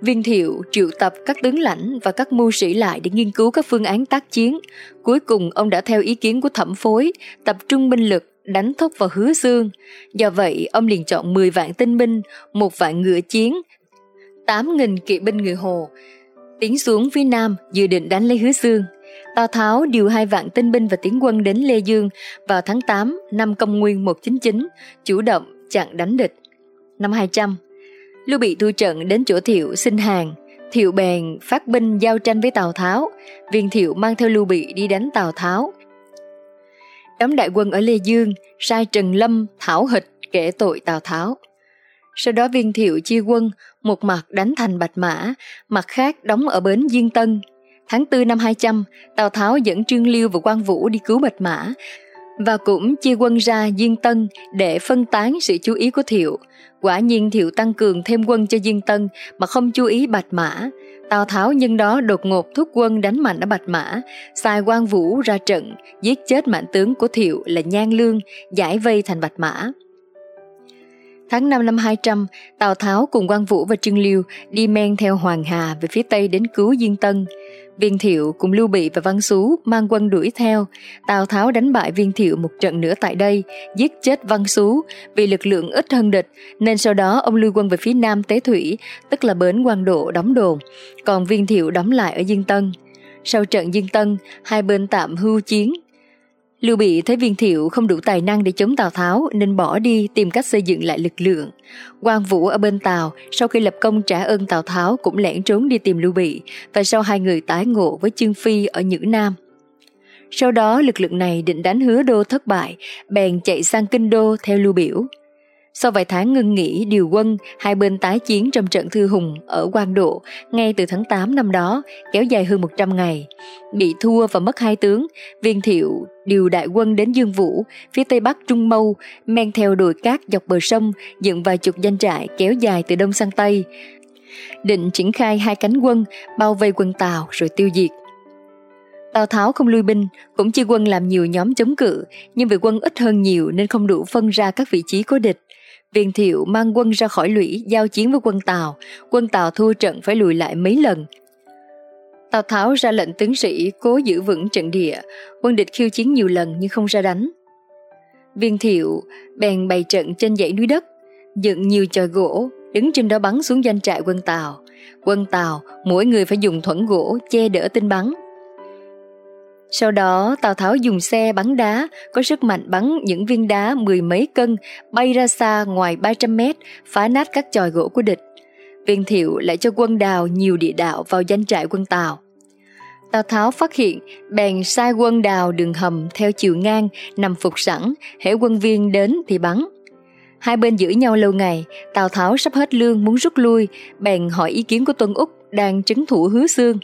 Viên thiệu triệu tập các tướng lãnh và các mưu sĩ lại để nghiên cứu các phương án tác chiến. Cuối cùng ông đã theo ý kiến của thẩm phối, tập trung binh lực đánh thốc vào hứa xương. Do vậy, ông liền chọn 10 vạn tinh binh, một vạn ngựa chiến, 8.000 kỵ binh người Hồ, tiến xuống phía nam dự định đánh lấy hứa xương. Tào Tháo điều hai vạn tinh binh và tiến quân đến Lê Dương vào tháng 8 năm công nguyên 199, chủ động chặn đánh địch. Năm 200, Lưu Bị thu trận đến chỗ Thiệu xin hàng, Thiệu bèn phát binh giao tranh với Tào Tháo, viên Thiệu mang theo Lưu Bị đi đánh Tào Tháo. Đóng đại quân ở Lê Dương, sai Trần Lâm thảo hịch kể tội Tào Tháo. Sau đó viên thiệu chia quân, một mặt đánh thành Bạch Mã, mặt khác đóng ở bến Diên Tân. Tháng 4 năm 200, Tào Tháo dẫn Trương Liêu và Quang Vũ đi cứu Bạch Mã, và cũng chia quân ra Diên Tân để phân tán sự chú ý của Thiệu. Quả nhiên Thiệu tăng cường thêm quân cho Diên Tân mà không chú ý Bạch Mã. Tào Tháo nhân đó đột ngột thúc quân đánh mạnh ở Bạch Mã, sai quan vũ ra trận, giết chết mạnh tướng của Thiệu là Nhan Lương, giải vây thành Bạch Mã. Tháng 5 năm 200, Tào Tháo cùng quan Vũ và Trương Liêu đi men theo Hoàng Hà về phía Tây đến cứu Diên Tân. Viên Thiệu cùng Lưu Bị và Văn Xú mang quân đuổi theo. Tào Tháo đánh bại Viên Thiệu một trận nữa tại đây, giết chết Văn Xú vì lực lượng ít hơn địch, nên sau đó ông lưu quân về phía Nam Tế Thủy, tức là bến Quan Độ đóng đồn, còn Viên Thiệu đóng lại ở Diên Tân. Sau trận Diên Tân, hai bên tạm hưu chiến, Lưu Bị thấy viên thiệu không đủ tài năng để chống Tào Tháo nên bỏ đi tìm cách xây dựng lại lực lượng. Quan Vũ ở bên Tào sau khi lập công trả ơn Tào Tháo cũng lẻn trốn đi tìm Lưu Bị và sau hai người tái ngộ với Chương Phi ở Nhữ Nam. Sau đó lực lượng này định đánh hứa đô thất bại, bèn chạy sang kinh đô theo Lưu Biểu. Sau vài tháng ngưng nghỉ điều quân, hai bên tái chiến trong trận Thư Hùng ở Quan Độ ngay từ tháng 8 năm đó, kéo dài hơn 100 ngày. Bị thua và mất hai tướng, viên thiệu điều đại quân đến Dương Vũ, phía tây bắc Trung Mâu, men theo đồi cát dọc bờ sông, dựng vài chục danh trại kéo dài từ đông sang tây. Định triển khai hai cánh quân, bao vây quân Tàu rồi tiêu diệt. Tào Tháo không lui binh, cũng chia quân làm nhiều nhóm chống cự, nhưng vì quân ít hơn nhiều nên không đủ phân ra các vị trí của địch. Viên thiệu mang quân ra khỏi lũy giao chiến với quân Tào, quân Tào thua trận phải lùi lại mấy lần. Tào Tháo ra lệnh tướng sĩ cố giữ vững trận địa, quân địch khiêu chiến nhiều lần nhưng không ra đánh. Viên thiệu bèn bày trận trên dãy núi đất, dựng nhiều chòi gỗ, đứng trên đó bắn xuống doanh trại quân Tào. Quân Tào mỗi người phải dùng thuẫn gỗ che đỡ tên bắn. Sau đó Tào Tháo dùng xe bắn đá có sức mạnh bắn những viên đá mười mấy cân bay ra xa ngoài 300 mét phá nát các chòi gỗ của địch. Viên thiệu lại cho quân đào nhiều địa đạo vào danh trại quân Tào. Tào Tháo phát hiện, bèn sai quân đào đường hầm theo chiều ngang nằm phục sẵn, hễ quân viên đến thì bắn. Hai bên giữ nhau lâu ngày, Tào Tháo sắp hết lương muốn rút lui, bèn hỏi ý kiến của Tuân Úc đang trấn thủ hứa xương.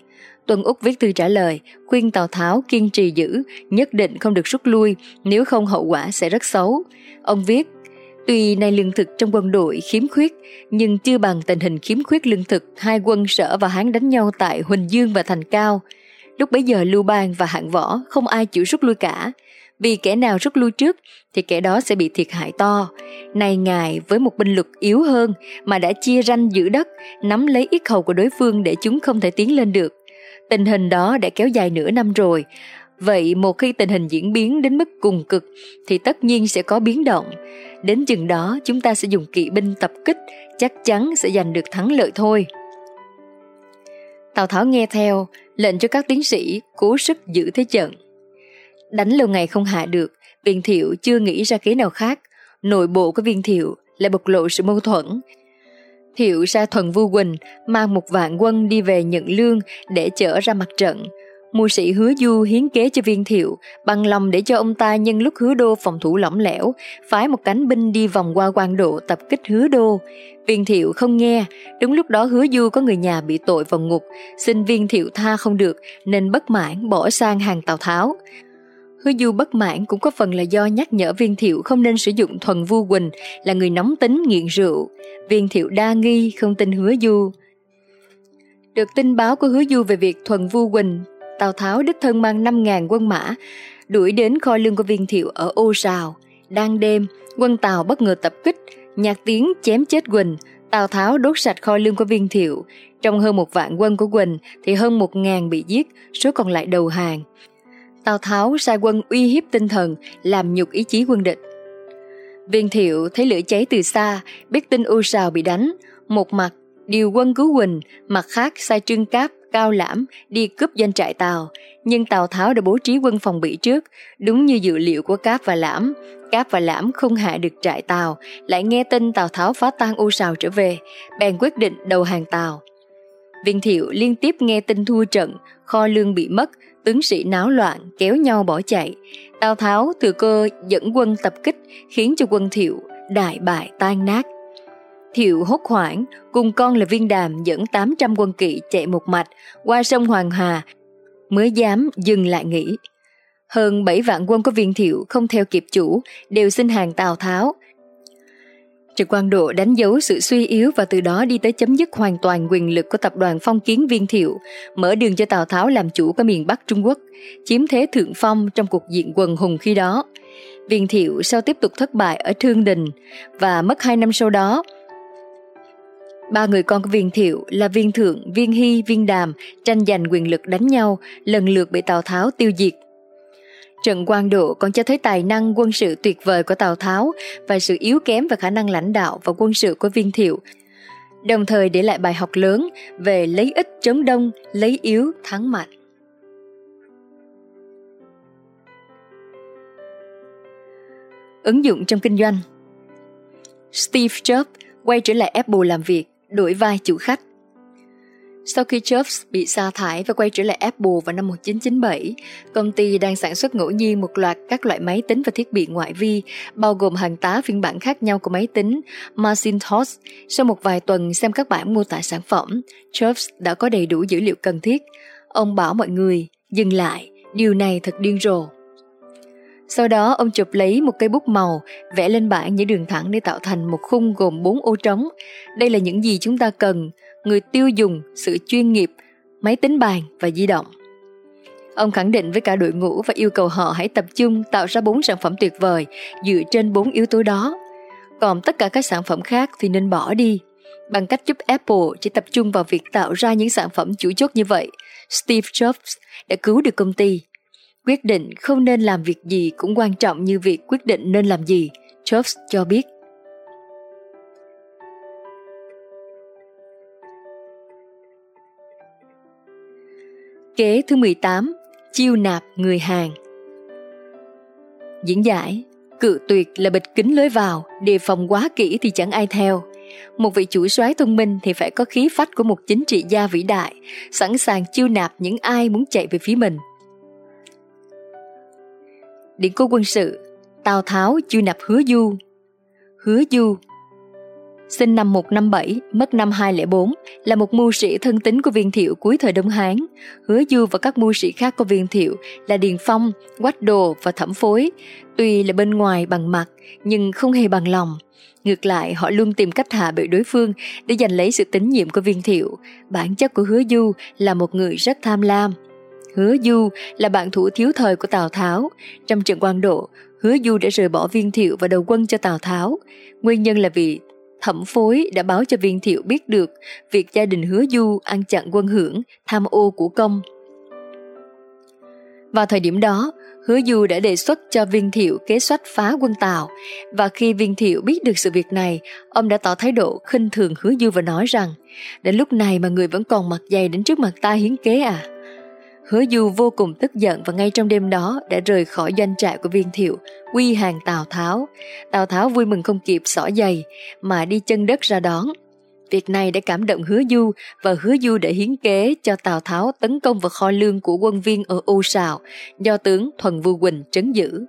Tuân Úc viết thư trả lời, khuyên Tào Tháo kiên trì giữ, nhất định không được rút lui, nếu không hậu quả sẽ rất xấu. Ông viết, Tuy nay lương thực trong quân đội khiếm khuyết, nhưng chưa bằng tình hình khiếm khuyết lương thực hai quân sở và Hán đánh nhau tại Huỳnh Dương và Thành Cao. Lúc bấy giờ Lưu Bang và Hạng Võ không ai chịu rút lui cả, vì kẻ nào rút lui trước thì kẻ đó sẽ bị thiệt hại to. Nay ngài với một binh lực yếu hơn mà đã chia ranh giữ đất, nắm lấy ít hầu của đối phương để chúng không thể tiến lên được. Tình hình đó đã kéo dài nửa năm rồi. Vậy một khi tình hình diễn biến đến mức cùng cực thì tất nhiên sẽ có biến động. Đến chừng đó chúng ta sẽ dùng kỵ binh tập kích, chắc chắn sẽ giành được thắng lợi thôi. Tào Tháo nghe theo, lệnh cho các tiến sĩ cố sức giữ thế trận. Đánh lâu ngày không hạ được, viên thiệu chưa nghĩ ra kế nào khác. Nội bộ của viên thiệu lại bộc lộ sự mâu thuẫn. Thiệu ra thuần vu quỳnh mang một vạn quân đi về nhận lương để chở ra mặt trận. Mưu sĩ hứa du hiến kế cho viên thiệu, bằng lòng để cho ông ta nhân lúc hứa đô phòng thủ lỏng lẻo, phái một cánh binh đi vòng qua quan độ tập kích hứa đô. Viên thiệu không nghe, đúng lúc đó hứa du có người nhà bị tội vào ngục, xin viên thiệu tha không được nên bất mãn bỏ sang hàng Tào Tháo. Hứa du bất mãn cũng có phần là do nhắc nhở viên thiệu không nên sử dụng thuần vu quỳnh là người nóng tính nghiện rượu. Viên thiệu đa nghi không tin hứa du. Được tin báo của hứa du về việc thuần vu quỳnh, Tào Tháo đích thân mang 5.000 quân mã, đuổi đến kho lương của viên thiệu ở ô Sào. Đang đêm, quân Tào bất ngờ tập kích, nhạc tiếng chém chết Quỳnh, Tào Tháo đốt sạch kho lương của viên thiệu. Trong hơn một vạn quân của Quỳnh thì hơn một ngàn bị giết, số còn lại đầu hàng. Tào Tháo sai quân uy hiếp tinh thần, làm nhục ý chí quân địch. Viên thiệu thấy lửa cháy từ xa, biết tin U Sào bị đánh. Một mặt điều quân cứu Quỳnh, mặt khác sai Trương Cáp, Cao Lãm đi cướp doanh trại tàu Nhưng Tào Tháo đã bố trí quân phòng bị trước, đúng như dự liệu của Cáp và Lãm. Cáp và Lãm không hạ được trại tàu lại nghe tin Tào Tháo phá tan U Sào trở về, bèn quyết định đầu hàng tàu Viên thiệu liên tiếp nghe tin thua trận, kho lương bị mất, tướng sĩ náo loạn, kéo nhau bỏ chạy. Tào Tháo thừa cơ dẫn quân tập kích, khiến cho quân thiệu đại bại tan nát. Thiệu hốt hoảng, cùng con là viên đàm dẫn 800 quân kỵ chạy một mạch qua sông Hoàng Hà, mới dám dừng lại nghỉ. Hơn 7 vạn quân của viên thiệu không theo kịp chủ, đều xin hàng Tào Tháo. Trần Quang Độ đánh dấu sự suy yếu và từ đó đi tới chấm dứt hoàn toàn quyền lực của tập đoàn phong kiến viên thiệu, mở đường cho Tào Tháo làm chủ của miền Bắc Trung Quốc, chiếm thế thượng phong trong cuộc diện quần hùng khi đó. Viên thiệu sau tiếp tục thất bại ở Thương Đình và mất hai năm sau đó, Ba người con của viên thiệu là viên thượng, viên hy, viên đàm tranh giành quyền lực đánh nhau, lần lượt bị Tào Tháo tiêu diệt. Trận Quang Độ còn cho thấy tài năng quân sự tuyệt vời của Tào Tháo và sự yếu kém về khả năng lãnh đạo và quân sự của viên thiệu, đồng thời để lại bài học lớn về lấy ít chống đông, lấy yếu thắng mạnh. Ứng dụng trong kinh doanh Steve Jobs quay trở lại Apple làm việc đổi vai chủ khách. Sau khi Jobs bị sa thải và quay trở lại Apple vào năm 1997, công ty đang sản xuất ngẫu nhiên một loạt các loại máy tính và thiết bị ngoại vi, bao gồm hàng tá phiên bản khác nhau của máy tính Macintosh. Sau một vài tuần xem các bản mô tả sản phẩm, Jobs đã có đầy đủ dữ liệu cần thiết. Ông bảo mọi người, dừng lại, điều này thật điên rồ. Sau đó ông chụp lấy một cây bút màu, vẽ lên bảng những đường thẳng để tạo thành một khung gồm bốn ô trống. Đây là những gì chúng ta cần, người tiêu dùng, sự chuyên nghiệp, máy tính bàn và di động. Ông khẳng định với cả đội ngũ và yêu cầu họ hãy tập trung tạo ra bốn sản phẩm tuyệt vời dựa trên bốn yếu tố đó. Còn tất cả các sản phẩm khác thì nên bỏ đi. Bằng cách giúp Apple chỉ tập trung vào việc tạo ra những sản phẩm chủ chốt như vậy, Steve Jobs đã cứu được công ty Quyết định không nên làm việc gì cũng quan trọng như việc quyết định nên làm gì, Jobs cho biết. Kế thứ 18, chiêu nạp người hàng. Diễn giải, cự tuyệt là bịch kính lối vào, đề phòng quá kỹ thì chẳng ai theo. Một vị chủ soái thông minh thì phải có khí phách của một chính trị gia vĩ đại, sẵn sàng chiêu nạp những ai muốn chạy về phía mình – điện cố quân sự Tào Tháo chưa nạp hứa du Hứa du Sinh năm 157, mất năm 204, là một mưu sĩ thân tín của viên thiệu cuối thời Đông Hán. Hứa Du và các mưu sĩ khác của viên thiệu là Điền Phong, Quách Đồ và Thẩm Phối. Tuy là bên ngoài bằng mặt, nhưng không hề bằng lòng. Ngược lại, họ luôn tìm cách hạ bệ đối phương để giành lấy sự tín nhiệm của viên thiệu. Bản chất của Hứa Du là một người rất tham lam, Hứa Du là bạn thủ thiếu thời của Tào Tháo. Trong trận quan độ, Hứa Du đã rời bỏ viên thiệu và đầu quân cho Tào Tháo. Nguyên nhân là vì thẩm phối đã báo cho viên thiệu biết được việc gia đình Hứa Du ăn chặn quân hưởng, tham ô của công. Vào thời điểm đó, Hứa Du đã đề xuất cho viên thiệu kế sách phá quân Tào và khi viên thiệu biết được sự việc này, ông đã tỏ thái độ khinh thường Hứa Du và nói rằng đến lúc này mà người vẫn còn mặt dày đến trước mặt ta hiến kế à. Hứa Du vô cùng tức giận và ngay trong đêm đó đã rời khỏi doanh trại của viên thiệu, quy hàng Tào Tháo. Tào Tháo vui mừng không kịp xỏ giày mà đi chân đất ra đón. Việc này đã cảm động Hứa Du và Hứa Du đã hiến kế cho Tào Tháo tấn công vào kho lương của quân viên ở Ô Sào do tướng Thuần Vu Quỳnh trấn giữ.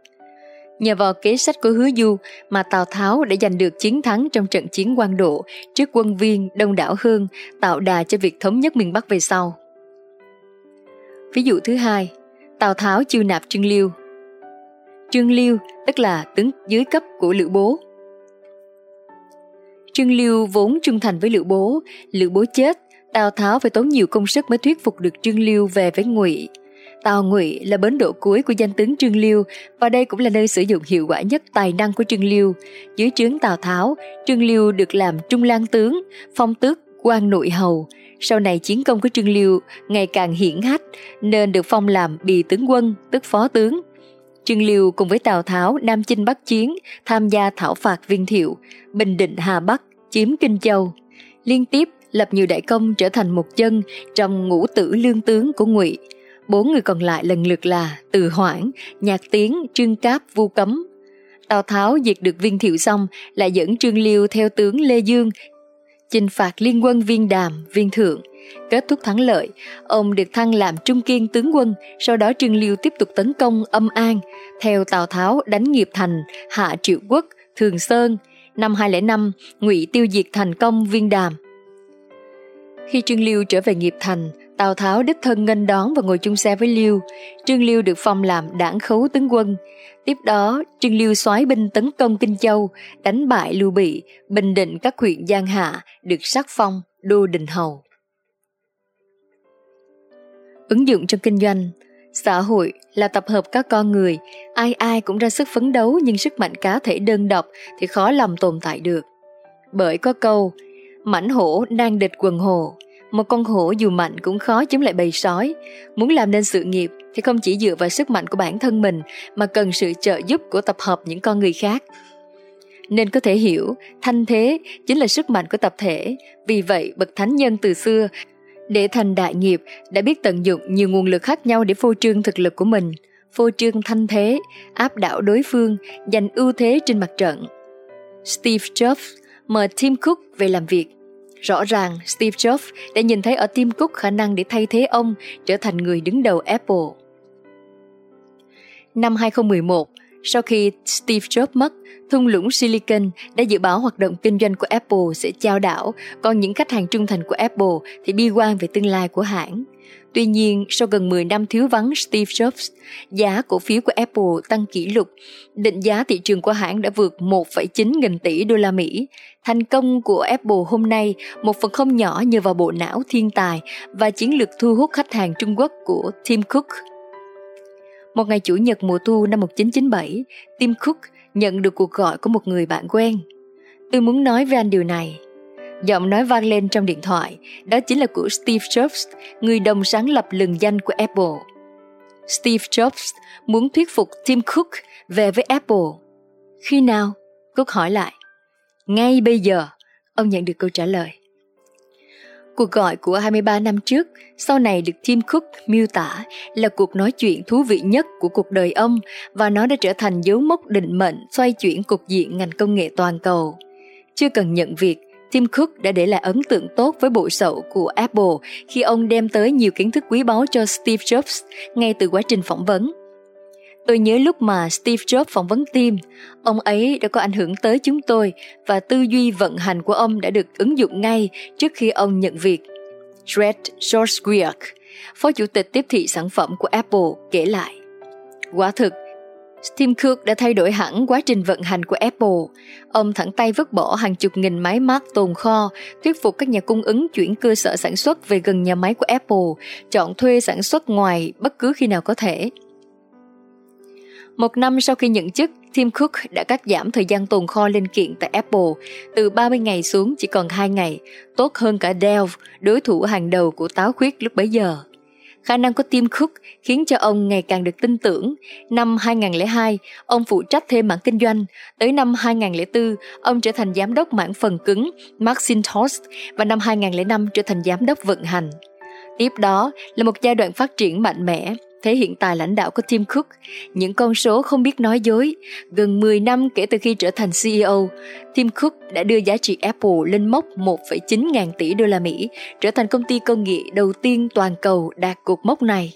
Nhờ vào kế sách của Hứa Du mà Tào Tháo đã giành được chiến thắng trong trận chiến quan độ trước quân viên đông đảo hơn, tạo đà cho việc thống nhất miền Bắc về sau. Ví dụ thứ hai, Tào Tháo chiêu nạp Trương Liêu. Trương Liêu tức là tướng dưới cấp của Lữ Bố. Trương Liêu vốn trung thành với Lữ Bố, Lữ Bố chết, Tào Tháo phải tốn nhiều công sức mới thuyết phục được Trương Liêu về với Ngụy. Tào Ngụy là bến đỗ cuối của danh tướng Trương Liêu và đây cũng là nơi sử dụng hiệu quả nhất tài năng của Trương Liêu. Dưới trướng Tào Tháo, Trương Liêu được làm trung lang tướng, phong tước quan nội hầu. Sau này chiến công của Trương Liêu ngày càng hiển hách nên được phong làm bì tướng quân, tức phó tướng. Trương Liêu cùng với Tào Tháo Nam Chinh Bắc Chiến tham gia thảo phạt Viên Thiệu, Bình Định Hà Bắc, chiếm Kinh Châu. Liên tiếp lập nhiều đại công trở thành một chân trong ngũ tử lương tướng của Ngụy. Bốn người còn lại lần lượt là Từ Hoảng, Nhạc Tiến, Trương Cáp, Vu Cấm. Tào Tháo diệt được viên thiệu xong lại dẫn Trương Liêu theo tướng Lê Dương chinh phạt liên quân viên đàm, viên thượng. Kết thúc thắng lợi, ông được thăng làm trung kiên tướng quân, sau đó Trương Liêu tiếp tục tấn công âm an, theo Tào Tháo đánh nghiệp thành, hạ triệu quốc, Thường Sơn. Năm 205, ngụy tiêu diệt thành công viên đàm. Khi Trương Liêu trở về nghiệp thành, Tào Tháo đích thân nghênh đón và ngồi chung xe với Liêu. Trương Liêu được phong làm đảng khấu tướng quân. Tiếp đó, Trương Liêu soái binh tấn công Kinh Châu, đánh bại Lưu Bị, bình định các huyện Giang Hạ, được sắc phong đô đình hầu. Ứng dụng trong kinh doanh Xã hội là tập hợp các con người, ai ai cũng ra sức phấn đấu nhưng sức mạnh cá thể đơn độc thì khó lòng tồn tại được. Bởi có câu, mảnh hổ đang địch quần hồ, một con hổ dù mạnh cũng khó chống lại bầy sói. Muốn làm nên sự nghiệp thì không chỉ dựa vào sức mạnh của bản thân mình mà cần sự trợ giúp của tập hợp những con người khác. Nên có thể hiểu, thanh thế chính là sức mạnh của tập thể. Vì vậy, bậc thánh nhân từ xưa để thành đại nghiệp đã biết tận dụng nhiều nguồn lực khác nhau để phô trương thực lực của mình, phô trương thanh thế, áp đảo đối phương, giành ưu thế trên mặt trận. Steve Jobs mời Tim Cook về làm việc. Rõ ràng Steve Jobs đã nhìn thấy ở Tim Cook khả năng để thay thế ông trở thành người đứng đầu Apple. Năm 2011, sau khi Steve Jobs mất, thung lũng Silicon đã dự báo hoạt động kinh doanh của Apple sẽ trao đảo, còn những khách hàng trung thành của Apple thì bi quan về tương lai của hãng. Tuy nhiên, sau gần 10 năm thiếu vắng Steve Jobs, giá cổ phiếu của Apple tăng kỷ lục. Định giá thị trường của hãng đã vượt 1,9 nghìn tỷ đô la Mỹ. Thành công của Apple hôm nay một phần không nhỏ nhờ vào bộ não thiên tài và chiến lược thu hút khách hàng Trung Quốc của Tim Cook. Một ngày Chủ nhật mùa thu năm 1997, Tim Cook nhận được cuộc gọi của một người bạn quen. Tôi muốn nói với anh điều này. Giọng nói vang lên trong điện thoại, đó chính là của Steve Jobs, người đồng sáng lập lừng danh của Apple. Steve Jobs muốn thuyết phục Tim Cook về với Apple. Khi nào? Cook hỏi lại. Ngay bây giờ, ông nhận được câu trả lời. Cuộc gọi của 23 năm trước sau này được Tim Cook miêu tả là cuộc nói chuyện thú vị nhất của cuộc đời ông và nó đã trở thành dấu mốc định mệnh xoay chuyển cục diện ngành công nghệ toàn cầu. Chưa cần nhận việc, Tim Cook đã để lại ấn tượng tốt với bộ sậu của Apple khi ông đem tới nhiều kiến thức quý báu cho Steve Jobs ngay từ quá trình phỏng vấn. Tôi nhớ lúc mà Steve Jobs phỏng vấn Tim, ông ấy đã có ảnh hưởng tới chúng tôi và tư duy vận hành của ông đã được ứng dụng ngay trước khi ông nhận việc. Dred George phó chủ tịch tiếp thị sản phẩm của Apple, kể lại. Quả thực, Tim Cook đã thay đổi hẳn quá trình vận hành của Apple. Ông thẳng tay vứt bỏ hàng chục nghìn máy Mac tồn kho, thuyết phục các nhà cung ứng chuyển cơ sở sản xuất về gần nhà máy của Apple, chọn thuê sản xuất ngoài bất cứ khi nào có thể. Một năm sau khi nhận chức, Tim Cook đã cắt giảm thời gian tồn kho linh kiện tại Apple từ 30 ngày xuống chỉ còn 2 ngày, tốt hơn cả Dell, đối thủ hàng đầu của táo khuyết lúc bấy giờ. Khả năng của Tim Cook khiến cho ông ngày càng được tin tưởng. Năm 2002, ông phụ trách thêm mảng kinh doanh. Tới năm 2004, ông trở thành giám đốc mảng phần cứng Macintosh và năm 2005 trở thành giám đốc vận hành. Tiếp đó là một giai đoạn phát triển mạnh mẽ thể hiện tài lãnh đạo của Tim Cook, những con số không biết nói dối. Gần 10 năm kể từ khi trở thành CEO, Tim Cook đã đưa giá trị Apple lên mốc 1,9 ngàn tỷ đô la Mỹ, trở thành công ty công nghệ đầu tiên toàn cầu đạt cột mốc này.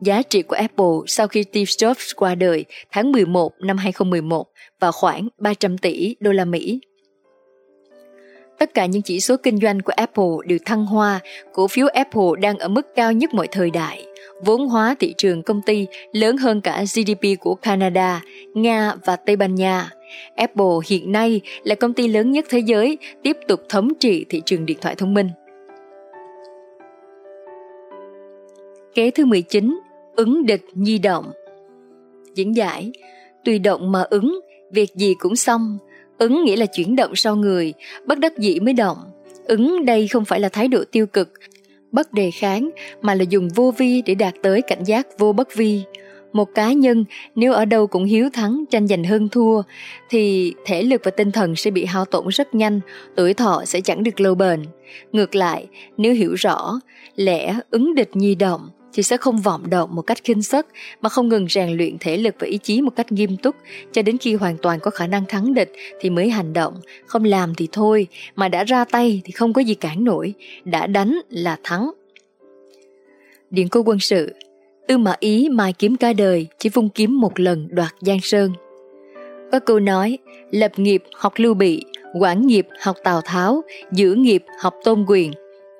Giá trị của Apple sau khi Steve Jobs qua đời tháng 11 năm 2011 vào khoảng 300 tỷ đô la Mỹ. Tất cả những chỉ số kinh doanh của Apple đều thăng hoa, cổ phiếu Apple đang ở mức cao nhất mọi thời đại vốn hóa thị trường công ty lớn hơn cả GDP của Canada, Nga và Tây Ban Nha. Apple hiện nay là công ty lớn nhất thế giới tiếp tục thống trị thị trường điện thoại thông minh. Kế thứ 19, ứng địch nhi động. Diễn giải, tùy động mà ứng, việc gì cũng xong. Ứng nghĩa là chuyển động sau người, bất đắc dĩ mới động. Ứng đây không phải là thái độ tiêu cực bất đề kháng mà là dùng vô vi để đạt tới cảnh giác vô bất vi. Một cá nhân nếu ở đâu cũng hiếu thắng tranh giành hơn thua thì thể lực và tinh thần sẽ bị hao tổn rất nhanh, tuổi thọ sẽ chẳng được lâu bền. Ngược lại, nếu hiểu rõ lẽ ứng địch nhi động thì sẽ không vọng động một cách khinh sức mà không ngừng rèn luyện thể lực và ý chí một cách nghiêm túc cho đến khi hoàn toàn có khả năng thắng địch thì mới hành động, không làm thì thôi, mà đã ra tay thì không có gì cản nổi, đã đánh là thắng. Điện cô quân sự Tư mã ý mai kiếm cả đời chỉ vung kiếm một lần đoạt Giang Sơn. Có câu nói, lập nghiệp học lưu bị, quản nghiệp học Tào Tháo, giữ nghiệp học Tôn Quyền.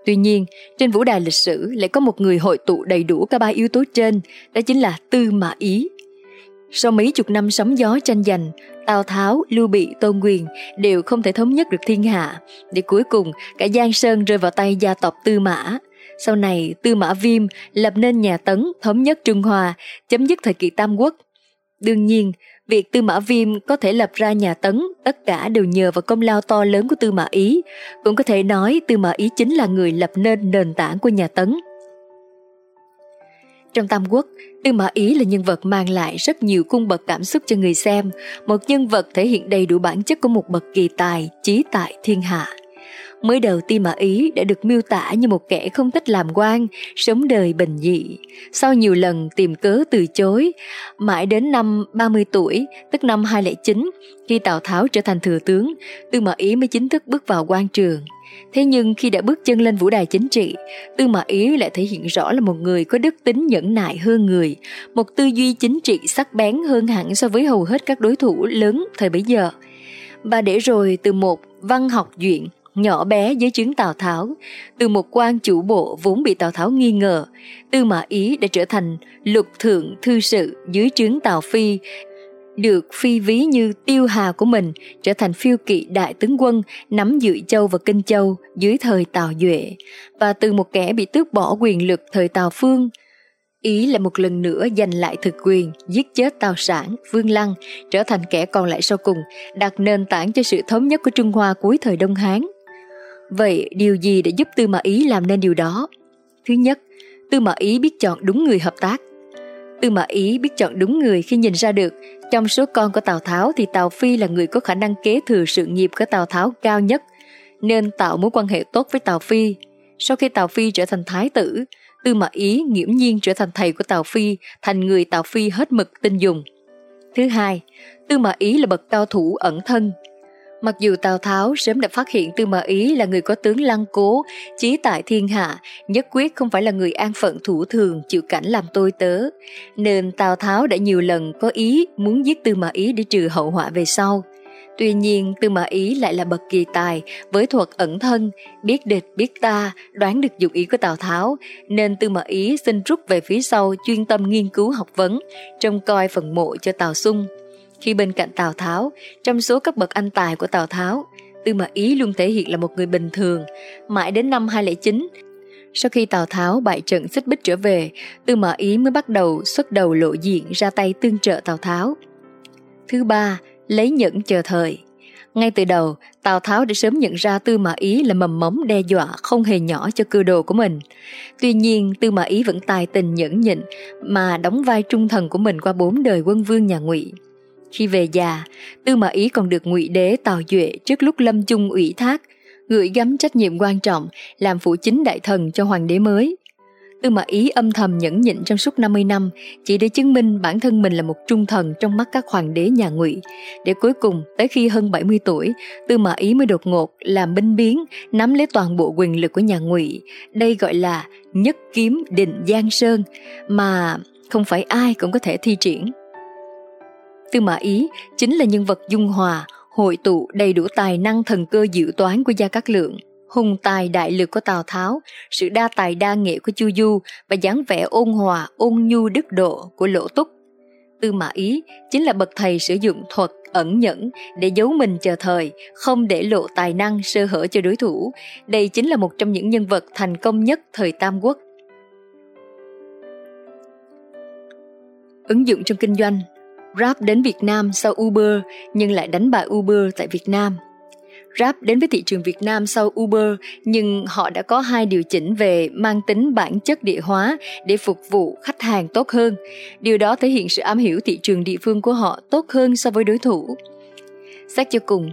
Tuy nhiên, trên vũ đài lịch sử lại có một người hội tụ đầy đủ cả ba yếu tố trên, đó chính là Tư Mã Ý. Sau mấy chục năm sóng gió tranh giành, Tào Tháo, Lưu Bị, Tôn Quyền đều không thể thống nhất được thiên hạ, để cuối cùng cả Giang Sơn rơi vào tay gia tộc Tư Mã. Sau này, Tư Mã Viêm lập nên nhà Tấn thống nhất Trung Hoa, chấm dứt thời kỳ Tam Quốc. Đương nhiên, việc Tư Mã Viêm có thể lập ra nhà Tấn tất cả đều nhờ vào công lao to lớn của Tư Mã Ý. Cũng có thể nói Tư Mã Ý chính là người lập nên nền tảng của nhà Tấn. Trong Tam Quốc, Tư Mã Ý là nhân vật mang lại rất nhiều cung bậc cảm xúc cho người xem, một nhân vật thể hiện đầy đủ bản chất của một bậc kỳ tài, trí tại thiên hạ. Mới đầu tiên Mã Ý đã được miêu tả như một kẻ không thích làm quan, sống đời bình dị. Sau nhiều lần tìm cớ từ chối, mãi đến năm 30 tuổi, tức năm 209, khi Tào Tháo trở thành thừa tướng, Tư Mã Ý mới chính thức bước vào quan trường. Thế nhưng khi đã bước chân lên vũ đài chính trị, Tư Mã Ý lại thể hiện rõ là một người có đức tính nhẫn nại hơn người, một tư duy chính trị sắc bén hơn hẳn so với hầu hết các đối thủ lớn thời bấy giờ. Và để rồi từ một văn học duyện nhỏ bé dưới trướng Tào Tháo, từ một quan chủ bộ vốn bị Tào Tháo nghi ngờ, Tư Mã Ý đã trở thành lục thượng thư sự dưới trướng Tào Phi, được phi ví như tiêu hà của mình trở thành phiêu kỵ đại tướng quân nắm dự châu và kinh châu dưới thời Tào Duệ và từ một kẻ bị tước bỏ quyền lực thời Tào Phương Ý là một lần nữa giành lại thực quyền, giết chết Tào Sản, Vương Lăng, trở thành kẻ còn lại sau cùng, đặt nền tảng cho sự thống nhất của Trung Hoa cuối thời Đông Hán. Vậy điều gì đã giúp Tư Mã Ý làm nên điều đó? Thứ nhất, Tư Mã Ý biết chọn đúng người hợp tác. Tư Mã Ý biết chọn đúng người khi nhìn ra được trong số con của Tào Tháo thì Tào Phi là người có khả năng kế thừa sự nghiệp của Tào Tháo cao nhất, nên tạo mối quan hệ tốt với Tào Phi. Sau khi Tào Phi trở thành thái tử, Tư Mã Ý nghiễm nhiên trở thành thầy của Tào Phi, thành người Tào Phi hết mực tin dùng. Thứ hai, Tư Mã Ý là bậc cao thủ ẩn thân, Mặc dù Tào Tháo sớm đã phát hiện Tư Mã Ý là người có tướng lăng cố, chí tại thiên hạ, nhất quyết không phải là người an phận thủ thường chịu cảnh làm tôi tớ, nên Tào Tháo đã nhiều lần có ý muốn giết Tư Mã Ý để trừ hậu họa về sau. Tuy nhiên Tư Mã Ý lại là bậc kỳ tài với thuật ẩn thân, biết địch biết ta, đoán được dụng ý của Tào Tháo, nên Tư Mã Ý xin rút về phía sau chuyên tâm nghiên cứu học vấn, trông coi phần mộ cho Tào Xung khi bên cạnh Tào Tháo, trong số các bậc anh tài của Tào Tháo, Tư Mã Ý luôn thể hiện là một người bình thường. Mãi đến năm 209, sau khi Tào Tháo bại trận xích bích trở về, Tư Mã Ý mới bắt đầu xuất đầu lộ diện ra tay tương trợ Tào Tháo. Thứ ba, lấy nhẫn chờ thời. Ngay từ đầu, Tào Tháo đã sớm nhận ra Tư Mã Ý là mầm móng đe dọa không hề nhỏ cho cư đồ của mình. Tuy nhiên, Tư Mã Ý vẫn tài tình nhẫn nhịn mà đóng vai trung thần của mình qua bốn đời quân vương nhà Ngụy. Khi về già, Tư Mã Ý còn được ngụy đế Tào Duệ trước lúc lâm chung ủy thác, gửi gắm trách nhiệm quan trọng làm phụ chính đại thần cho hoàng đế mới. Tư Mã Ý âm thầm nhẫn nhịn trong suốt 50 năm chỉ để chứng minh bản thân mình là một trung thần trong mắt các hoàng đế nhà Ngụy. Để cuối cùng, tới khi hơn 70 tuổi, Tư Mã Ý mới đột ngột làm binh biến, nắm lấy toàn bộ quyền lực của nhà Ngụy. Đây gọi là nhất kiếm định Giang Sơn mà không phải ai cũng có thể thi triển. Tư Mã Ý chính là nhân vật dung hòa, hội tụ đầy đủ tài năng thần cơ dự toán của Gia Cát Lượng, hùng tài đại lực của Tào Tháo, sự đa tài đa nghệ của Chu Du và dáng vẻ ôn hòa, ôn nhu đức độ của Lỗ Túc. Tư Mã Ý chính là bậc thầy sử dụng thuật ẩn nhẫn để giấu mình chờ thời, không để lộ tài năng sơ hở cho đối thủ. Đây chính là một trong những nhân vật thành công nhất thời Tam Quốc. Ứng dụng trong kinh doanh Grab đến Việt Nam sau Uber nhưng lại đánh bại Uber tại Việt Nam. Grab đến với thị trường Việt Nam sau Uber nhưng họ đã có hai điều chỉnh về mang tính bản chất địa hóa để phục vụ khách hàng tốt hơn. Điều đó thể hiện sự am hiểu thị trường địa phương của họ tốt hơn so với đối thủ. Xét cho cùng,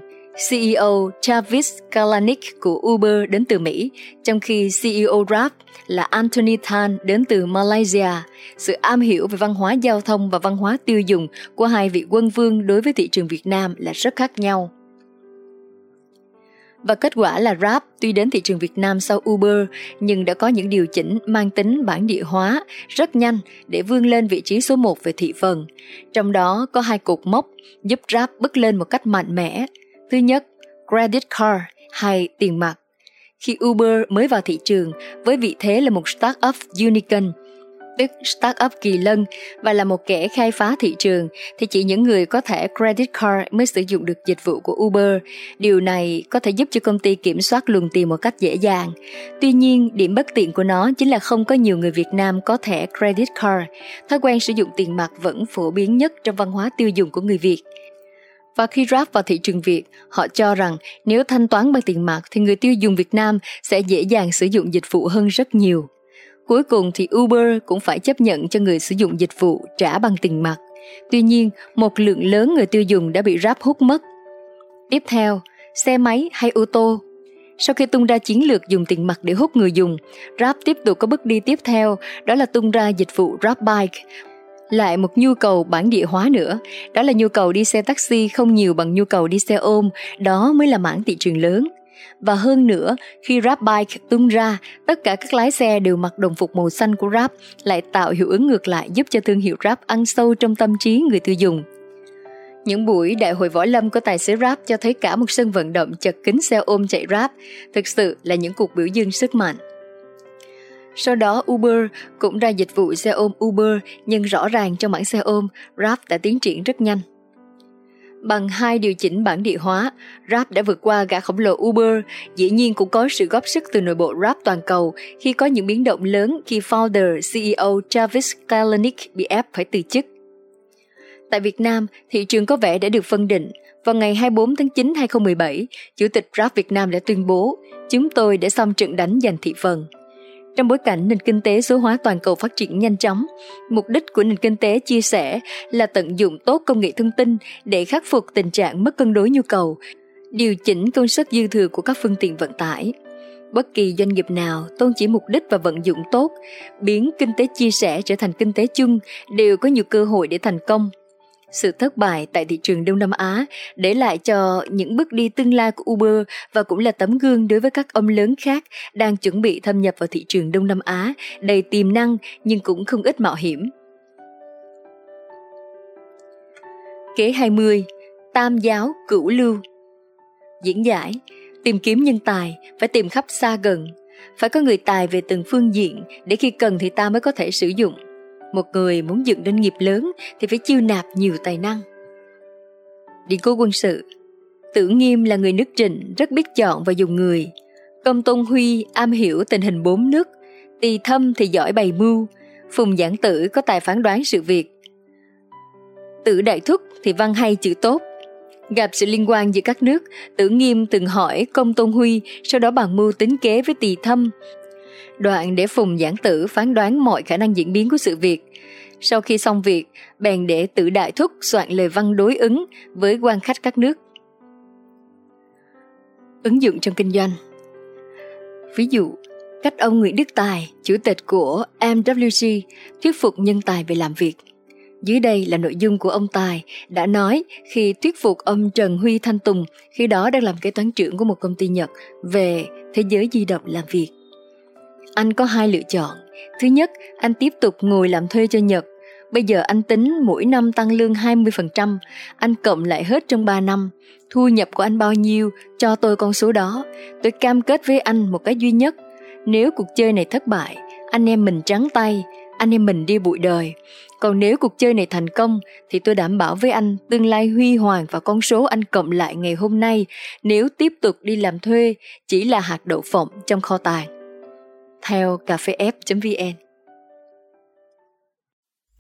CEO Travis Kalanick của Uber đến từ Mỹ, trong khi CEO Grab là Anthony Tan đến từ Malaysia. Sự am hiểu về văn hóa giao thông và văn hóa tiêu dùng của hai vị quân vương đối với thị trường Việt Nam là rất khác nhau. Và kết quả là Grab tuy đến thị trường Việt Nam sau Uber nhưng đã có những điều chỉnh mang tính bản địa hóa rất nhanh để vươn lên vị trí số 1 về thị phần. Trong đó có hai cột mốc giúp Grab bước lên một cách mạnh mẽ Thứ nhất, credit card hay tiền mặt. khi Uber mới vào thị trường với vị thế là một startup unicorn tức startup kỳ lân và là một kẻ khai phá thị trường thì chỉ những người có thẻ credit card mới sử dụng được dịch vụ của Uber. Điều này có thể giúp cho công ty kiểm soát luồng tiền một cách dễ dàng. Tuy nhiên, điểm bất tiện của nó chính là không có nhiều người Việt Nam có thẻ credit card. Thói quen sử dụng tiền mặt vẫn phổ biến nhất trong văn hóa tiêu dùng của người Việt. Và khi Grab vào thị trường Việt, họ cho rằng nếu thanh toán bằng tiền mặt thì người tiêu dùng Việt Nam sẽ dễ dàng sử dụng dịch vụ hơn rất nhiều. Cuối cùng thì Uber cũng phải chấp nhận cho người sử dụng dịch vụ trả bằng tiền mặt. Tuy nhiên, một lượng lớn người tiêu dùng đã bị Grab hút mất. Tiếp theo, xe máy hay ô tô sau khi tung ra chiến lược dùng tiền mặt để hút người dùng, Grab tiếp tục có bước đi tiếp theo, đó là tung ra dịch vụ Grab Bike, lại một nhu cầu bản địa hóa nữa, đó là nhu cầu đi xe taxi không nhiều bằng nhu cầu đi xe ôm, đó mới là mảng thị trường lớn. Và hơn nữa, khi Grab Bike tung ra, tất cả các lái xe đều mặc đồng phục màu xanh của Grab lại tạo hiệu ứng ngược lại giúp cho thương hiệu Grab ăn sâu trong tâm trí người tiêu dùng. Những buổi đại hội võ lâm của tài xế Grab cho thấy cả một sân vận động chật kín xe ôm chạy Grab, thực sự là những cuộc biểu dương sức mạnh. Sau đó Uber cũng ra dịch vụ xe ôm Uber nhưng rõ ràng trong mảng xe ôm, Grab đã tiến triển rất nhanh. Bằng hai điều chỉnh bản địa hóa, Grab đã vượt qua gã khổng lồ Uber, dĩ nhiên cũng có sự góp sức từ nội bộ Grab toàn cầu khi có những biến động lớn khi founder CEO Travis Kalanick bị ép phải từ chức. Tại Việt Nam, thị trường có vẻ đã được phân định. Vào ngày 24 tháng 9 2017, Chủ tịch Grab Việt Nam đã tuyên bố, chúng tôi đã xong trận đánh giành thị phần. Trong bối cảnh nền kinh tế số hóa toàn cầu phát triển nhanh chóng, mục đích của nền kinh tế chia sẻ là tận dụng tốt công nghệ thông tin để khắc phục tình trạng mất cân đối nhu cầu, điều chỉnh công suất dư thừa của các phương tiện vận tải. Bất kỳ doanh nghiệp nào tôn chỉ mục đích và vận dụng tốt, biến kinh tế chia sẻ trở thành kinh tế chung đều có nhiều cơ hội để thành công sự thất bại tại thị trường Đông Nam Á, để lại cho những bước đi tương lai của Uber và cũng là tấm gương đối với các ông lớn khác đang chuẩn bị thâm nhập vào thị trường Đông Nam Á, đầy tiềm năng nhưng cũng không ít mạo hiểm. Kế 20 Tam giáo cửu lưu. Diễn giải, Tìm kiếm nhân tài, phải tìm khắp xa gần. Phải có người tài về từng phương diện để khi cần thì ta mới có thể sử dụng một người muốn dựng nên nghiệp lớn thì phải chiêu nạp nhiều tài năng. Điện cố quân sự Tử Nghiêm là người nước trịnh rất biết chọn và dùng người. Công Tôn Huy am hiểu tình hình bốn nước, Tỳ Thâm thì giỏi bày mưu, Phùng Giảng Tử có tài phán đoán sự việc. Tử Đại Thúc thì văn hay chữ tốt. Gặp sự liên quan giữa các nước, Tử Nghiêm từng hỏi Công Tôn Huy, sau đó bàn mưu tính kế với Tỳ Thâm đoạn để Phùng giảng tử phán đoán mọi khả năng diễn biến của sự việc. Sau khi xong việc, bèn để tự đại thúc soạn lời văn đối ứng với quan khách các nước. Ứng dụng trong kinh doanh Ví dụ, cách ông Nguyễn Đức Tài, chủ tịch của MWC, thuyết phục nhân tài về làm việc. Dưới đây là nội dung của ông Tài đã nói khi thuyết phục ông Trần Huy Thanh Tùng, khi đó đang làm kế toán trưởng của một công ty Nhật, về thế giới di động làm việc. Anh có hai lựa chọn. Thứ nhất, anh tiếp tục ngồi làm thuê cho Nhật. Bây giờ anh tính mỗi năm tăng lương 20%, anh cộng lại hết trong 3 năm. Thu nhập của anh bao nhiêu, cho tôi con số đó. Tôi cam kết với anh một cái duy nhất. Nếu cuộc chơi này thất bại, anh em mình trắng tay, anh em mình đi bụi đời. Còn nếu cuộc chơi này thành công thì tôi đảm bảo với anh tương lai huy hoàng và con số anh cộng lại ngày hôm nay nếu tiếp tục đi làm thuê chỉ là hạt đậu phộng trong kho tàng theo cafef.vn.